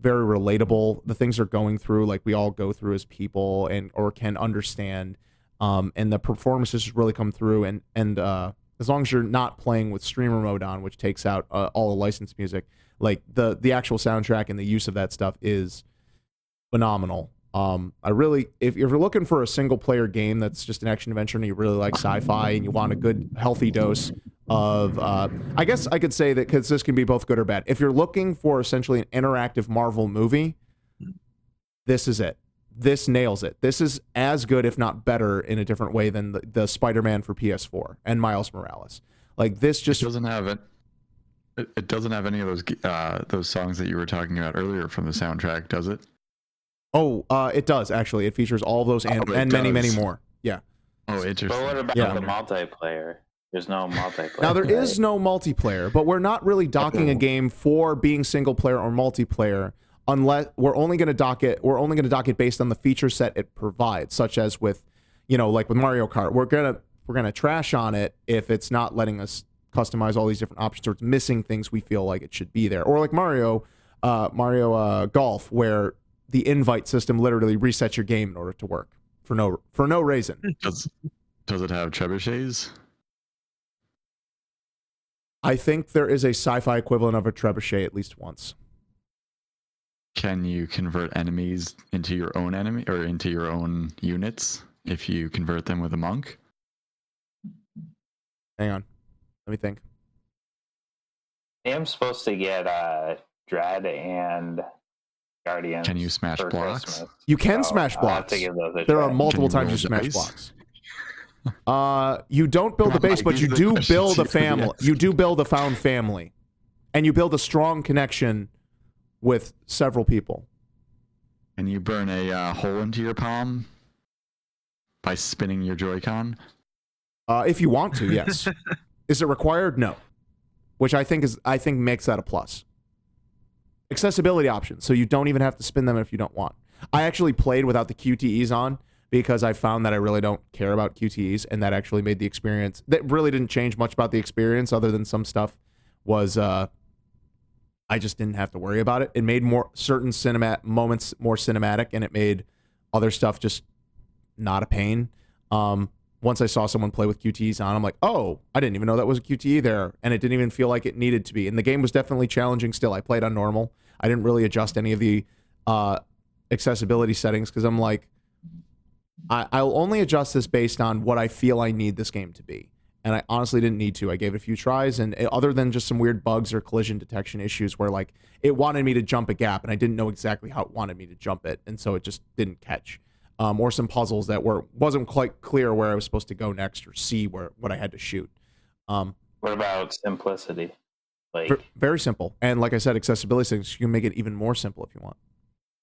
very relatable. The things they're going through, like we all go through as people, and or can understand. Um, and the performances really come through, and and uh, as long as you're not playing with streamer mode on, which takes out uh, all the licensed music, like the the actual soundtrack and the use of that stuff is phenomenal. Um, I really, if, you're looking for a single player game that's just an action adventure and you really like sci-fi and you want a good healthy dose of, uh, I guess I could say that because this can be both good or bad. If you're looking for essentially an interactive Marvel movie, this is it. This nails it. This is as good, if not better, in a different way than the, the Spider-Man for PS4 and Miles Morales. Like this just it doesn't have it. It, it doesn't have any of those uh, those songs that you were talking about earlier from the soundtrack, does it? Oh, uh, it does actually. It features all of those and, Oh, and many, many more. Yeah. Oh, interesting. But what about Yeah. the multiplayer? There's no multiplayer. Now there [laughs] is no multiplayer, but we're not really docking a game for being single player or multiplayer unless we're only going to dock it. We're only going to dock it based on the feature set it provides, such as with, you know, like with Mario Kart. We're gonna we're gonna trash on it if it's not letting us customize all these different options or it's missing things we feel like it should be there. Or like Mario, uh, Mario uh, Golf, where the invite system literally resets your game in order to work for no for no reason. [laughs] Does does it have trebuchets? I think there is a sci-fi equivalent of a trebuchet at least once. Can you convert enemies into your own enemy or into your own units if you convert them with a monk? Hang on, let me think. I am supposed to get uh, Dread and Guardians. Can you smash blocks? Christmas, You can so smash I'll have to blocks. give those a There are multiple Can you times you smash dice? blocks. [laughs] Uh, you don't build a base, but you do build [laughs] a you should be family. You do build a found family, and you build a strong connection with several people. And you burn a uh, hole into your palm by spinning your Joy-Con? Uh, if you want to, yes. [laughs] is it required? No. Which I think is I think makes that a plus. Accessibility options, so you don't even have to spin them if you don't want. I actually played without the QTEs on because I found that I really don't care about QTEs, and that actually made the experience. That really didn't change much about the experience, other than some stuff was. Uh, I just didn't have to worry about it. It made more certain cinema moments more cinematic, and it made other stuff just not a pain. Um, once I saw someone play with QTEs on, I'm like, oh, I didn't even know that was a QTE there, and it didn't even feel like it needed to be. And the game was definitely challenging. Still, I played on normal. I didn't really adjust any of the uh, accessibility settings because I'm like, I, I'll only adjust this based on what I feel I need this game to be. And I honestly didn't need to. I gave it a few tries, and it- other than just some weird bugs or collision detection issues where like it wanted me to jump a gap, and I didn't know exactly how it wanted me to jump it, and so it just didn't catch. Um, or some puzzles that were wasn't quite clear where I was supposed to go next or see where what I had to shoot. Um, What about simplicity? Like, Ver- very simple. And like I said, accessibility things, you can make it even more simple if you want.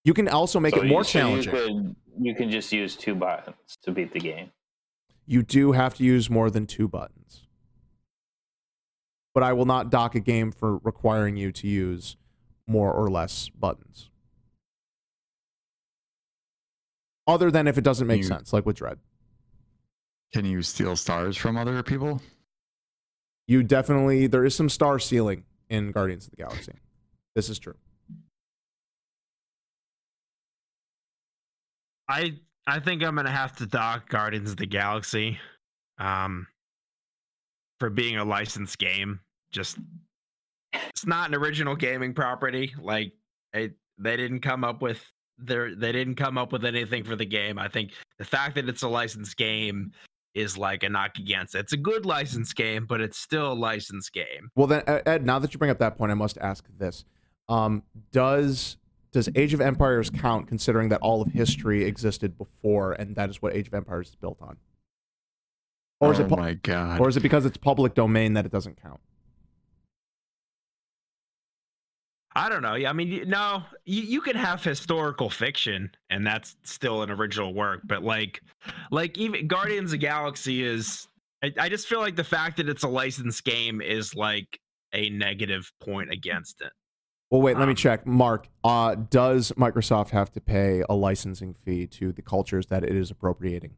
You can also make so it more challenging. You, could, you can just use two buttons to beat the game. You do have to use more than two buttons. But I will not dock a game for requiring you to use more or less buttons. Other than if it doesn't make You- sense, like with Dread. Can you steal stars from other people? You definitely, there is some star ceiling in Guardians of the Galaxy. This is true. I I think I'm gonna have to dock Guardians of the Galaxy, um, for being a licensed game. Just it's not an original gaming property. Like it, they didn't come up with their they didn't come up with anything for the game. I think the fact that it's a licensed game is like a knock against it. It's a good licensed game, but it's still a licensed game. Well, then, Ed- Ed, now that you bring up that point, I must ask this: um, Does does Age of Empires count considering that all of history existed before and that is what Age of Empires is built on? Or is oh it pu- my god. or is it because it's public domain that it doesn't count? I don't know. Yeah, I mean, no, you, you can have historical fiction, and that's still an original work. But like, like even Guardians of the Galaxy is. I, I just feel like the fact that it's a licensed game is like a negative point against it. Well, wait, let me Um, check. Mark, uh, does Microsoft have to pay a licensing fee to the cultures that it is appropriating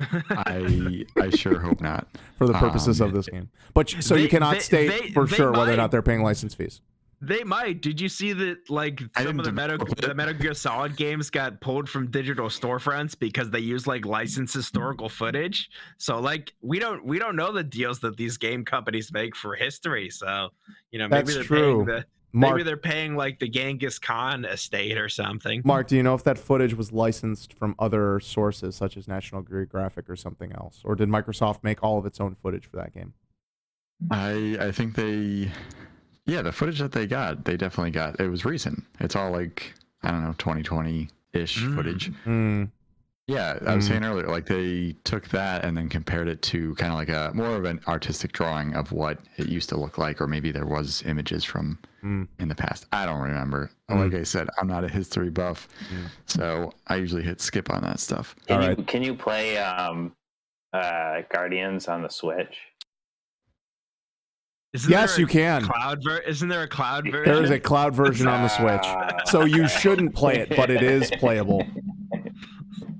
I I sure hope not. for the purposes Um, of this game? But so you cannot they- state they- for they sure whether or not they're paying license fees. They might. Did you see that? Like some of the didn't Metal the. Metal Gear Solid games got pulled from digital storefronts because they use like licensed historical footage. So like we don't we don't know the deals that these game companies make for history. So you know maybe That's they're true. paying the Mark, maybe they're paying like the Genghis Khan estate or something. Mark, do you know if that footage was licensed from other sources such as National Geographic or something else, or did Microsoft make all of its own footage for that game? I I think they yeah, the footage that they got, they definitely got. It was recent. It's all like I don't know, 2020 ish Mm. footage. Hmm. Yeah, I was Mm. saying earlier, like they took that and then compared it to kind of like a more of an artistic drawing of what it used to look like, or maybe there was images from Mm. in the past. I don't remember. Mm. Like I said, I'm not a history buff, Mm. so I usually hit skip on that stuff. Can All you can you play um, uh, Guardians on the Switch? Isn't Yes, you can. Cloud ver- Isn't there a cloud version? There is a cloud version on the Switch. [laughs] So you shouldn't play it, but it is playable.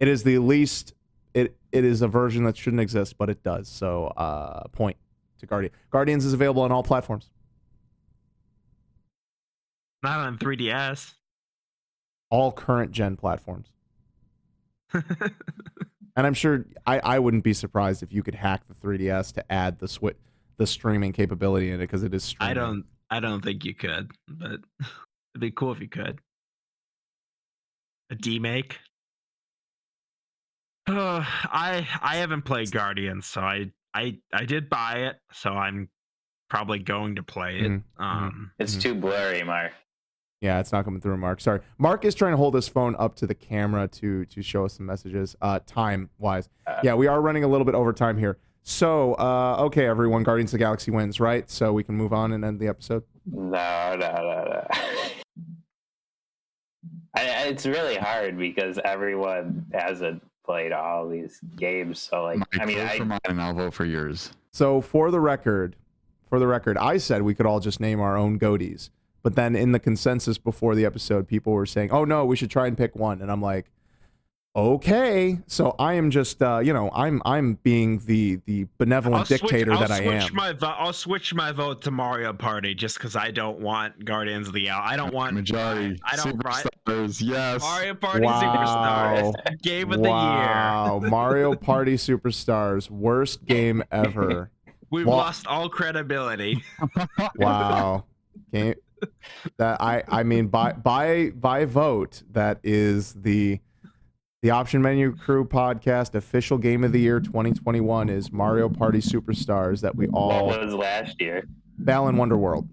It is the least. It it is a version that shouldn't exist, but it does. So uh, point to Guardian. Guardians is available on all platforms. not on 3DS. all current gen platforms. And I'm sure I, I wouldn't be surprised if you could hack the 3DS to add the switch the streaming capability in it because it is streaming. I don't I don't think you could, but [laughs] it'd be cool if you could. A demake. Uh, I I haven't played Guardians, so I I I did buy it, so I'm probably going to play it. Mhm, Um It's Mhm. too blurry, Mark. Yeah, it's not coming through, Mark. Sorry. Mark is trying to hold his phone up to the camera to to show us some messages. Uh, time wise, Uh, yeah, we are running a little bit over time here. So, uh, okay, everyone, Guardians of the Galaxy wins, right? So we can move on and end the episode. No, no, no, no. [laughs] I, I- it's really hard because everyone hasn't played all these games. So, like, Mike, I mean, vote for I, mine and I'll vote for yours. So for the record, for the record, I said we could all just name our own GOTYs. But then in the consensus before the episode, people were saying, "Oh no, we should try and pick one." And I'm like, "Okay." So I am just, uh, you know, I'm I'm being the the benevolent switch- dictator I'll that I switch am. My vo- I'll switch my vote to Mario Party just because I don't want Guardians of the Gal. I don't want majority. I don't right. Superstars, yes. Mario Party Wow. Superstars [laughs] game of the year. wow, Mario Party Superstars, worst game ever. [laughs] We've Well- lost all credibility. [laughs] Wow. Game that I I mean by by by vote that is the the Option Menu Crew podcast official game of the year 2021 is Mario Party Superstars that we all was last year? Balan Wonderworld.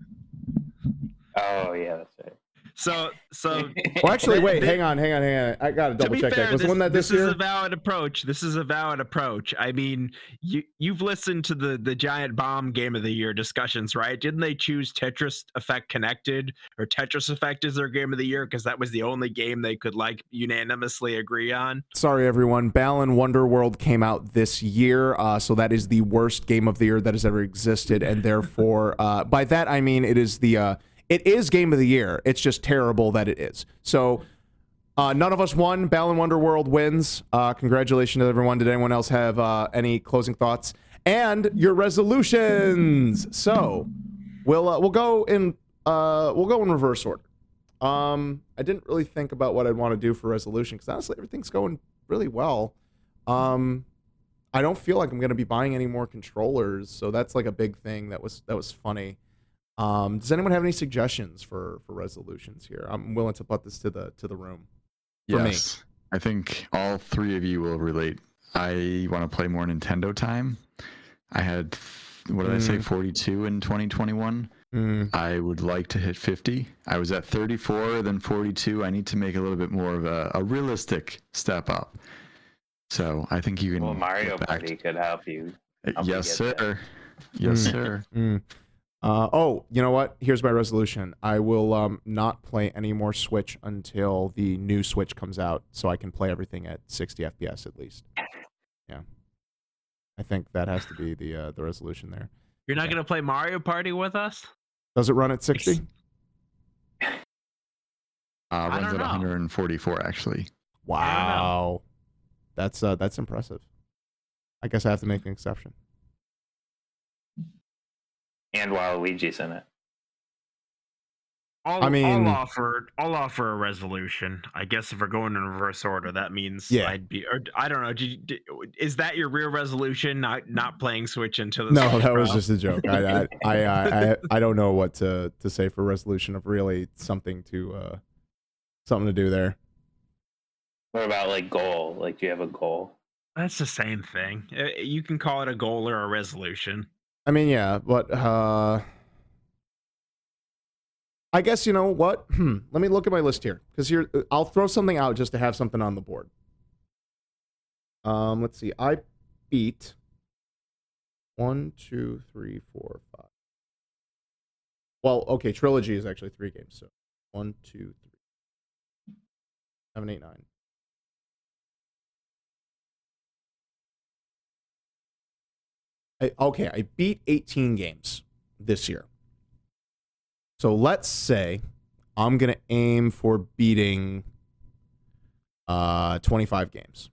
Oh, yeah, that's right. So so [laughs] Well, actually, wait, they- hang on, hang on, hang on. I gotta to double be check fair, that. Was this, one that this, this year? is a valid approach. This is a valid approach. I mean, you you've listened to the the giant bomb game of the year discussions, right? Didn't they choose Tetris Effect Connected or Tetris Effect as their game of the year because that was the only game they could like unanimously agree on? Sorry, everyone. Balan Wonderworld came out this year, uh, so that is the worst game of the year that has ever existed, and therefore, [laughs] uh, by that I mean it is the uh, it is game of the year. It's just terrible that it is. So. Uh, none of us won. Balan Wonderworld wins. Uh, congratulations to everyone. Did anyone else have uh, any closing thoughts and your resolutions? So we'll uh, we'll go in uh, we'll go in reverse order. Um, I didn't really think about what I'd want to do for resolution because honestly, everything's going really well. Um, I don't feel like I'm gonna be buying any more controllers, so that's like a big thing that was that was funny. Um, does anyone have any suggestions for for resolutions here? I'm willing to put this to the to the room. for me. yes. I think all three of you will relate. I want to play more Nintendo time. I had, what did I say, Mm. 42 in 2021. Mm, I would like to hit 50. I was at 34, then 42. I need to make a little bit more of a, a realistic step up. So I think you can. Well, Mario Party could help you. help yes, get sir. Yes, Mm. sir. Uh, oh, you know what? Here's my resolution. I will um, not play any more Switch until the new Switch comes out, so I can play everything at 60 FPS at least. Yeah, I think that has to be the uh, the resolution there. You're not Yeah. gonna play Mario Party with us? Does it run at 60? Uh, I runs don't at know. 144 actually. Wow, that's uh, that's impressive. I guess I have to make an exception. And Waluigi's in it. I'll, I mean- I'll offer I'll offer a resolution. I guess if we're going in reverse order, that means Yeah. I'd be. Or I don't know. Did you, did, is that your real resolution? Not not playing Switch until the No, Switch that was just a joke. I I, I, I, I, I don't know what to, to say for resolution of really something to uh, something to do there. What about like goal? Like, do you have a goal? That's the same thing. Uh, You can call it a goal or a resolution. I mean, yeah, but uh, I guess you know what? Hmm. [clears throat] Let me look at my list here because here I'll throw something out just to have something on the board. Um, let's see. I beat one, two, three, four, five. Well, okay, trilogy is actually three games. So one, two, three, seven, eight, nine. I, okay, I beat 18 games this year. So let's say I'm going to aim for beating uh 25 games.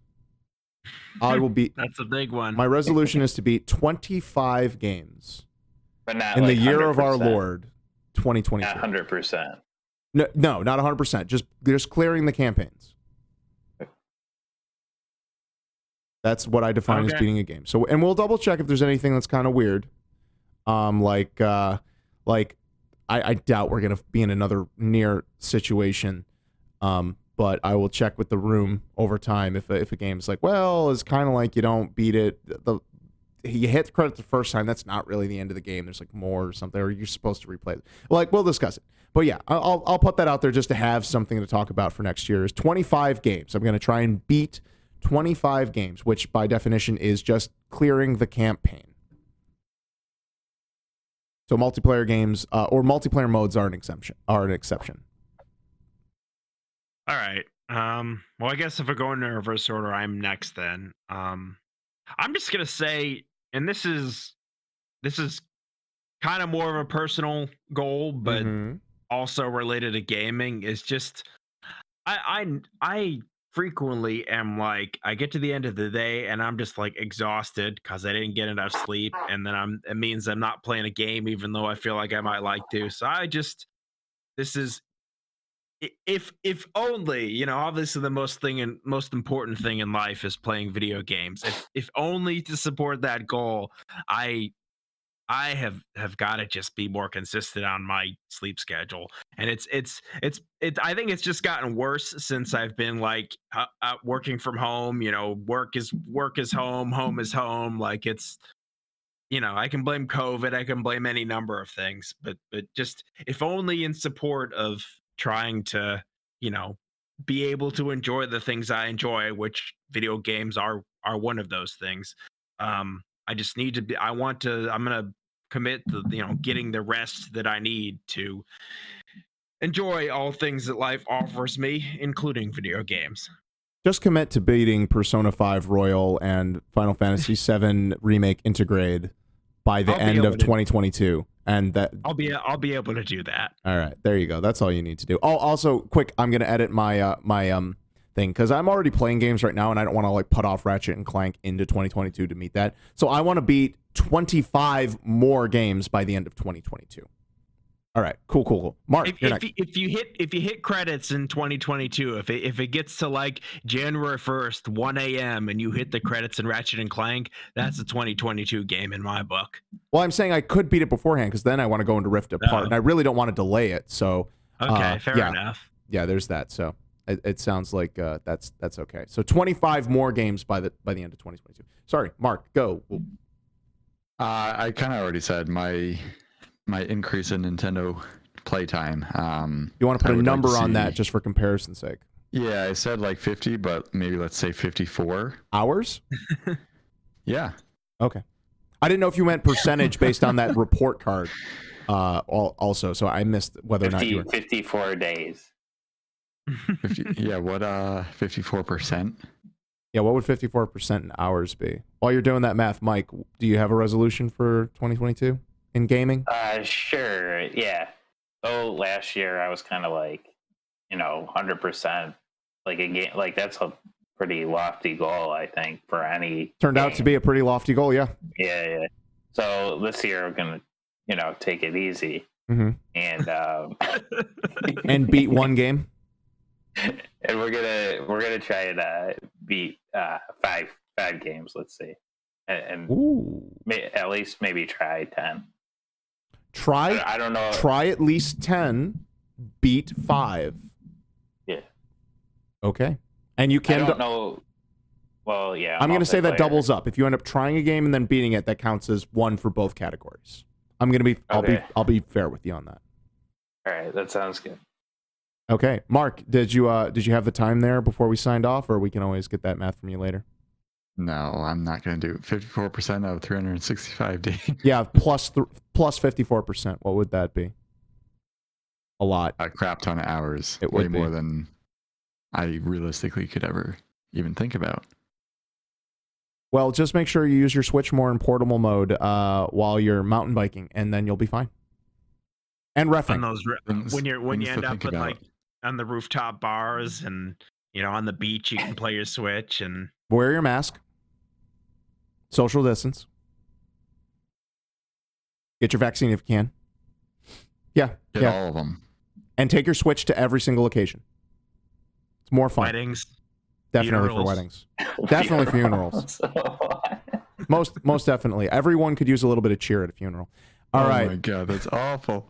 I will beat [laughs] That's a big one. my resolution is to beat 25 games But not in the like year of our Lord 2022. 100%. No, no, not 100%. Just just clearing the campaigns. That's what I define as beating a game. So and we'll double check if there's anything that's kind of weird. Um like uh like I, I doubt we're going to be in another NieR situation. Um but I will check with the room over time if a, if a game's like, well, it's kind of like you don't beat it the you hit the credit the first time. That's not really the end of the game. There's like more or something, or you're supposed to replay it. Like we'll discuss it. But yeah, I'll I'll put that out there just to have something to talk about for next year. Is 25 games. I'm going to try and beat 25 games, which by definition is just clearing the campaign. So multiplayer games uh, or multiplayer modes are an exemption. Are an exception. All right. Um, well, I guess if we're going in reverse order, I'm next then. Um, I'm just gonna say, and this is this is kind of more of a personal goal, but Mhm. also related to gaming. Is just I I I frequently am like I get to the end of the day and I'm just like exhausted because I didn't get enough sleep, and then I'm it means I'm not playing a game even though I feel like I might like to. So I just this is if if only you know obviously the most thing and most important thing in life is playing video games if if only to support that goal i i have have got to just be more consistent on my sleep schedule. And it's it's it's it i think it's just gotten worse since i've been like uh, uh, working from home you know work is work is home home is home. Like it's you know i can blame covid i can blame any number of things but but just if only in support of trying to you know be able to enjoy the things i enjoy which video games are are one of those things um i just need to be i want to i'm gonna commit to you know getting the rest that i need to enjoy all things that life offers me including video games Just commit to beating Persona 5 Royal and Final Fantasy [laughs] 7 Remake Intergrade by the I'll end of to- 2022. And that i'll be i'll be able to do that All right, there you go. That's all you need to do. Oh, also, quick, I'm gonna edit my uh, my um thing because I'm already playing games right now, and I don't want to like put off Ratchet and Clank into 2022 to meet that. So I want to beat 25 more games by the end of 2022. All right, cool, cool, cool. Mark, if, if, if you hit if you hit credits in 2022 if it, if it gets to like january 1st 1 a.m and you hit the credits in ratchet and clank that's a 2022 game in my book well, I'm saying I could beat it beforehand because then I want to go into Rift Apart, Oh. and I really don't want to delay it. So okay Uh, fair yeah. enough yeah, there's that. So it, it sounds like uh, that's that's okay. So 25 more games by the by the end of 2022. Sorry, Mark, go. Uh, I kind of already said my might increase in Nintendo playtime. Um, You want to put a would like number to on that just for comparison's sake. yeah, I said like 50, but maybe let's say 54. Hours? [laughs] Yeah. Okay. I didn't know if you meant percentage based on that [laughs] report card. Uh, also, so I missed whether or not you were. 54 days. 50, yeah, what uh 54%? Yeah, what would 54% in hours be? While you're doing that math, Mike, do you have a resolution for 2022 in gaming? Uh, sure, yeah. So last year I was kind of like, you know, 100%. Like a game, like that's a pretty lofty goal, I think, for any. Turned out to be a pretty lofty goal, yeah. Yeah, yeah. So this year we're gonna, you know, take it easy hmm and um, And beat one [laughs] game. [laughs] and we're gonna we're gonna try and uh, beat uh, five five games. Let's see, and, and may, at least maybe try ten. Try I, I don't know. try at least 10, beat 5. Yeah. Okay. And you can. I don't know. Well, yeah. I'm going to say that doubles up. If you end up trying a game and then beating it, that counts as one for both categories. I'm going to be I'll be Okay. I'll be fair with you on that. All right, that sounds good. Okay. Mark, did you uh did you have the time there before we signed off or we can always get that math from you later? No, I'm not going to do it. 54% of 365 days. [laughs] Yeah, plus th- plus 54%. What would that be? A lot. A crap ton of hours. It way would be. more than I realistically could ever even think about. Well, just make sure you use your Switch more in portable mode uh while you're mountain biking and then you'll be fine. And on those re- Things- when you're when you end up with about. like on the rooftop bars mm-hmm. and you know on the beach you can play your switch and Wear your mask. Social distance. Get your vaccine if you can. Yeah. Get yeah. all of them. and take your Switch to every single occasion. It's more fun. weddings. definitely for weddings. Definitely [laughs] funerals. Most most definitely. Everyone could use a little bit of cheer at a funeral. Oh all oh right. my god, that's awful.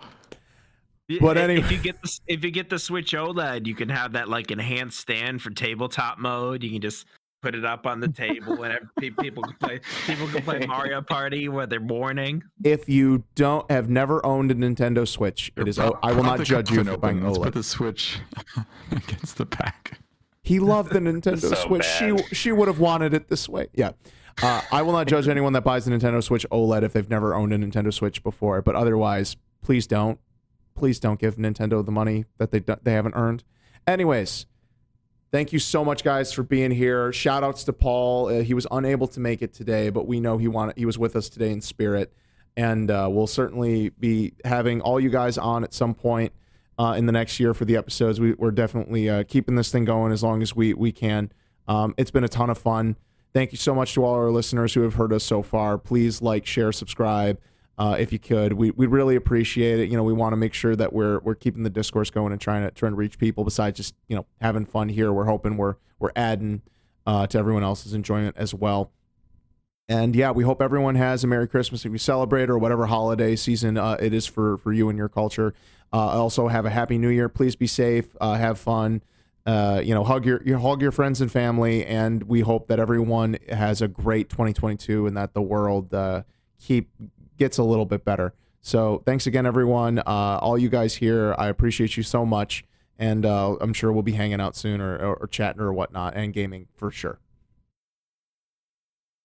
Y- But anyway- if you get the if you get the Switch OLED, you can have that like enhanced stand for tabletop mode. You can just put it up on the table and people can play people can play Mario [laughs] Party where they're mourning. If you don't have never owned a Nintendo Switch, it is Prop- I will not judge you coffin for open. buying Let's put the Switch [laughs] against the back. He loved the Nintendo [laughs] So Switch. bad. She she would have wanted it this way. Yeah. Uh, I will not judge anyone that buys a Nintendo Switch OLED if they've never owned a Nintendo Switch before. But otherwise, please don't. Please don't give Nintendo the money that they they haven't earned. Anyways, thank you so much, guys, for being here. Shout outs to Paul. Uh, he was unable to make it today, but we know he wanted he was with us today in spirit, and uh, we'll certainly be having all you guys on at some point uh, in the next year for the episodes. We, we're definitely uh, keeping this thing going as long as we we can. Um, it's been a ton of fun. Thank you so much to all our listeners who have heard us so far. Please like, share, subscribe uh, if you could. We we really appreciate it. You know, we want to make sure that we're we're keeping the discourse going and trying to trying to reach people. Besides just you know having fun here, we're hoping we're we're adding uh, to everyone else's enjoyment as well. And yeah, we hope everyone has a Merry Christmas if you celebrate or whatever holiday season uh, it is for for you and your culture. Uh, also, have a Happy New Year. Please be safe. Uh, have fun. Uh, you know, hug your, your hug your friends and family, and we hope that everyone has a great 2022 and that the world keep gets a little bit better. So, thanks again, everyone. Uh, all you guys here, I appreciate you so much, and uh, I'm sure we'll be hanging out soon or, or, or chatting or whatnot and gaming for sure.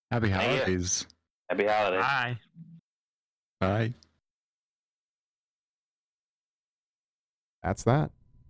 Happy holidays. Happy holidays. Bye. Bye. That's that.